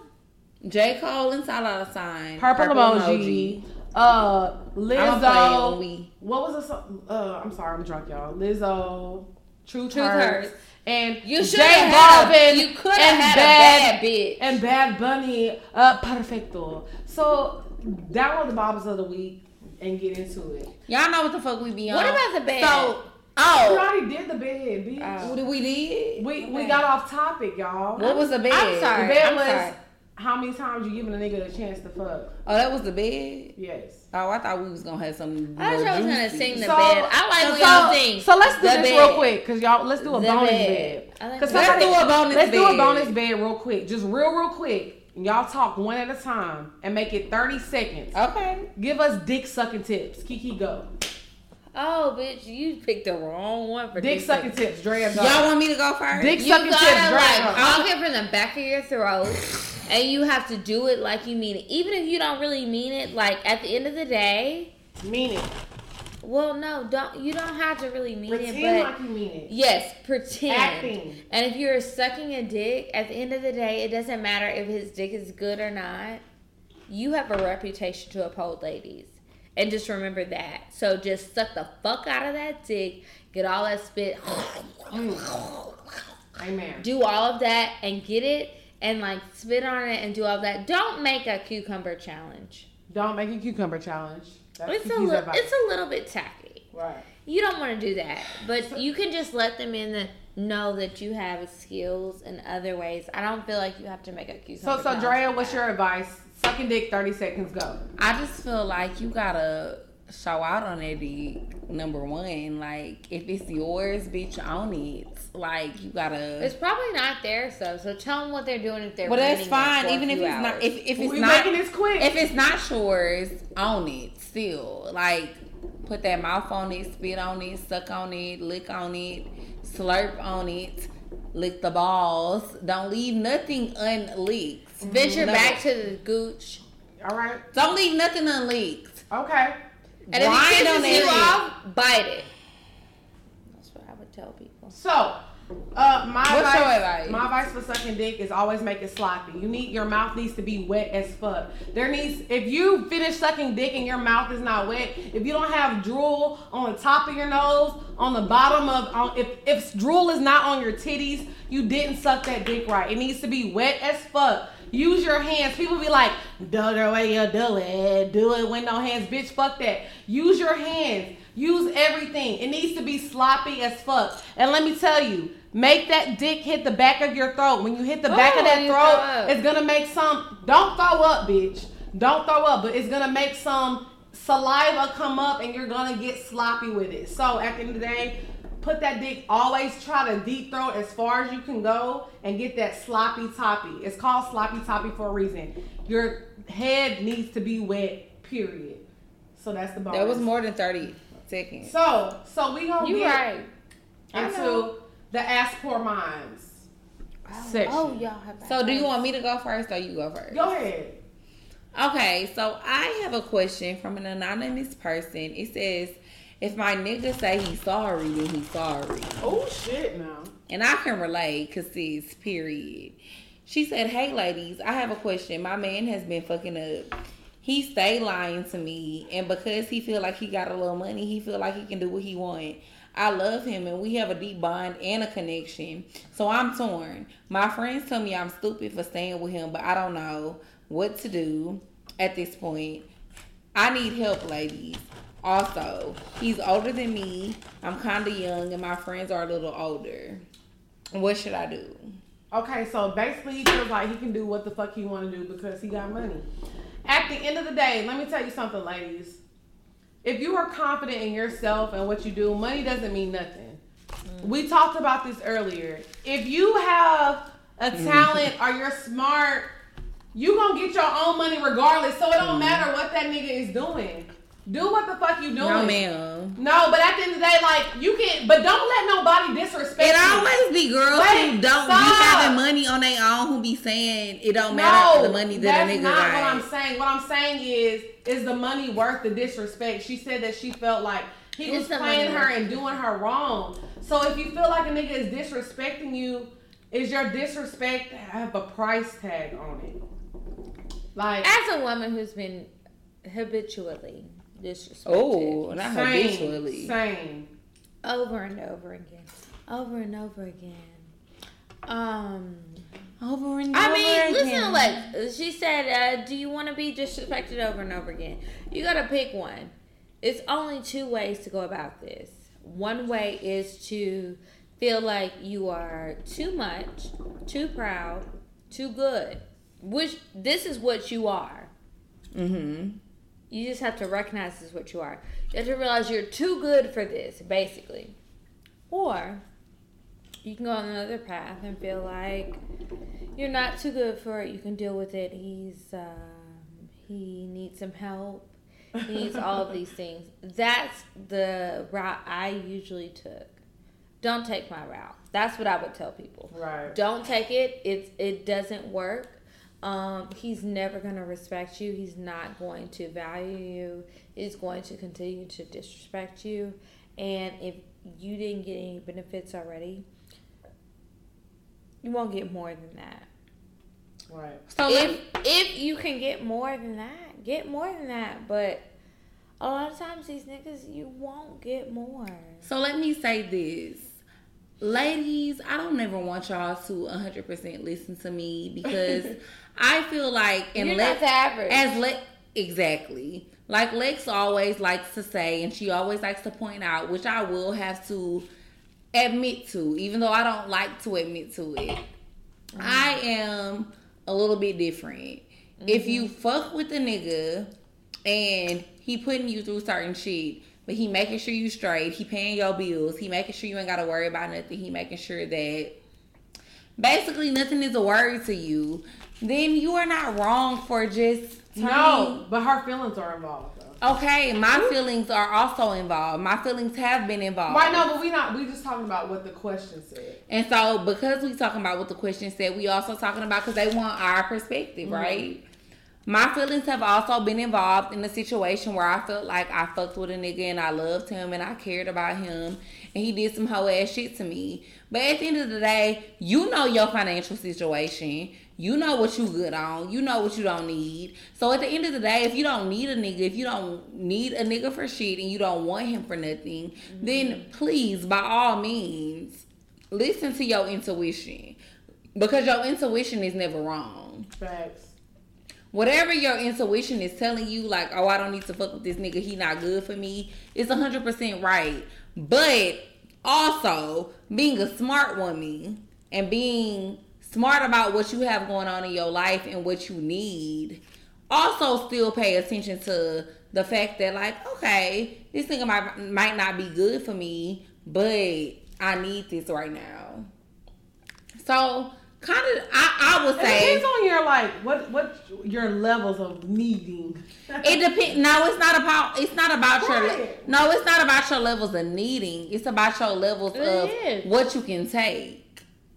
J. Cole and Ty Dolla Sign. Purple, emoji. Uh, I'ma play it when Lizzo. What was the song? Uh, I'm sorry, I'm drunk, y'all. Lizzo. Truth, Truth hurts. Hurts. And You should J have had. A, Balvin you could and have had Bad a bad bitch. and Bad Bunny, uh, perfecto. So download the Bobbers of the week and get into it. Y'all know what the fuck we be on. What about the bed? So, Oh, We already did the bed, bitch. Oh. what we did? we we got off topic, y'all. What was the bed? I'm sorry. The bed I'm was sorry. how many times you giving a nigga a chance to fuck? Oh, that was the bed. Yes. Oh, I thought we was gonna have some. I thought more y'all was gonna sing the So- bed. I like so, when y'all sing. So let's do The this bed. real quick, cause y'all let's do a The bonus bed. bed. Like Cause Let's somebody- do a bonus Let's do a bed. bonus bed real quick, just real real quick. Y'all talk one at a time and make it thirty seconds. Okay. Give us dick sucking tips. Kiki go. Oh, bitch, you picked the wrong one for Dick this sucking thing. tips. Drea. Y'all want me to go first? Dick You sucking tips. gotta Drea like go. honk it from the back of your throat, and you have to do it like you mean it. Even if you don't really mean it, like at the end of the day, Mean it. well, no, don't you don't have to really mean Pretend it, but like you mean it. yes, pretend. Acting. And if you're sucking a dick, at the end of the day, it doesn't matter if his dick is good or not. You have a reputation to uphold, ladies. and just remember that. So just suck the fuck out of that dick, get all that spit, mm. Amen. do all of that, and get it, and like spit on it and do all that. Don't make a cucumber challenge. Don't make a cucumber challenge. That's It's a Kiki's li- advice. it's a little bit tacky. right. You don't want to do that, but you can just let them in the know that you have skills in other ways. I don't feel like you have to make a cucumber. So, so challenge Drea, what's your advice? Sucking dick, thirty seconds, go. I just feel like you gotta show out on that dick. Number one, like if it's yours, bitch, own it. Like you gotta. It's probably not theirs though, so tell them what they're doing if they're. well, that's renting it fine. Even if few it's not, if if it's we not, making this quick. if it's not yours, own it. Still, like put that mouth on it, spit on it, suck on it, lick on it, slurp on it, lick the balls. Don't leave nothing unleaked. venture No. back to the gooch, All right. Don't leave nothing unleaked. Okay. And if Grind it on pisses you that off, bite it. That's what I would tell people. So, uh, my What's advice, advice? my advice for sucking dick is always make it sloppy. You need your mouth needs to be wet as fuck. There needs if you finish sucking dick and your mouth is not wet, if you don't have drool on the top of your nose, on the bottom of on, if if drool is not on your titties, you didn't suck that dick right. It needs to be wet as fuck. Use your hands. People be like, do the way you do it. Do it with no hands. Bitch, fuck that. Use your hands. Use everything. It needs to be sloppy as fuck. And let me tell you, make that dick hit the back of your throat. When you hit the back of that you throw up. throat, it's gonna make some. Don't throw up, bitch. Don't throw up, but it's gonna make some saliva come up, and you're gonna get sloppy with it. So at the end of the day, put that dick. Always try to deep throat as far as you can go, and get that sloppy toppy. It's called sloppy toppy for a reason. Your head needs to be wet. Period. So that's the bonus. That was more than thirty seconds. So, so we gonna You get right. Into the ask poor minds section. Oh, y'all have. So do you want me to go first or you go first? Go ahead. Okay, so I have a question from an anonymous person. It says, if my nigga say he's sorry, then he's sorry. Oh shit, now. And I can relate, cause it's period. She said, "Hey ladies, I have a question. My man has been fucking up. He stay lying to me, and because he feel like he got a little money, he feel like he can do what he want. I love him, and we have a deep bond and a connection. So I'm torn. My friends tell me I'm stupid for staying with him, but I don't know what to do at this point. I need help, ladies. Also, he's older than me. I'm kind of young, and my friends are a little older. What should I do? Okay, so basically he feels like he can do what the fuck he want to do because he got money. At the end of the day, let me tell you something, ladies. If you are confident in yourself and what you do, money doesn't mean nothing. Mm. We talked about this earlier. If you have a mm. talent or you're smart, you gonna get your own money regardless. So it don't mm. matter what that nigga is doing. Do what the fuck you doing. No, ma'am. No, but at the end of the day, like you can, but don't let nobody disrespect. You. It you. always be girls Wait, who don't stop. be having money on their own who be saying it don't matter the money that that's a nigga not got. what I'm saying. What I'm saying is, is the money worth the disrespect? She said that she felt like he Is was playing money her and doing her wrong. So if you feel like a nigga is disrespecting you, is your disrespect have a price tag on it? Like As a woman who's been habitually disrespected oh, not same, habitually. same. over and over again, over and over again. Um, Over and over again I over mean, listen, like she said, uh, do you want to be disrespected over and over again? You got to pick one. It's only two ways to go about this. One way is to feel like you are too much, too proud, too good, which this is what you are. Mm-hmm. You just have to recognize this is what you are. You have to realize you're too good for this, basically. Or you can go on another path and feel like you're not too good for it. You can deal with it. He's um, he needs some help. He needs all of these things. That's the route I usually took. Don't take my route. That's what I would tell people. Right. Don't take it. It's it doesn't work. Um, he's never gonna respect you. He's not going to value you. He's going to continue to disrespect you. And if you didn't get any benefits already, you won't get more than that. Right. So let If if you can get more than that, get more than that. But a lot of times these niggas you won't get more. So let me say this. Ladies, I don't ever want y'all to 100% listen to me because I feel like and You're average. as Le- exactly like Lex always likes to say, and she always likes to point out, which I will have to admit to, even though I don't like to admit to it. I mm-hmm. am a little bit different. If mm-hmm. you fuck with a nigga and he putting you through certain shit, but he making sure you straight, he paying your bills, he making sure you ain't gotta worry about nothing, he making sure that basically nothing is a worry to you, then you are not wrong for just No, but her feelings are involved though. Okay, my feelings are also involved. My feelings have been involved. Right, no, but we not. We just talking about what the question said. And so, because we talking about what the question said, we also talking about because they want our perspective, Mm-hmm. right? My feelings have also been involved in a situation where I felt like I fucked with a nigga and I loved him and I cared about him and he did some hoe ass shit to me. But at the end of the day, you know your financial situation. You know what you good on. You know what you don't need. So at the end of the day, if you don't need a nigga, if you don't need a nigga for shit and you don't want him for nothing, then mm-hmm. please, by all means, listen to your intuition because your intuition is never wrong. Facts. Whatever your intuition is telling you, like, oh, I don't need to fuck with this nigga, he not good for me, it's 100% right. But also, being a smart woman and being smart about what you have going on in your life and what you need, also still pay attention to the fact that, like, okay, this nigga might, might not be good for me, but I need this right now. So, kind of, I, I would say It depends on your like what what your levels of needing. It depends. No, it's not about. It's not about your. No, it's not about your levels of needing. It's about your levels It of is. what you can take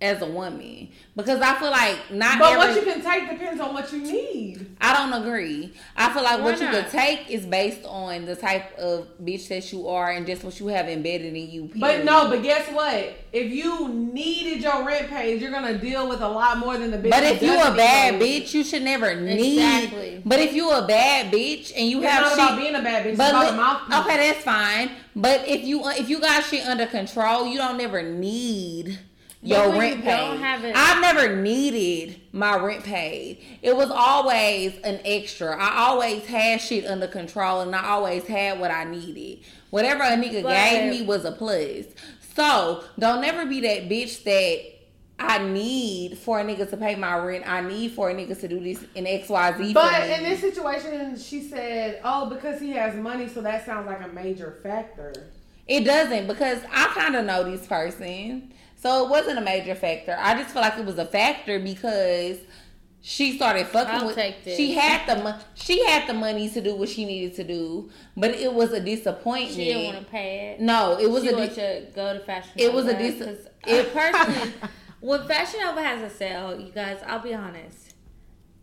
as a woman. Because I feel like not. But every, what you can take depends on what you need. I don't agree. I feel like Why what you can take is based on the type of bitch that you are and just what you have embedded in you. But no, but guess what? If you needed your rent paid, you're gonna deal with a lot more than the bitch. But if you doesn't a bad need bitch, you should never need. Exactly. But if you a bad bitch and you it's have not shit, about being a bad bitch. It's But about li- a mouthpiece. okay, that's fine. But if you uh, if you got shit under control, you don't never need your when rent paid. don't have it- I've never needed my rent paid. It was always an extra. I always had shit under control, and I always had what I needed. Whatever a nigga But- gave me was a plus. So don't never be that bitch that. I need for a nigga to pay my rent. I need for a nigga to do this in X, Y, Z. But for me. in this situation, she said, "Oh, because he has money, so that sounds like a major factor." It doesn't because I kind of know this person, so it wasn't a major factor. I just feel like it was a factor because she started fucking I'll with. take this. She had the she had the money to do what she needed to do, but it was a disappointment. She didn't want to pay it. No, it was she a. wanted Dis- to go to Fashion It was a Nova, dis- it- personally, when Fashion Nova has a sale, you guys, I'll be honest,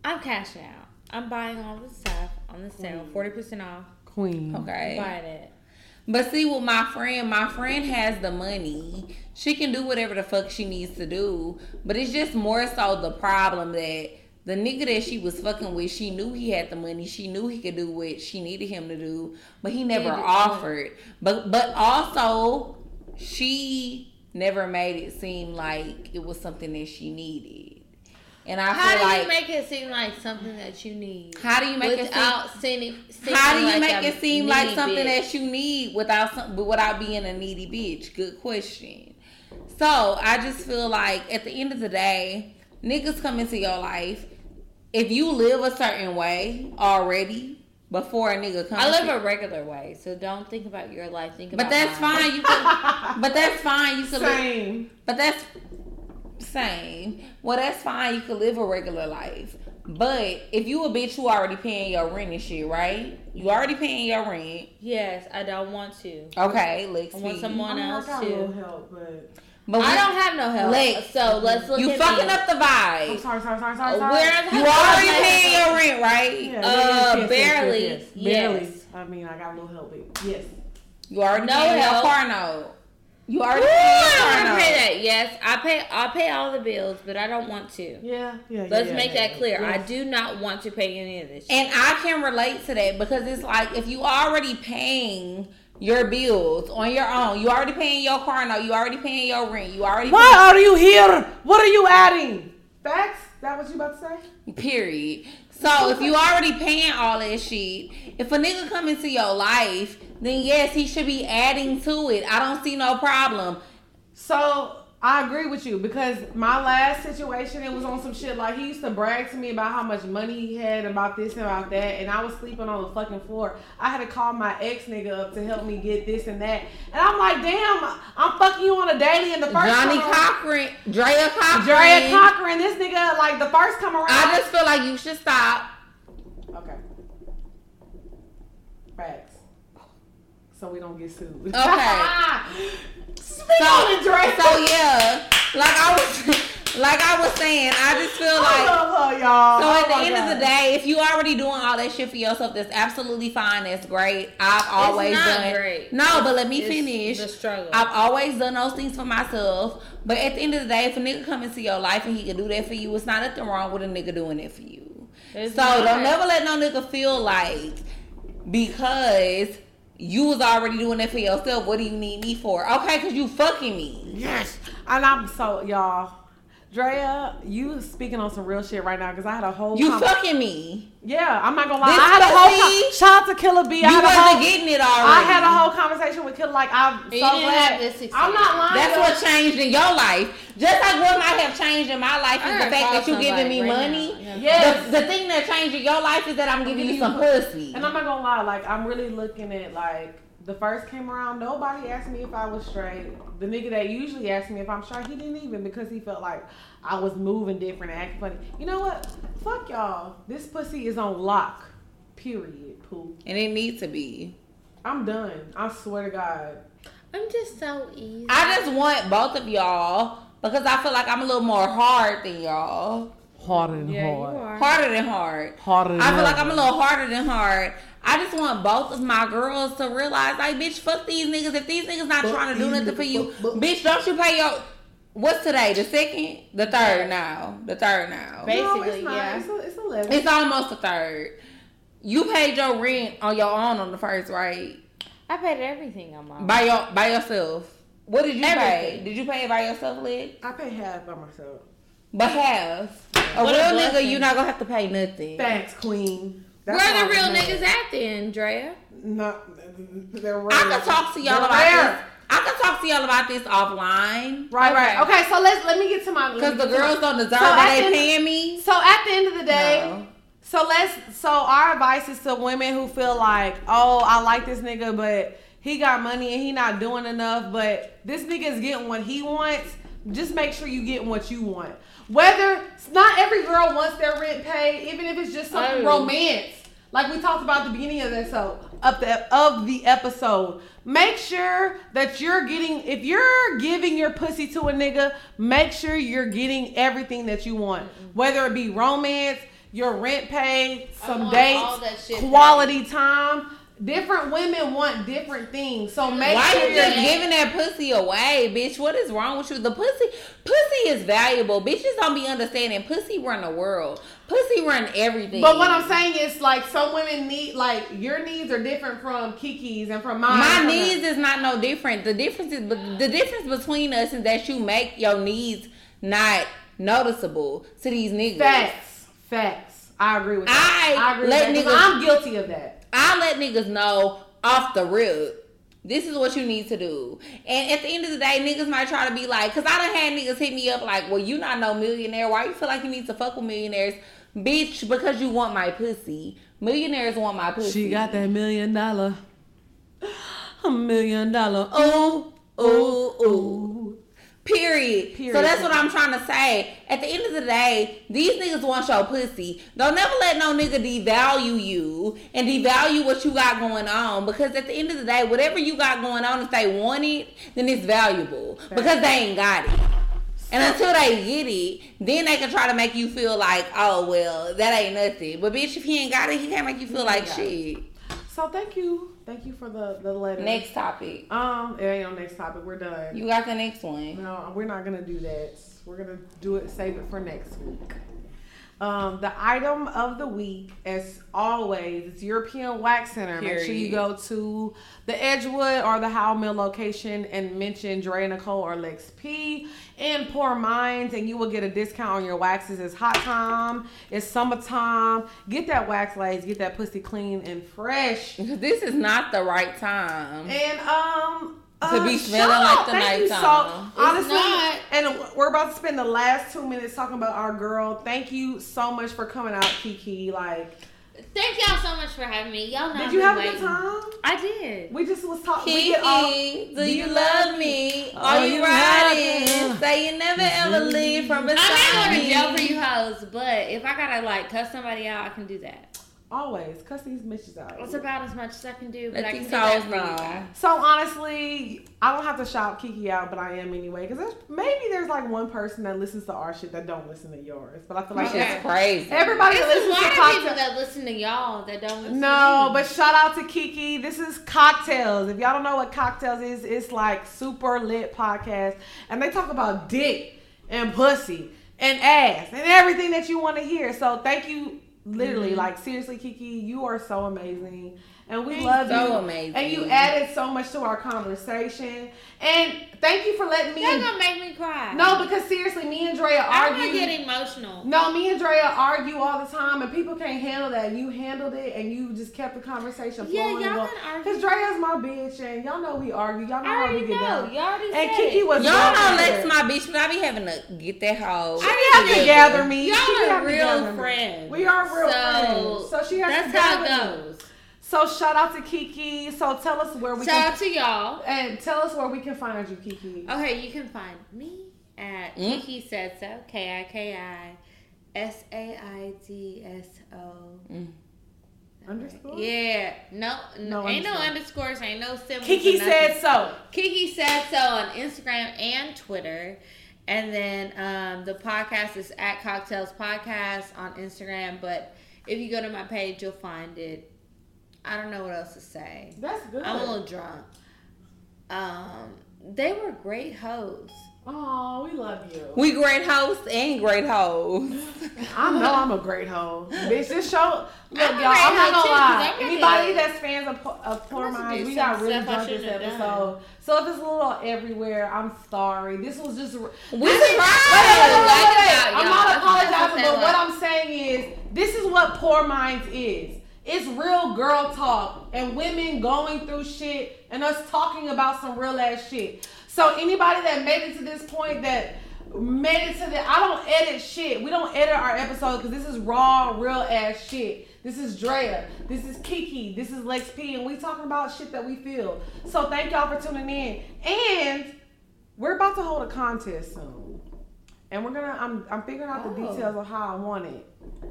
I'm cashing out. I'm buying all the stuff on the sale, forty percent off. Queen. okay. Buying it. But see, with my friend, my friend has the money. She can do whatever the fuck she needs to do. But it's just more so the problem that the nigga that she was fucking with, she knew he had the money. She knew he could do what she needed him to do, but he never offered. But but also, she never made it seem like it was something that she needed. And I How do like you make it seem like something that you need? how do you make it seem seeming, seeming how do you like make it seem like something bitch? that you need without some, but without being a needy bitch? Good question. So I just feel like at the end of the day, niggas come into your life. If you live a certain way already before a nigga comes, I live a regular way, so don't think about your life. Think about but that's mine. fine. You can, but that's fine. You can live, Same. but that's same. Well, that's fine. You can live a regular life. But if you a bitch who already paying your rent and shit, right? You already paying your rent. Yes, I don't want to. Okay, Lex. I want B. someone I mean, I else got to. help, but But I don't have no help. Lex, so let's look you at fucking me. up the I'm vibe. sorry, sorry, sorry, sorry, Uh, sorry. where's- You already don't paying your rent, right? Yeah, Uh, barely, Barely. yes. I mean, I got a little help. but Yes. You already No paying your help. car note. You already Ooh, I car want to note. pay that. Yes, I pay. I pay all the bills, but I don't want to. Yeah, yeah. Let's yeah, make yeah, that clear. yeah. I do not want to pay any of this. shit. And I can relate to that because it's like if you already paying your bills on your own, you already paying your car note, you already paying your rent, you already Why are you here? What are you adding? Facts? That what you about to say? period. So if you already paying all that shit, if a nigga come into your life, then yes, he should be adding to it. I don't see no problem. So I agree with you because my last situation, it was on some shit like he used to brag to me about how much money he had, about this and about that, and I was sleeping on the fucking floor. I had to call my ex nigga up to help me get this and that, and I'm like, damn, I'm fucking you on a daily, and the first Johnnie time, Cochran, Drea Cochran. Drea Cochran, this nigga, like the first come around. I just feel like you should stop. okay. Facts. So we don't get sued. Okay. Speak So, on it, Dre. so yeah, like I was, like I was saying, I just feel I like. love her, y'all. So Oh at the my end of the day, if you already doing all that shit for yourself, that's absolutely fine. That's great. I've always not done. great. No, but let me It's finish. the struggle. I've always done those things for myself. But at the end of the day, if a nigga come into your life and he can do that for you, it's not nothing wrong with a nigga doing it for you. It's so not. don't never let no nigga feel like because you was already doing that for yourself. What do you need me for? Okay, because you fucking me. Yes. And I'm so y'all. Drea, you speaking on some real shit right now because I had a whole. You com- fucking me. Yeah, I'm not gonna lie. This I had a whole. pussy- Com- shout out to Killer B. I You had wasn't whole, getting it already. I had a whole conversation with Killer. Like I'm so You didn't glad. have this. I'm not lying. That's though. what changed in your life. Just like what might have changed in my life is the fact that you giving me right money. now. Yeah. Yes. The, the thing that changed in your life is that I'm giving you you some pussy. And I'm not gonna lie, like I'm really looking at like the first came around, nobody asked me if I was straight. The nigga that usually asked me if I'm straight, he didn't even because he felt like I was moving different and acting funny. You know what? Fuck y'all. This pussy is on lock. Period. Pooh. And it needs to be. I'm done. I swear to God. I'm just so easy. I just want both of y'all because I feel like I'm a little more hard than y'all. Harder than yeah, you are. Harder than hard. Harder than I feel like. I'm a little harder than hard. I just want both of my girls to realize, like, bitch, fuck these niggas. If these niggas not Fuck trying to do nothing for you, Fuck, fuck. bitch, don't you pay your. What's today? The second? The third now. The third now. Ba- No, Basically, it's not. yeah. It's, a, it's 11. It's almost a third. You paid your rent on your own on the first, right? I paid everything on my. By your by yourself. What did you pay? Did you pay it by yourself, Leg? I paid half by myself. But half. A What a real nigga, blessing. you not gonna have to pay nothing. Thanks, Queen. Where That's are the real I'm niggas at then, Drea? Not, they're rare. I can talk to y'all They're about rare. this. I can talk to y'all about this offline. Right, Okay. right. Okay, so let's let me get to my Because the let me get to my- girls don't deserve So what they the- paying me. So at the end of the day, No. so let's so our advice is to women who feel like, oh, I like this nigga, but he got money and he not doing enough, but this nigga is getting what he wants. Just make sure you getting what you want. Whether not every girl wants their rent paid, even if it's just something Oh. romance. Like we talked about at the beginning of this episode, of the of the episode. Make sure that you're getting if you're giving your pussy to a nigga, make sure you're getting everything that you want. Mm-hmm. Whether it be romance, your rent paid, some dates, all that shit quality time. Different women want different things. So make Why sure you just giving that pussy away, bitch? What is wrong with you? The pussy, pussy is valuable. Bitches don't be understanding. Pussy run the world. Pussy run everything. But what I'm saying is like some women need like your needs are different from Kiki's and from mine. My needs is not no different. The difference is but the difference between us is that you make your needs not noticeable to these niggas. Facts. Facts. I agree with that. I agree let with that. niggas- I'm guilty of that. I let niggas know off the rip. This is what you need to do. And at the end of the day, niggas might try to be like, cause I done had niggas hit me up like, well, you not no millionaire. Why you feel like you need to fuck with millionaires? Bitch, because you want my pussy. Millionaires want my pussy. She got that million dollar. A million dollar. Oh, oh, oh. Period. Period. So that's what I'm trying to say. At the end of the day, these niggas want your pussy. Don't never let no nigga devalue you and devalue what you got going on. Because at the end of the day, whatever you got going on, if they want it, then it's valuable. Because they ain't got it. And until they get it, then they can try to make you feel like, oh well, that ain't nothing. But bitch, if he ain't got it, he can't make you feel like shit. So thank you. Thank you for the the letter. Next topic. Um, it ain't on next topic. We're done. You got the next one. No, we're not gonna do that. We're gonna do it. Save it for next week. Um, the item of the week, as always, it's European Wax Center. Make sure you go to the Edgewood or the Howell Mill location and mention Dre Nicole or Lex P and Poor Minds, and you will get a discount on your waxes. It's hot time. It's summertime. Get that wax lace. Get that pussy clean and fresh. This is not the right time. And um. To be uh, smelling like the Thank you. So, honestly, not. and we're about to spend the last two minutes talking about our girl. Thank you so much for coming out, Kiki. Like, Thank y'all so much for having me. Y'all know did I've you have a good time? I did. We just was talking. we get all- Kiki, do you love me? Are Oh, you you riding? riding? Say you never ever leave from I'm beside not going to me. jail for you hoes, but if I gotta like cuss somebody out, I can do that. Always cuss these bitches out. It's about as much as I can do, but Let I can these do that hoes for you guys. So honestly, I don't have to shout Kiki out, but I am anyway. Because maybe there's like one person that listens to our shit that don't listen to yours. But I feel like Okay. it's It's crazy. everybody that There's a listens to lot of cocktail. people that listen to y'all that don't listen No, to me. but shout out to Kiki. This is Cocktales. If y'all don't know what Cocktales is, it's like super lit podcast, and they talk about dick and pussy and ass and everything that you want to hear. So thank you, literally, mm-hmm. like seriously, Kiki, you are so amazing. And we Thank love you. you. So amazing. And you added so much to our conversation. And thank you for letting me. Y'all gonna make me cry. no, because seriously, me and Drea I'm argue. gonna get emotional. No, me and Drea argue all the time, and people can't handle that. You handled it, and you just kept the conversation flowing. Yeah, flowing. y'all and going. can argue. Cause Drea's my bitch, and y'all know we argue. Y'all know I how we already get know. down. Y'all already And said Kiki it. was Y'all know prepared. Lex my bitch, but I be having to get that hoe. She be having to gather me. Y'all She be are real gather me. friends. We are real So, friends. So she has That's to how it gather me. Goes. So shout out to Kiki. So tell us where we Shout can out to y'all. and tell us where we can find you, Kiki. Okay, you can find me at Mm. Kiki Said So, K I K I S A I D S O. Mm. Underscore? Yeah, no, No no ain't no underscores, ain't no symbols. Kiki said so. Kiki said so on Instagram and Twitter. And then um, the podcast is at Cocktales Podcast on Instagram. But if you go to my page, you'll find it. I don't know what else to say. That's good. I'm a little drunk. Um, they were great hoes. Oh, we love you. We great hosts and great hoes. I know I'm a great hoe. Bitch, this show. Look, I'm y'all, I'm not hoe, gonna too, 'cause lie. I'm gonna- Anybody that's fans of, of Poor Minds, we got really stuff I drunk this shouldn't have episode. So if it's a little everywhere, I'm sorry. This was just. We This is- wait, wait, tried. wait, wait, wait. I'm not That's what I'm apologizing, but what I'm saying is, this is what Poor Minds is. It's real girl talk and women going through shit and us talking about some real ass shit. So anybody that made it to this point that made it to the I don't edit shit. We don't edit our episodes because this is raw, real ass shit. This is Drea. This is Kiki. This is Lex P. And we talking about shit that we feel. So thank y'all for tuning in. And we're about to hold a contest soon. And we're gonna I'm I'm figuring out the Oh. details of how I want it.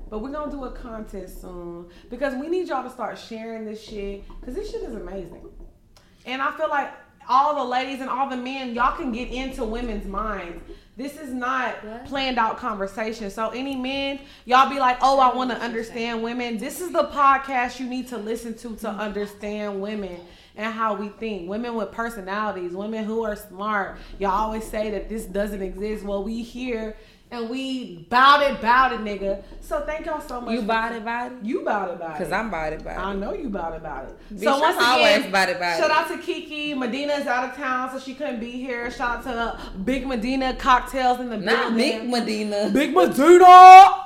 But we're gonna do a contest soon because we need y'all to start sharing this shit because this shit is amazing. And I feel like all the ladies and all the men, y'all can get into women's minds. This is not What? planned out conversation. So any men, y'all be like, oh, I want to understand women. This is the podcast you need to listen to to understand women and how we think. Women with personalities, women who are smart. Y'all always say that this doesn't exist. Well, we here and we bout it, bout it, nigga. So thank y'all so much. You for- bought it, bought it? You bout it, bout it. Cause I'm bought it, I bought it. I know you about it, about it. Bitch, so once I'm always again, about it, about shout it. out to Kiki. Medina's out of town, so she couldn't be here. Shout out to uh, Big Medina Cocktales in the Not building. Big Medina. Big Medina.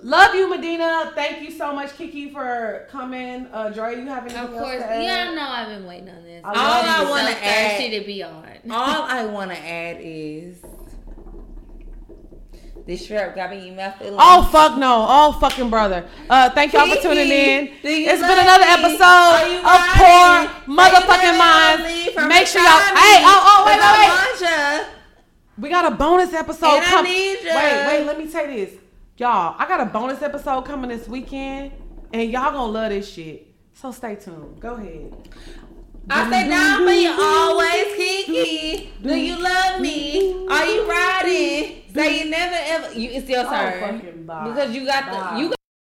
Love you, Medina. Thank you so much, Kiki, for coming. Uh, Dre, you have anything Of else course, to add? yeah, I know I've been waiting on this. I All I want to add, to be on. all I want to add is this shirt got me feelings. Oh fuck no! Oh fucking brother! Uh, thank y'all for tuning in. It's been another episode of? Poor Motherfucking Minds. Make sure y'all. Hey, oh, oh, wait, wait, wait. I want ya. We got a bonus episode coming. Wait, wait, let me tell you this. Y'all, I got a bonus episode coming this weekend, and y'all gonna love this shit. So stay tuned. Go ahead. I stay down for you always, Kiki. Do you love me? Are you riding? Say you never ever. You, it's your Oh, turn fucking bye. because you got Bye. the you